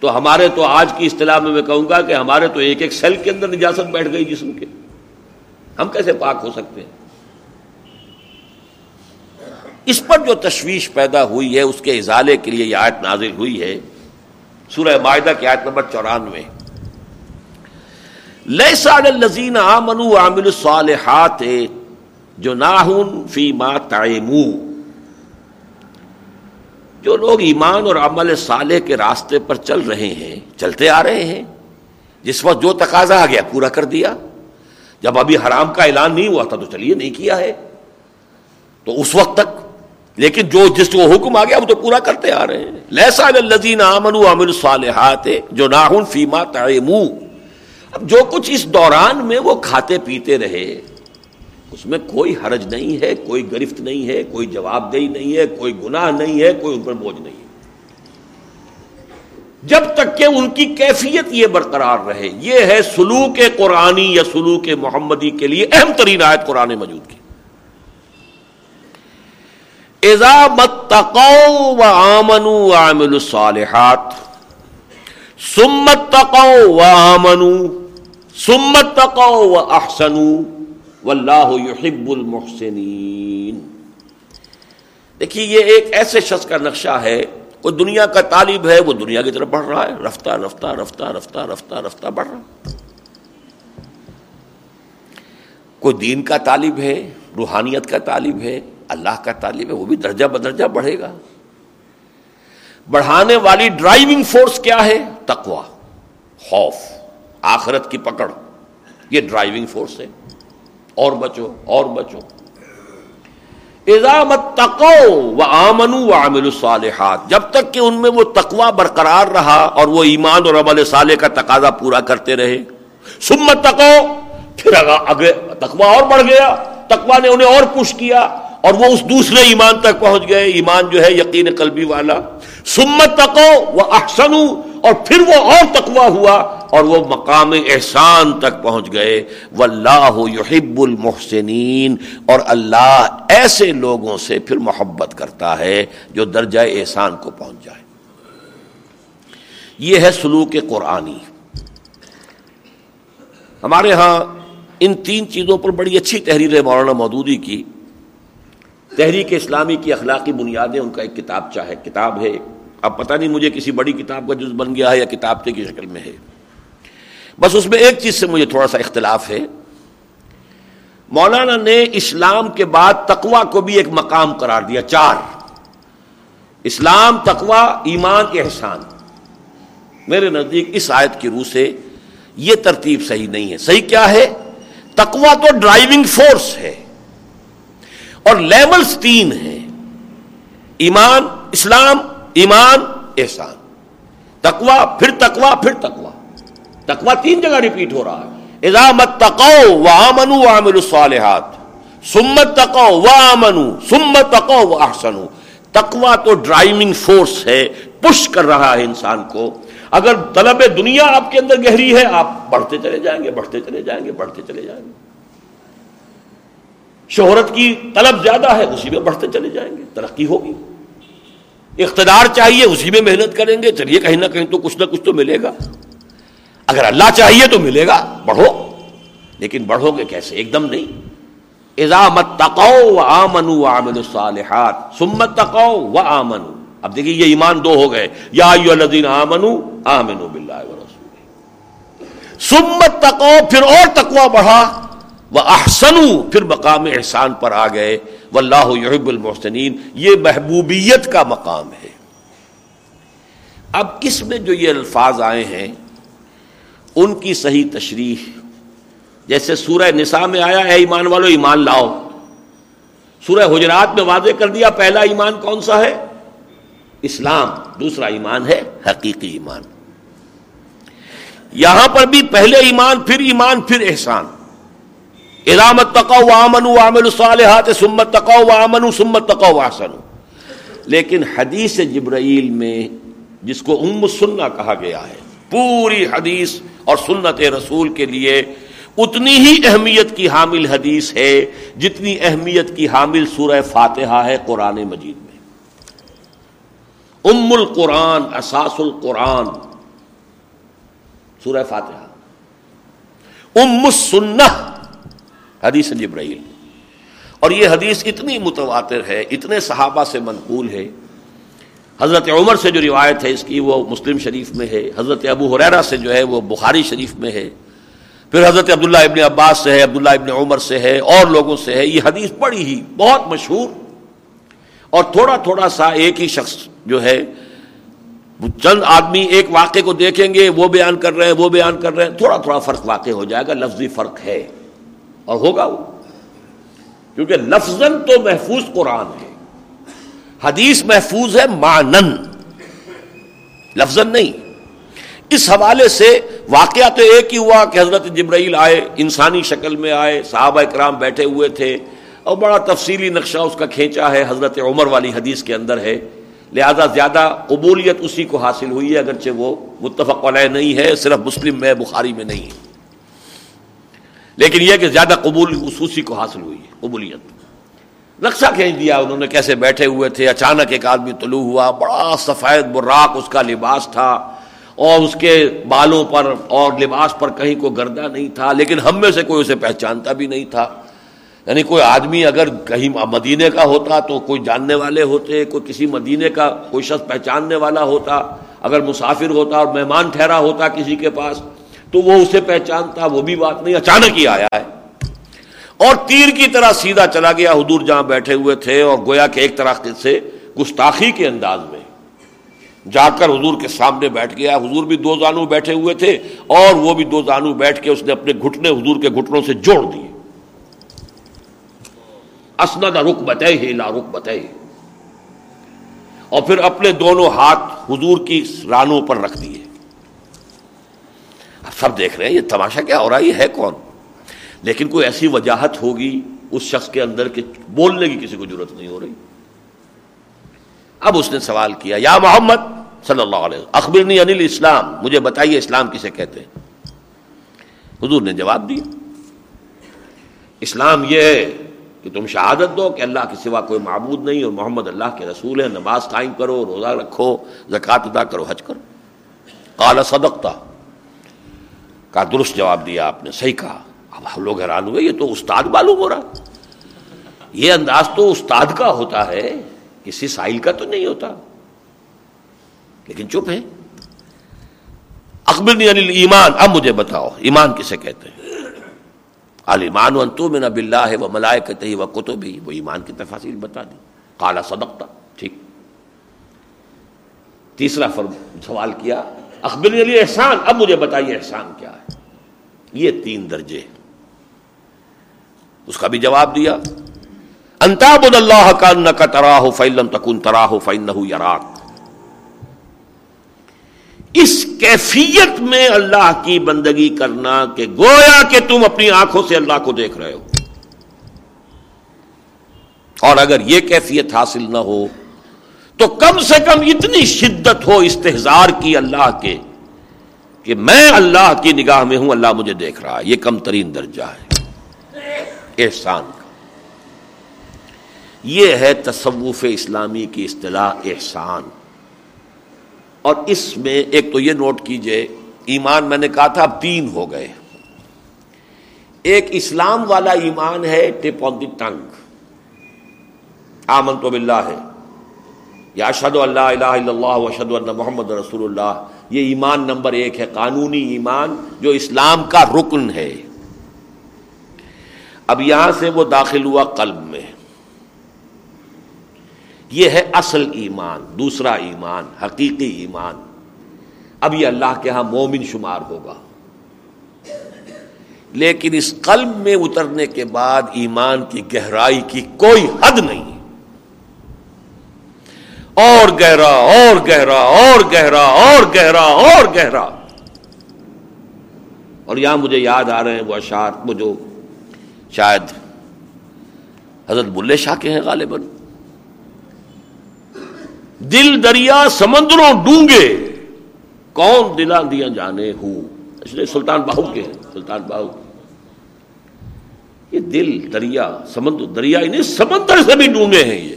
تو ہمارے تو آج کی اصطلاح میں میں کہوں گا کہ ہمارے تو ایک ایک سیل کے اندر نجاست بیٹھ گئی جسم کے۔ ہم کیسے پاک ہو سکتے ہیں؟ اس پر جو تشویش پیدا ہوئی ہے، اس کے ازالے کے لیے یہ آیت نازل ہوئی ہے۔ سورہ معاہدہ کی آیت نمبر چورانوے۔ الزین آمنو عامل الصالحات، جو ناہن فی ما تعیمو جو لوگ ایمان اور عمل صالح کے راستے پر چل رہے ہیں، چلتے آ رہے ہیں۔ جس وقت جو تقاضا آ گیا، پورا کر دیا۔ جب ابھی حرام کا اعلان نہیں ہوا تھا تو چلیے، نہیں کیا ہے۔ تو اس وقت تک، لیکن جو جس کو حکم آ گیا، وہ تو پورا کرتے آ رہے ہیں۔ لہسا الزین امن عامل صالحات جو ناہن فیما تعیمو اب جو کچھ اس دوران میں وہ کھاتے پیتے رہے اس میں کوئی حرج نہیں ہے، کوئی گرفت نہیں ہے، کوئی جواب دہی نہیں ہے، کوئی گناہ نہیں ہے، کوئی ان پر بوجھ نہیں ہے۔ جب تک کہ ان کی کیفیت یہ برقرار رہے، یہ ہے سلوک قرآنی یا سلوک محمدی کے لیے اہم ترین آیت قرآن موجود کی۔ و آمن عامل الصالحات سمت تقو و آمن سمت تقو و احسنو واللہ یحب المحسنین۔ دیکھیے، یہ ایک ایسے شخص کا نقشہ ہے کوئی دنیا کا طالب ہے، وہ دنیا کی طرف بڑھ رہا ہے، رفتہ رفتہ رفتہ رفتہ رفتہ رفتہ بڑھ رہا کوئی دین کا طالب ہے، روحانیت کا طالب ہے، اللہ کا طالب ہے، وہ بھی درجہ بدرجہ بڑھے گا۔ بڑھانے والی ڈرائیونگ فورس کیا ہے؟ تقوا خوف، آخرت کی پکڑ۔ یہ ڈرائیونگ فورس ہے۔ اور بچو اور بچو۔ ایزامت تقو و آمن و عامل الصالحات، جب تک کہ ان میں وہ تقوا برقرار رہا اور وہ ایمان اور عمل صالح کا تقاضا پورا کرتے رہے۔ سمت تقو پھر اگے تقوا اور بڑھ گیا۔ تقوا نے انہیں اور پش کیا اور وہ اس دوسرے ایمان تک پہنچ گئے۔ ایمان جو ہے یقین قلبی والا۔ سمت تقو وہ احسن اور پھر وہ اور تقوا ہوا۔ اور وہ مقام احسان تک پہنچ گئے۔ واللہ یحب المحسنین اور اللہ ایسے لوگوں سے پھر محبت کرتا ہے جو درجہ احسان کو پہنچ جائے۔ یہ ہے سلوک قرآنی۔ ہمارے ہاں ان تین چیزوں پر بڑی اچھی تحریر ہے مولانا مودودی کی۔ تحریک اسلامی کی اخلاقی بنیادیں، ان کا ایک کتاب چاہے، کتاب ہے۔ اب پتہ نہیں مجھے کسی بڑی کتاب کا جز بن گیا ہے یا کتاب کی شکل میں ہے۔ بس اس میں ایک چیز سے مجھے تھوڑا سا اختلاف ہے۔ مولانا نے اسلام کے بعد تقوا کو بھی ایک مقام قرار دیا، چار۔ اسلام تقوا ایمان، احسان۔ میرے نزدیک اس آیت کی روح سے یہ ترتیب صحیح نہیں ہے۔ صحیح کیا ہے؟ تقوا تو ڈرائیونگ فورس ہے۔ اور لیولز تین ہیں۔ ایمان، اسلام، ایمان، احسان۔ تقوا پھر تقوا پھر تقوا تقوا تین جگہ ریپیٹ ہو رہا ہے۔ ازامت تقو و آمن عامل الصالحات سمت تقو و آمن سمت تقو و احسن تقوا تو ڈرائیونگ فورس ہے پش کر رہا ہے انسان کو۔ اگر طلب دنیا آپ کے اندر گہری ہے، آپ بڑھتے چلے جائیں گے، بڑھتے چلے جائیں گے، بڑھتے چلے جائیں گے۔ شہرت کی طلب زیادہ ہے، اسی میں بڑھتے چلے جائیں گے، ترقی ہوگی۔ اقتدار چاہیے، اسی میں محنت کریں گے، چلیے کہیں نہ کہیں تو کچھ نہ کچھ تو ملے گا۔ اگر اللہ چاہیے تو ملے گا، بڑھو۔ لیکن بڑھو گے کیسے؟ ایک دم نہیں۔ ازامت تقو آمن عامل الصالحات سمت تقو و آمن اب دیکھیے، یہ ایمان دو ہو گئے۔ یا آمن آمن باللہ سمت تقو پھر اور تقوا بڑھا۔ وہ احسن پھر مقام احسان پر آ گئے۔ وہ یحب المحسنین، یہ محبوبیت کا مقام ہے۔ اب اس میں جو یہ الفاظ آئے ہیں؟ ان کی صحیح تشریح۔ جیسے سورہ نساء میں آیا ہے ایمان والو، ایمان لاؤ۔ سورہ حجرات میں واضح کر دیا، پہلا ایمان کون سا ہے؟ اسلام۔ دوسرا ایمان ہے، حقیقی ایمان۔ یہاں پر بھی پہلے ایمان، پھر ایمان، پھر احسان۔ ارامت تقو امن عامل الصالحات سمت تقو و امن سمت تقو آسن لیکن حدیث جبرائیل میں، جس کو ام سننا کہا گیا ہے، پوری حدیث اور سنت رسول کے لیے اتنی ہی اہمیت کی حامل حدیث ہے جتنی اہمیت کی حامل سورہ فاتحہ ہے قرآن مجید میں۔ ام القرآن، اساس القرآن، سورہ فاتحہ۔ ام السنہ، حدیث جبرائیل۔ اور یہ حدیث اتنی متواتر ہے، اتنے صحابہ سے منقول ہے حضرت عمر سے جو روایت ہے اس کی وہ مسلم شریف میں ہے، حضرت ابو حریرا سے جو ہے وہ بخاری شریف میں ہے۔ پھر حضرت عبداللہ ابن عباس سے ہے، عبداللہ ابن عمر سے ہے، اور لوگوں سے ہے۔ یہ حدیث بڑی ہی بہت مشہور اور تھوڑا تھوڑا سا ایک ہی شخص جو ہے چند آدمی ایک واقعے کو دیکھیں گے، وہ بیان کر رہے ہیں، وہ بیان کر رہے ہیں۔ تھوڑا تھوڑا فرق واقع ہو جائے گا، لفظی فرق ہے اور ہوگا وہ۔ کیونکہ لفظ تو محفوظ قرآن ہے۔ حدیث محفوظ ہے مانن لفظ نہیں۔ اس حوالے سے واقعہ تو ایک ہی ہوا کہ حضرت جبرائیل آئے، انسانی شکل میں آئے، صحابہ کرام بیٹھے ہوئے تھے، اور بڑا تفصیلی نقشہ اس کا کھینچا ہے، حضرت عمر والی حدیث کے اندر ہے۔ لہذا زیادہ قبولیت اسی کو حاصل ہوئی ہے، اگرچہ وہ متفق علیہ نہیں ہے، صرف مسلم میں، بخاری میں نہیں۔ ہے لیکن یہ کہ زیادہ قبول اسی کو حاصل ہوئی ہے، قبولیت۔ نقشہ کھینچ دیا انہوں نے، کیسے بیٹھے ہوئے تھے، اچانک ایک آدمی طلوع ہوا، بڑا سفید براق، اس کا لباس تھا، اور اس کے بالوں پر اور لباس پر کہیں کوئی گردہ نہیں تھا، لیکن ہم میں سے کوئی اسے پہچانتا بھی نہیں تھا۔ یعنی کوئی آدمی اگر کہیں مدینے کا ہوتا تو کوئی جاننے والے ہوتے، کوئی کسی مدینے کا، کوئی شخص پہچاننے والا ہوتا، اگر مسافر ہوتا اور مہمان ٹھہرا ہوتا کسی کے پاس تو وہ اسے پہچانتا، وہ بھی بات نہیں، اچانک ہی آیا ہے۔ اور تیر کی طرح سیدھا چلا گیا۔ حضور جہاں بیٹھے ہوئے تھے اور گویا کہ ایک طرح سے گستاخی کے انداز میں جا کر حضور کے سامنے بیٹھ گیا۔ حضور بھی دو زانو بیٹھے ہوئے تھے اور وہ بھی دو زانو بیٹھ کے اس نے اپنے گھٹنے حضور کے گھٹنوں سے جوڑ دیے۔ اسند رخ بتے ہی لا رخ بتے اور پھر اپنے دونوں ہاتھ حضور کی رانوں پر رکھ دیے۔ سب دیکھ رہے ہیں، یہ تماشا کیا ہو رہا ہے؟ یہ ہے کون؟ لیکن کوئی ایسی وجاہت ہوگی اس شخص کے اندر کہ بولنے کی کسی کو ضرورت نہیں ہو رہی؟ اب اس نے سوال کیا، یا محمد صلی اللہ علیہ اخبرنی انل اسلام مجھے بتائیے اسلام کسے کہتے ہیں؟ حضور نے جواب دیا، اسلام یہ ہے کہ تم شہادت دو کہ اللہ کے سوا کوئی معبود نہیں اور محمد اللہ کے رسول ہے نماز قائم کرو، روزہ رکھو زکوٰۃ ادا کرو، حج کرو۔ کالا صدقتا۔ کا درست جواب دیا آپ نے، صحیح کہا۔ اب ہم لوگ حیران ہوئے، یہ تو استاد معلوم ہو رہا۔ یہ انداز تو استاد کا ہوتا ہے، کسی سائل کا تو نہیں ہوتا۔ لیکن چپ ہے اخبر ایمان اب مجھے بتاؤ، ایمان کسے کہتے ہیں؟ علیمان تو میں نہ بلّہ ہے وہ ملائے کہتے وہ کتب بھی وہ ایمان کی تفاصیل بتا دی۔ کالا صدقتا ٹھیک۔ تیسرا فرم سوال کیا اخبر علی احسان اب مجھے بتائیے احسان کیا ہے۔ یہ تین درجے۔ اس کا بھی جواب دیا۔ انتاب اللہ کا تراہ فیلم تکن تراہ فین یراک۔ اس کیفیت میں اللہ کی بندگی کرنا کہ گویا کہ تم اپنی آنکھوں سے اللہ کو دیکھ رہے ہو۔ اور اگر یہ کیفیت حاصل نہ ہو، تو کم سے کم اتنی شدت ہو استحزار کی اللہ کے کہ میں اللہ کی نگاہ میں ہوں، اللہ مجھے دیکھ رہا ہے۔ یہ کم ترین درجہ ہے۔ احسان کا۔ یہ ہے تصوف اسلامی کی اصطلاح احسان۔ اور اس میں ایک تو یہ نوٹ کیجیے، ایمان میں نے کہا تھا، اب تین ہو گئے۔ ایک اسلام والا ایمان ہے، ٹپ آن دی ٹنگ۔ آمن تو بلّہ ہے یا اشد اللہ الہ الا اللہ اشد اللہ محمد رسول اللہ۔ یہ ایمان نمبر ایک ہے، قانونی ایمان جو اسلام کا رکن ہے۔ اب یہاں سے وہ داخل ہوا قلب میں۔ یہ ہے اصل ایمان، دوسرا ایمان، حقیقی ایمان۔ اب یہ اللہ کے ہاں مومن شمار ہوگا۔ لیکن اس قلب میں اترنے کے بعد ایمان کی گہرائی کی کوئی حد نہیں۔ اور گہرا اور گہرا اور گہرا اور گہرا اور گہرا۔ اور یہاں مجھے یاد آ رہے ہیں وہ اشار وہ جو شاید حضرت بلے شاہ کے ہیں غالباً۔ دل دریا سمندروں ڈونگے، کون دلا دیا جانے ہوں؟ اس لیے سلطان باہو کے ہیں، سلطان باہو۔ یہ دل دریا، سمندر دریا نہیں سمندر سے بھی ڈونگے ہیں یہ۔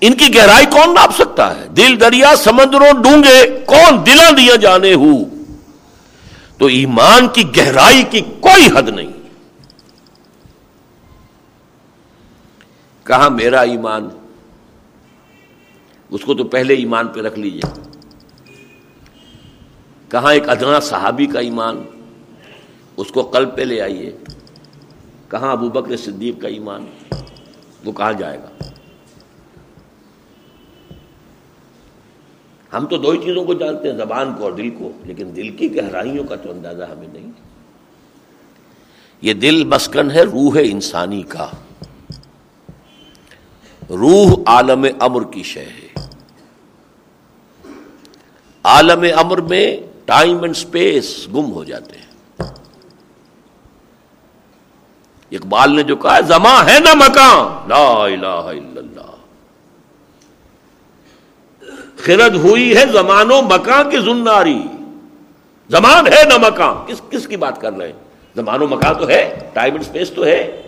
ان کی گہرائی کون ناپ سکتا ہے؟ دل دریا سمندروں ڈونگے، کون دلا دیا جانے ہوں؟ تو ایمان کی گہرائی کی کوئی حد نہیں۔ کہاں میرا ایمان، اس کو تو پہلے ایمان پہ رکھ لیجیے کہاں ایک ادنا صحابی کا ایمان، اس کو قلب پہ لے آئیے۔ کہاں ابو بکر صدیق کا ایمان، وہ کہاں جائے گا؟ ہم تو دو ہی چیزوں کو جانتے ہیں، زبان کو اور دل کو، لیکن دل کی گہرائیوں کا تو اندازہ ہمیں نہیں۔ یہ دل مسکن ہے روح انسانی کا۔ روح عالم امر کی شے ہے۔ عالم امر میں ٹائم اینڈ سپیس گم ہو جاتے ہیں۔ اقبال نے جو کہا ہے، زماں ہے نا مکان لا الہ الا اللہ۔ خرد ہوئی ہے زمان و مکان کی زناری۔ زمان ہے نہ مکان کس کس کی بات کر رہے ہیں؟ زمان و مکان تو ہے ٹائم اینڈ سپیس تو ہے۔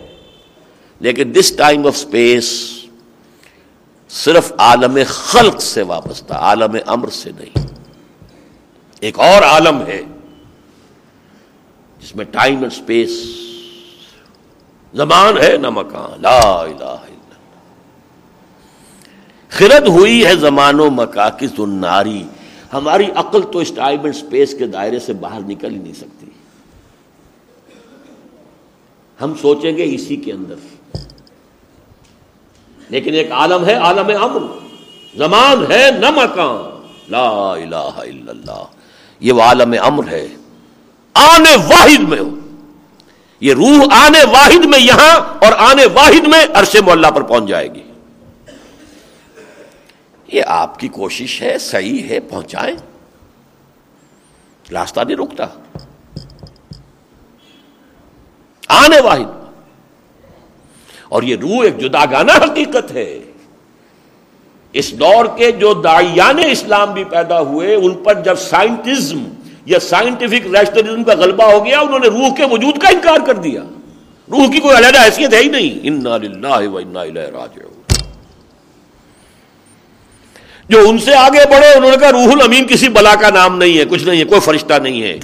لیکن دس ٹائم آف اسپیس صرف عالم خلق سے وابستہ، عالم امر سے نہیں۔ ایک اور عالم ہے جس میں ٹائم اینڈ اسپیس زمان ہے نہ مکان، لا الہ الا خرد ہوئی ہے زمان و مکا کی زناری۔ ہماری عقل تو اس ٹائم اینڈ اسپیس کے دائرے سے باہر نکل ہی نہیں سکتی۔ ہم سوچیں گے اسی کے اندر۔ لیکن ایک عالم ہے، عالم امن زمان ہے نہ مکان لا الہ الا اللہ۔ یہ وہ عالم امر ہے۔ آنے واحد میں ہو۔ یہ روح آنے واحد میں یہاں اور آنے واحد میں عرصے مولا پر پہنچ جائے گی۔ یہ آپ کی کوشش ہے، صحیح ہے، پہنچائیں۔ راستہ نہیں رکتا۔ آنے واحد اور یہ روح ایک جدا گانا حقیقت ہے۔ اس دور کے جو دائیان اسلام بھی پیدا ہوئے، ان پر جب سائنٹزم یا سائنٹیفک ریشنلزم کا غلبہ ہو گیا، انہوں نے روح کے وجود کا انکار کر دیا۔ روح کی کوئی علیحدہ حیثیت ہے ہی نہیں۔ انا و انا راجعون۔ جو ان سے آگے بڑھے، انہوں نے کہا روح الامین کسی بلا کا نام نہیں ہے، کچھ نہیں ہے، کوئی فرشتہ نہیں ہے۔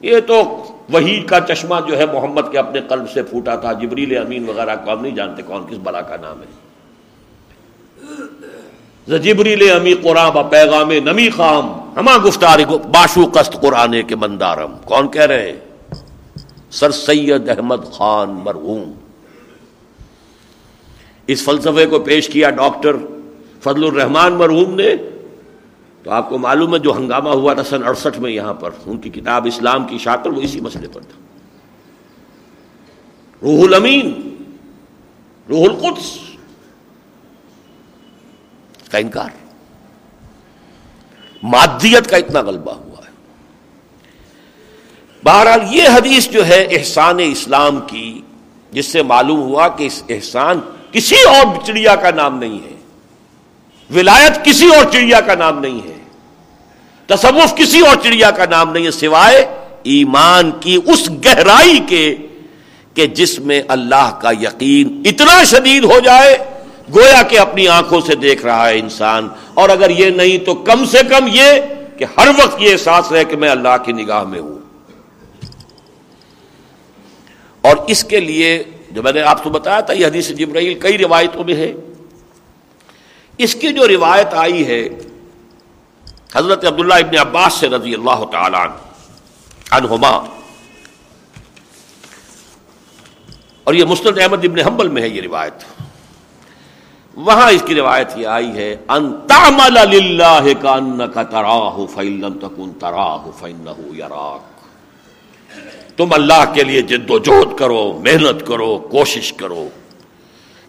یہ تو وہی کا چشمہ جو ہے محمد کے اپنے قلب سے پھوٹا تھا، جبریل امین وغیرہ کو ہم نہیں جانتے کون کس بلا کا نام ہے۔ زجبری امی قرآن پیغام نمی خام، ہما گفتار باشو قست قرآن کے مندارم کون کہہ رہے سر سید احمد خان مرحوم۔ اس فلسفے کو پیش کیا ڈاکٹر فضل الرحمان مرحوم نے۔ تو آپ کو معلوم ہے جو ہنگامہ ہوا تھا سن اڑسٹھ میں یہاں پر، ان کی کتاب اسلام کی شاطر وہ اسی مسئلے پر تھا۔ روح الامین، روح القدس۔ کا انکار۔ مادیت کا اتنا غلبہ ہوا ہے۔ بہرحال یہ حدیث جو ہے احسان اسلام کی، جس سے معلوم ہوا کہ اس احسان کسی اور چڑیا کا نام نہیں ہے۔ ولایت کسی اور چڑیا کا نام نہیں ہے۔ تصوف کسی اور چڑیا کا نام نہیں ہے سوائے ایمان کی اس گہرائی کے کہ جس میں اللہ کا یقین اتنا شدید ہو جائے، گویا کہ اپنی آنکھوں سے دیکھ رہا ہے انسان۔ اور اگر یہ نہیں تو کم سے کم یہ کہ ہر وقت یہ احساس رہے کہ میں اللہ کی نگاہ میں ہوں۔ اور اس کے لیے جو میں نے آپ کو بتایا تھا، یہ حدیث جبرائیل کئی روایتوں میں ہے۔ اس کی جو روایت آئی ہے حضرت عبداللہ ابن عباس سے رضی اللہ تعالی عنہما۔ اور یہ مستد احمد ابن حنبل میں ہے یہ روایت۔ وہاں اس کی روایت یہ آئی ہے انتعمل للہ کانکا تراہ فیلم تکن تراہ فینہو یراک۔ تم اللہ کے لیے جد و جہد کرو، محنت کرو، کوشش کرو۔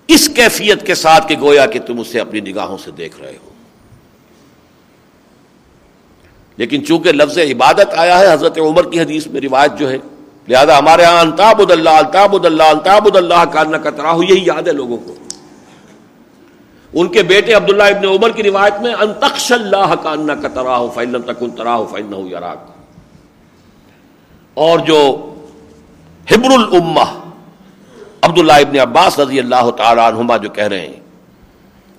اس کیفیت کے ساتھ کہ گویا کہ تم اسے اپنی نگاہوں سے دیکھ رہے ہو۔ لیکن چونکہ لفظ عبادت آیا ہے، حضرت عمر کی حدیث میں روایت جو ہے، لہذا ہمارے یہاں انتاب اللہ الطاب اللہ الطاب اللہ کا نہ یہی یاد ہے لوگوں کو۔ ان کے بیٹے عبداللہ ابن عمر کی روایت میں انتخش اللہ کا تراہ فن تکن تراہ فن یاراک اور جو ہبر الامہ عبداللہ ابن عباس رضی اللہ تعالی عنہما جو کہہ رہے ہیں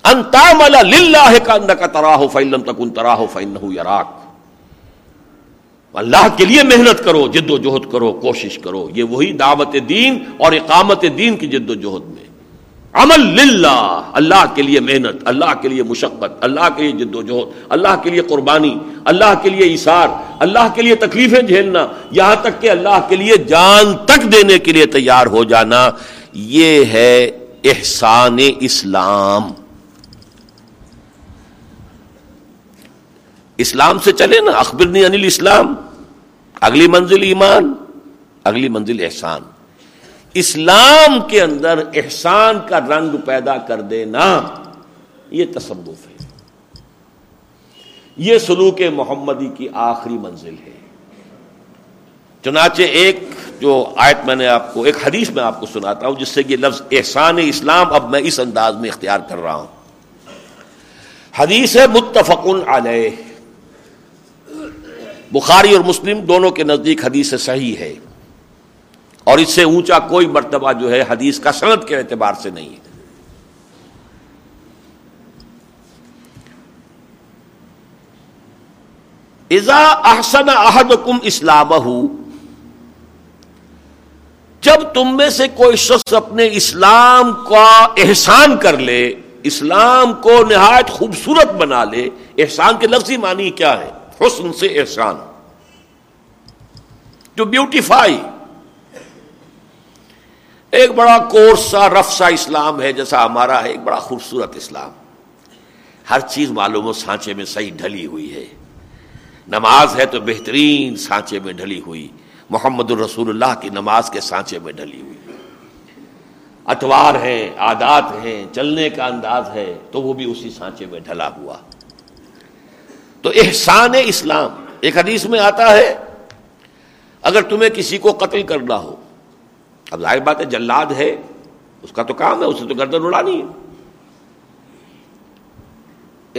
انتامل للہ کا انکا تراہ فیلم تکن تراہ فینہو یراک۔ اللہ کے لیے محنت کرو جد و جہد کرو، کوشش کرو۔ یہ وہی دعوت دین اور اقامت دین کی جد و جہد میں۔ عمل للہ، اللہ کے لیے محنت، اللہ کے لیے مشقت، اللہ کے لیے جد و جہد اللہ کے لیے قربانی، اللہ کے لیے اشار اللہ کے لیے تکلیفیں جھیلنا۔ یہاں تک کہ اللہ کے لیے جان تک دینے کے لیے تیار ہو جانا۔ یہ ہے احسان اسلام۔ اسلام سے چلے نا، اخبرنی انل اسلام اگلی منزل ایمان، اگلی منزل احسان۔ اسلام کے اندر احسان کا رنگ پیدا کر دینا یہ تصوف ہے۔ یہ سلوک محمدی کی آخری منزل ہے۔ چنانچہ ایک جو آیت میں نے آپ کو، ایک حدیث میں آپ کو سناتا ہوں، جس سے یہ لفظ احسان اسلام اب میں اس انداز میں اختیار کر رہا ہوں۔ حدیث ہے، متفقن علیہ۔ بخاری اور مسلم دونوں کے نزدیک حدیث صحیح ہے۔ اور اس سے اونچا کوئی مرتبہ جو ہے حدیث کا صنعت کے اعتبار سے نہیں ہے۔ ازا احسن احدکم اسلام جب تم میں سے کوئی شخص اپنے اسلام کا احسان کر لے، اسلام کو نہایت خوبصورت بنا لے، احسان کے لفظی معنی کیا ہے؟ حسن سے احسان. جو بیوٹیفائی ایک بڑا کورس سا رف سا اسلام ہے جیسا ہمارا ہے، ایک بڑا خوبصورت اسلام. ہر چیز معلوم و سانچے میں صحیح ڈھلی ہوئی ہے. نماز ہے تو بہترین سانچے میں ڈھلی ہوئی. محمد الرسول اللہ کی نماز کے سانچے میں ڈھلی ہوئی. اتوار ہیں، عادات ہیں، چلنے کا انداز ہے تو وہ بھی اسی سانچے میں ڈھلا ہوا. تو احسان اسلام، ایک حدیث میں آتا ہے، اگر تمہیں کسی کو قتل کرنا ہو، اب ظاہر بات ہے جلاد ہے، اس کا تو کام ہے، اسے تو گردن اڑانی ہے۔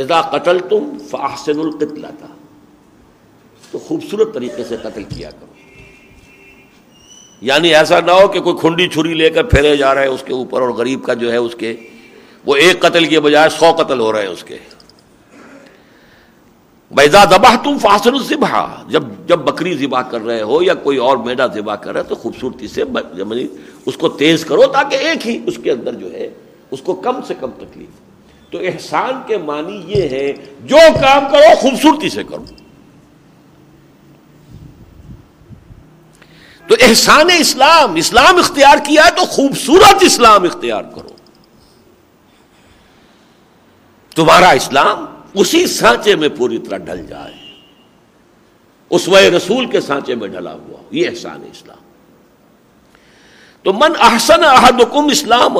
اذا قتل تم فاحسن القتل تھا تو خوبصورت طریقے سے قتل کیا کرو۔ یعنی ایسا نہ ہو کہ کوئی کھنڈی چھری لے کر پھیرے جا رہے ہیں اس کے اوپر اور غریب کا جو ہے اس کے، وہ ایک قتل کے بجائے سو قتل ہو رہے ہیں اس کے۔ بیزا ذبح تم فاصل البا جب جب بکری ذبح کر رہے ہو یا کوئی اور میڈا ذبح کر رہے تو خوبصورتی سے یعنی اس کو تیز کرو تاکہ ایک ہی اس کے اندر جو ہے، اس کو کم سے کم تکلیف۔ تو احسان کے معنی یہ ہے جو کام کرو خوبصورتی سے کرو۔ تو احسان اسلام اسلام اختیار کیا ہے تو خوبصورت اسلام اختیار کرو۔ تمہارا اسلام اسی سانچے میں پوری طرح ڈھل جائے۔ اس و رسول کے سانچے میں ڈھلا ہوا۔ یہ احسان اسلام۔ تو من احسن احدکم اسلام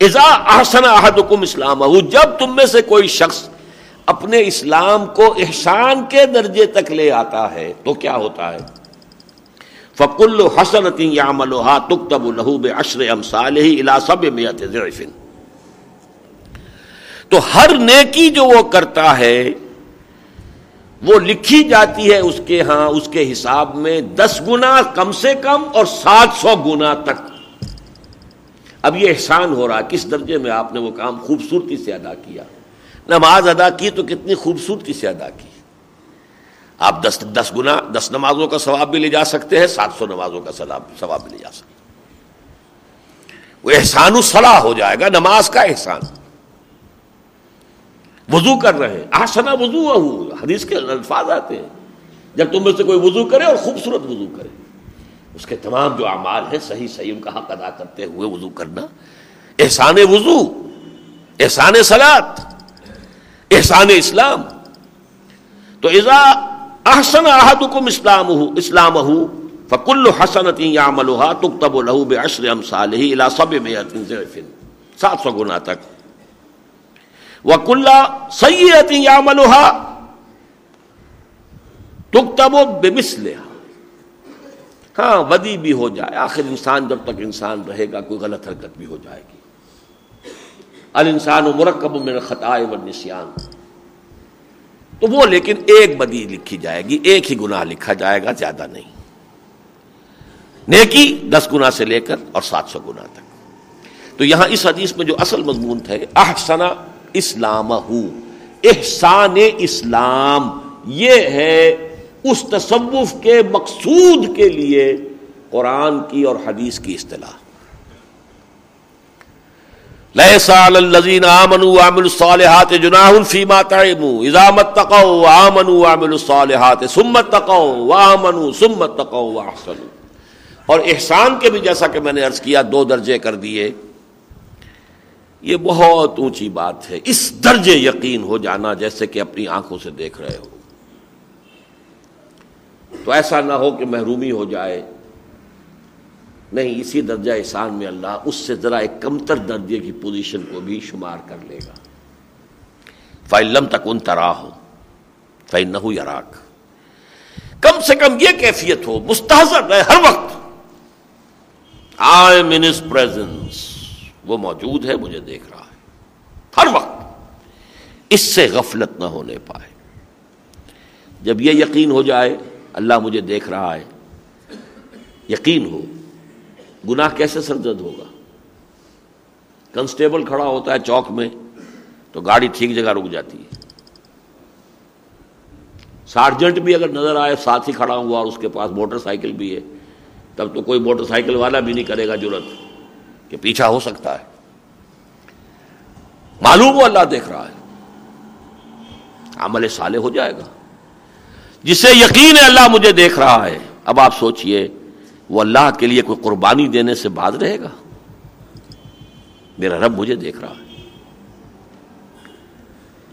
ازا احسن احدکم اسلام جب تم میں سے کوئی شخص اپنے اسلام کو احسان کے درجے تک لے آتا ہے، تو کیا ہوتا ہے؟ فکل حسن یا ملوہا تب لہو اشر ام الا سب میت تو ہر نیکی جو وہ کرتا ہے، وہ لکھی جاتی ہے اس کے ہاں اس کے حساب میں دس گنا کم سے کم اور سات سو گنا تک۔ اب یہ احسان ہو رہا کس درجے میں آپ نے وہ کام خوبصورتی سے ادا کیا؟ نماز ادا کی تو کتنی خوبصورتی سے ادا کی؟ آپ دس دس گنا، دس نمازوں کا ثواب بھی لے جا سکتے ہیں، سات سو نمازوں کا ثواب بھی لے جا سکتے وہ احسان الصلاح ہو جائے گا، نماز کا احسان۔ وضو کر رہے ہیں۔ آسنا وضو حدیث کے الفاظ آتے ہیں۔ جب تم میں سے کوئی وضو کرے اور خوبصورت وضو کرے۔ اس کے تمام جو اعمال ہیں، صحیح صحیح ان کا حق ادا کرتے ہوئے وضو کرنا۔ احسان وضو، احسان سلاد احسان اسلام۔ تو ازا احسن احدکم اسلام اسلام فکل حسنتی یا ملوہا تب لہو بے اشر ام صالح الا سب میں سات سو گنا تک۔ وہ کلّا سید یا ملوہا تب بے ہاں ودی بھی ہو جائے۔ آخر انسان جب تک انسان رہے گا، کوئی غلط حرکت بھی ہو جائے گی۔ الانسان و مرکب میں خطائے و نسیان تو وہ لیکن ایک بدی لکھی جائے گی، ایک ہی گناہ لکھا جائے گا، زیادہ نہیں۔ نیکی دس گنا سے لے کر اور سات سو گنا تک۔ تو یہاں اس حدیث میں جو اصل مضمون تھے احسنا اسلام احسان اسلام یہ ہے اس تصوف کے مقصود کے لیے قرآن کی اور حدیث کی اصطلاح۔ الذين امنوا وعملوا الصالحات جناح فيما طعموا اذا متقوا وامنوا وعملوا الصالحات ثم اتقوا وامنوا ثم اتقوا واحسنوا اور احسان کے بھی جیسا کہ میں نے عرض کیا، دو درجے کر دیے۔ یہ بہت اونچی بات ہے۔ اس درجے یقین ہو جانا جیسے کہ اپنی آنکھوں سے دیکھ رہے ہو۔ تو ایسا نہ ہو کہ محرومی ہو جائے۔ نہیں، اسی درجہ احسان میں اللہ اس سے ذرا ایک کمتر درجے کی پوزیشن کو بھی شمار کر لے گا۔ فائلم تک ان ترا ہو فائن نہ یراک کم سے کم یہ کیفیت ہو، مستحضر رہے ہر وقت۔ آئی مین پریزنس وہ موجود ہے، مجھے دیکھ رہا ہے۔ ہر وقت اس سے غفلت نہ ہونے پائے۔ جب یہ یقین ہو جائے، اللہ مجھے دیکھ رہا ہے۔ یقین ہو، گناہ کیسے سرزد ہوگا؟ کنسٹیبل کھڑا ہوتا ہے چوک میں، تو گاڑی ٹھیک جگہ رک جاتی ہے۔ سارجنٹ بھی اگر نظر آئے، ساتھ ہی کھڑا ہوا اور اس کے پاس موٹر سائیکل بھی ہے، تب تو کوئی موٹر سائیکل والا بھی نہیں کرے گا ضرورت کہ پیچھا ہو سکتا ہے۔ معلوم ہو اللہ دیکھ رہا ہے۔ عمل سالے ہو جائے گا۔ جسے یقین ہے اللہ مجھے دیکھ رہا ہے۔ اب آپ سوچئے، وہ اللہ کے لیے کوئی قربانی دینے سے بعد رہے گا؟ میرا رب مجھے دیکھ رہا ہے۔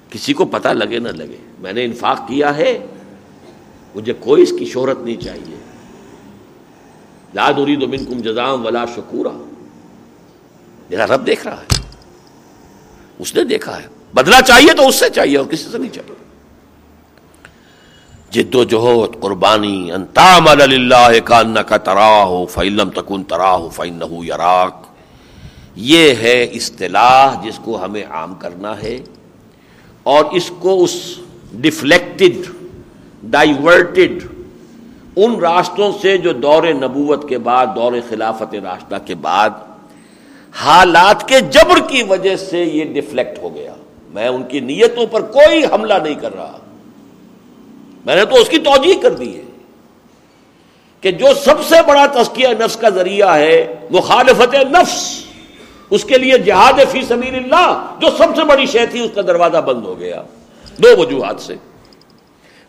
کسی کو پتہ لگے نہ لگے۔ میں نے انفاق کیا ہے۔ مجھے کوئی اس کی شہرت نہیں چاہیے۔ لاد ارید من کم جزام ولا شکورا۔ میرا رب دیکھ رہا ہے۔ اس نے دیکھا ہے۔ بدلا چاہیے تو اس سے چاہیے اور کسی سے نہیں چاہیے۔ جد و جہد، قربانی انتام اللہ کا تراہ ہو فعلم تکن تراہ ہو فعن یراک۔ یہ ہے اصطلاح جس کو ہمیں عام کرنا ہے اور اس کو اس ڈفلیکٹڈ ڈائیورٹڈ ان راستوں سے جو دور نبوت کے بعد، دور خلافت راستہ کے بعد حالات کے جبر کی وجہ سے یہ ڈفلیکٹ ہو گیا۔ میں ان کی نیتوں پر کوئی حملہ نہیں کر رہا۔ میں نے تو اس کی توجہ کر دی ہے کہ جو سب سے بڑا تسکیہ نفس کا ذریعہ ہے، مخالفت نفس، اس کے لیے جہاد فی سبیل اللہ، جو سب سے بڑی شے تھی، اس کا دروازہ بند ہو گیا۔ دو وجوہات سے۔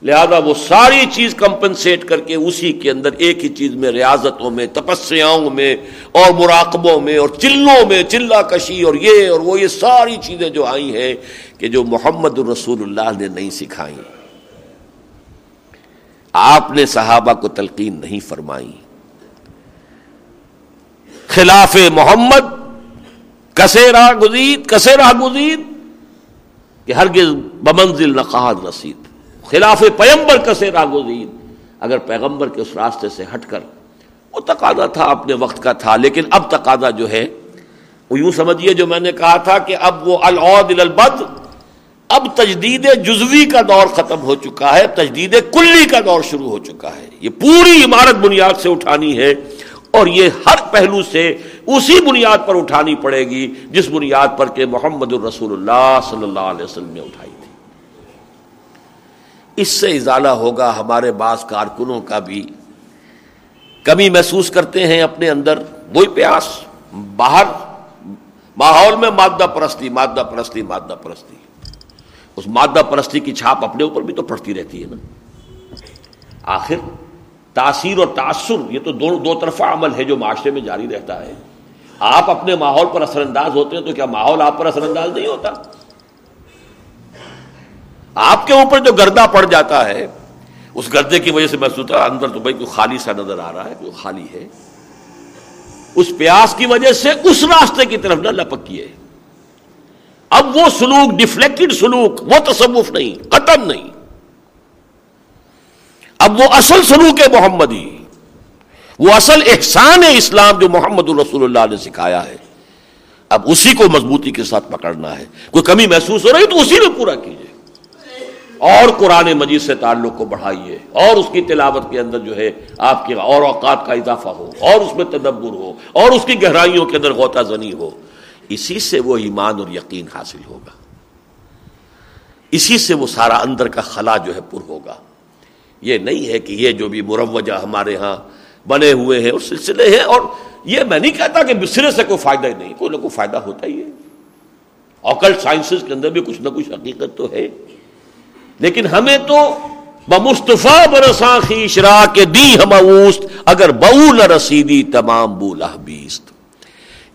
لہذا وہ ساری چیز کمپنسیٹ کر کے اسی کے اندر ایک ہی چیز میں، ریاضتوں میں، تپسیاؤں میں، اور مراقبوں میں، اور چلوں میں، چلا کشی، اور یہ اور وہ، یہ ساری چیزیں جو آئی ہیں کہ جو محمد الرسول اللہ نے نہیں سکھائی۔ آپ نے صحابہ کو تلقین نہیں فرمائی۔ خلاف محمد کسے راہ گزید کسے راہ گزید، کہ ہرگز بمنزل نقاد نصید خلاف پیمبر کسے راہ گزید اگر پیغمبر کے اس راستے سے ہٹ کر، وہ تقاضا تھا اپنے وقت کا تھا، لیکن اب تقاضا جو ہے، وہ یوں سمجھیے جو میں نے کہا تھا کہ اب وہ العود البد اب تجدید جزوی کا دور ختم ہو چکا ہے، تجدید کلی کا دور شروع ہو چکا ہے۔ یہ پوری عمارت بنیاد سے اٹھانی ہے اور یہ ہر پہلو سے اسی بنیاد پر اٹھانی پڑے گی جس بنیاد پر کہ محمد الرسول اللہ صلی اللہ علیہ وسلم نے اٹھائی۔ اس سے ازالہ ہوگا ہمارے بعض کارکنوں کا بھی۔ کمی محسوس کرتے ہیں اپنے اندر، وہی پیاس، باہر، ماحول میں مادہ پرستی مادہ پرستی مادہ پرستی۔ اس مادہ پرستی کی چھاپ اپنے اوپر بھی تو پڑتی رہتی ہے نا۔ آخر، تاثیر اور تاثر، یہ تو دو دو طرفہ عمل ہے جو معاشرے میں جاری رہتا ہے۔ آپ اپنے ماحول پر اثر انداز ہوتے ہیں تو کیا ماحول آپ پر اثر انداز نہیں ہوتا؟ آپ کے اوپر جو گردہ پڑ جاتا ہے، اس گردے کی وجہ سے محسوس ہوتا اندر تو بھائی کوئی خالی سا نظر آ رہا ہے، کوئی خالی ہے۔ اس پیاس کی وجہ سے اس راستے کی طرف نہ لپکیے اب وہ سلوک ڈفلیکٹڈ سلوک، وہ تصوف نہیں قتل نہیں۔ اب وہ اصل سلوک ہے محمدی۔ وہ اصل احسان اسلام جو محمد الرسول اللہ نے سکھایا ہے۔ اب اسی کو مضبوطی کے ساتھ پکڑنا ہے۔ کوئی کمی محسوس ہو رہی تو اسی میں پورا کیجیے اور قرآن مجید سے تعلق کو بڑھائیے اور اس کی تلاوت کے اندر جو ہے آپ کے اور اوقات کا اضافہ ہو اور اس میں تدبر ہو اور اس کی گہرائیوں کے اندر غوطہ زنی ہو اسی سے وہ ایمان اور یقین حاصل ہوگا اسی سے وہ سارا اندر کا خلا جو ہے پر ہوگا یہ نہیں ہے کہ یہ جو بھی مروجہ ہمارے ہاں بنے ہوئے ہیں اور سلسلے ہیں اور یہ میں نہیں کہتا کہ بسرے سے کوئی فائدہ ہی نہیں کوئی نہ کوئی فائدہ ہوتا ہی ہے اوکلٹ سائنسز کے اندر بھی کچھ نہ کچھ حقیقت تو ہے لیکن ہمیں تو بمصطفیٰ برساں خیشرا کے دی ہم اگر بو نہ رسیدی تمام بولا بیست۔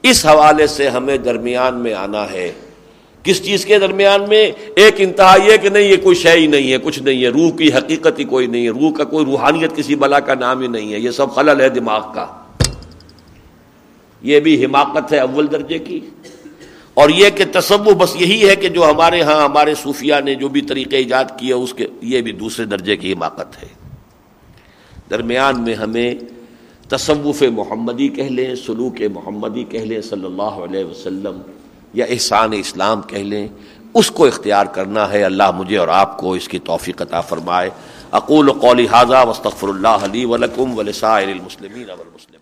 اس حوالے سے ہمیں درمیان میں آنا ہے۔ کس چیز کے درمیان میں؟ ایک انتہا یہ کہ نہیں، یہ کوئی شے ہی نہیں ہے، کچھ نہیں ہے۔ روح کی حقیقت ہی کوئی نہیں ہے۔ روح کا کوئی روحانیت کسی بلا کا نام ہی نہیں ہے۔ یہ سب خلل ہے دماغ کا۔ یہ بھی حماقت ہے اول درجے کی۔ اور یہ کہ تصور بس یہی ہے کہ جو ہمارے ہاں ہمارے صوفیہ نے جو بھی طریقے ایجاد کیے اس کے یہ بھی دوسرے درجے کی حماقت ہے۔ درمیان میں ہمیں تصوف محمدی کہہ لیں، سلوک محمدی کہہ لیں، صلی اللہ علیہ وسلم یا احسان اسلام کہہ لیں۔ اس کو اختیار کرنا ہے۔ اللہ مجھے اور آپ کو اس کی توفیق عطا فرمائے۔ اقول قولی حاضہ وصطفر اللہ علی ولکم ولسائر المسلمین والمسلمات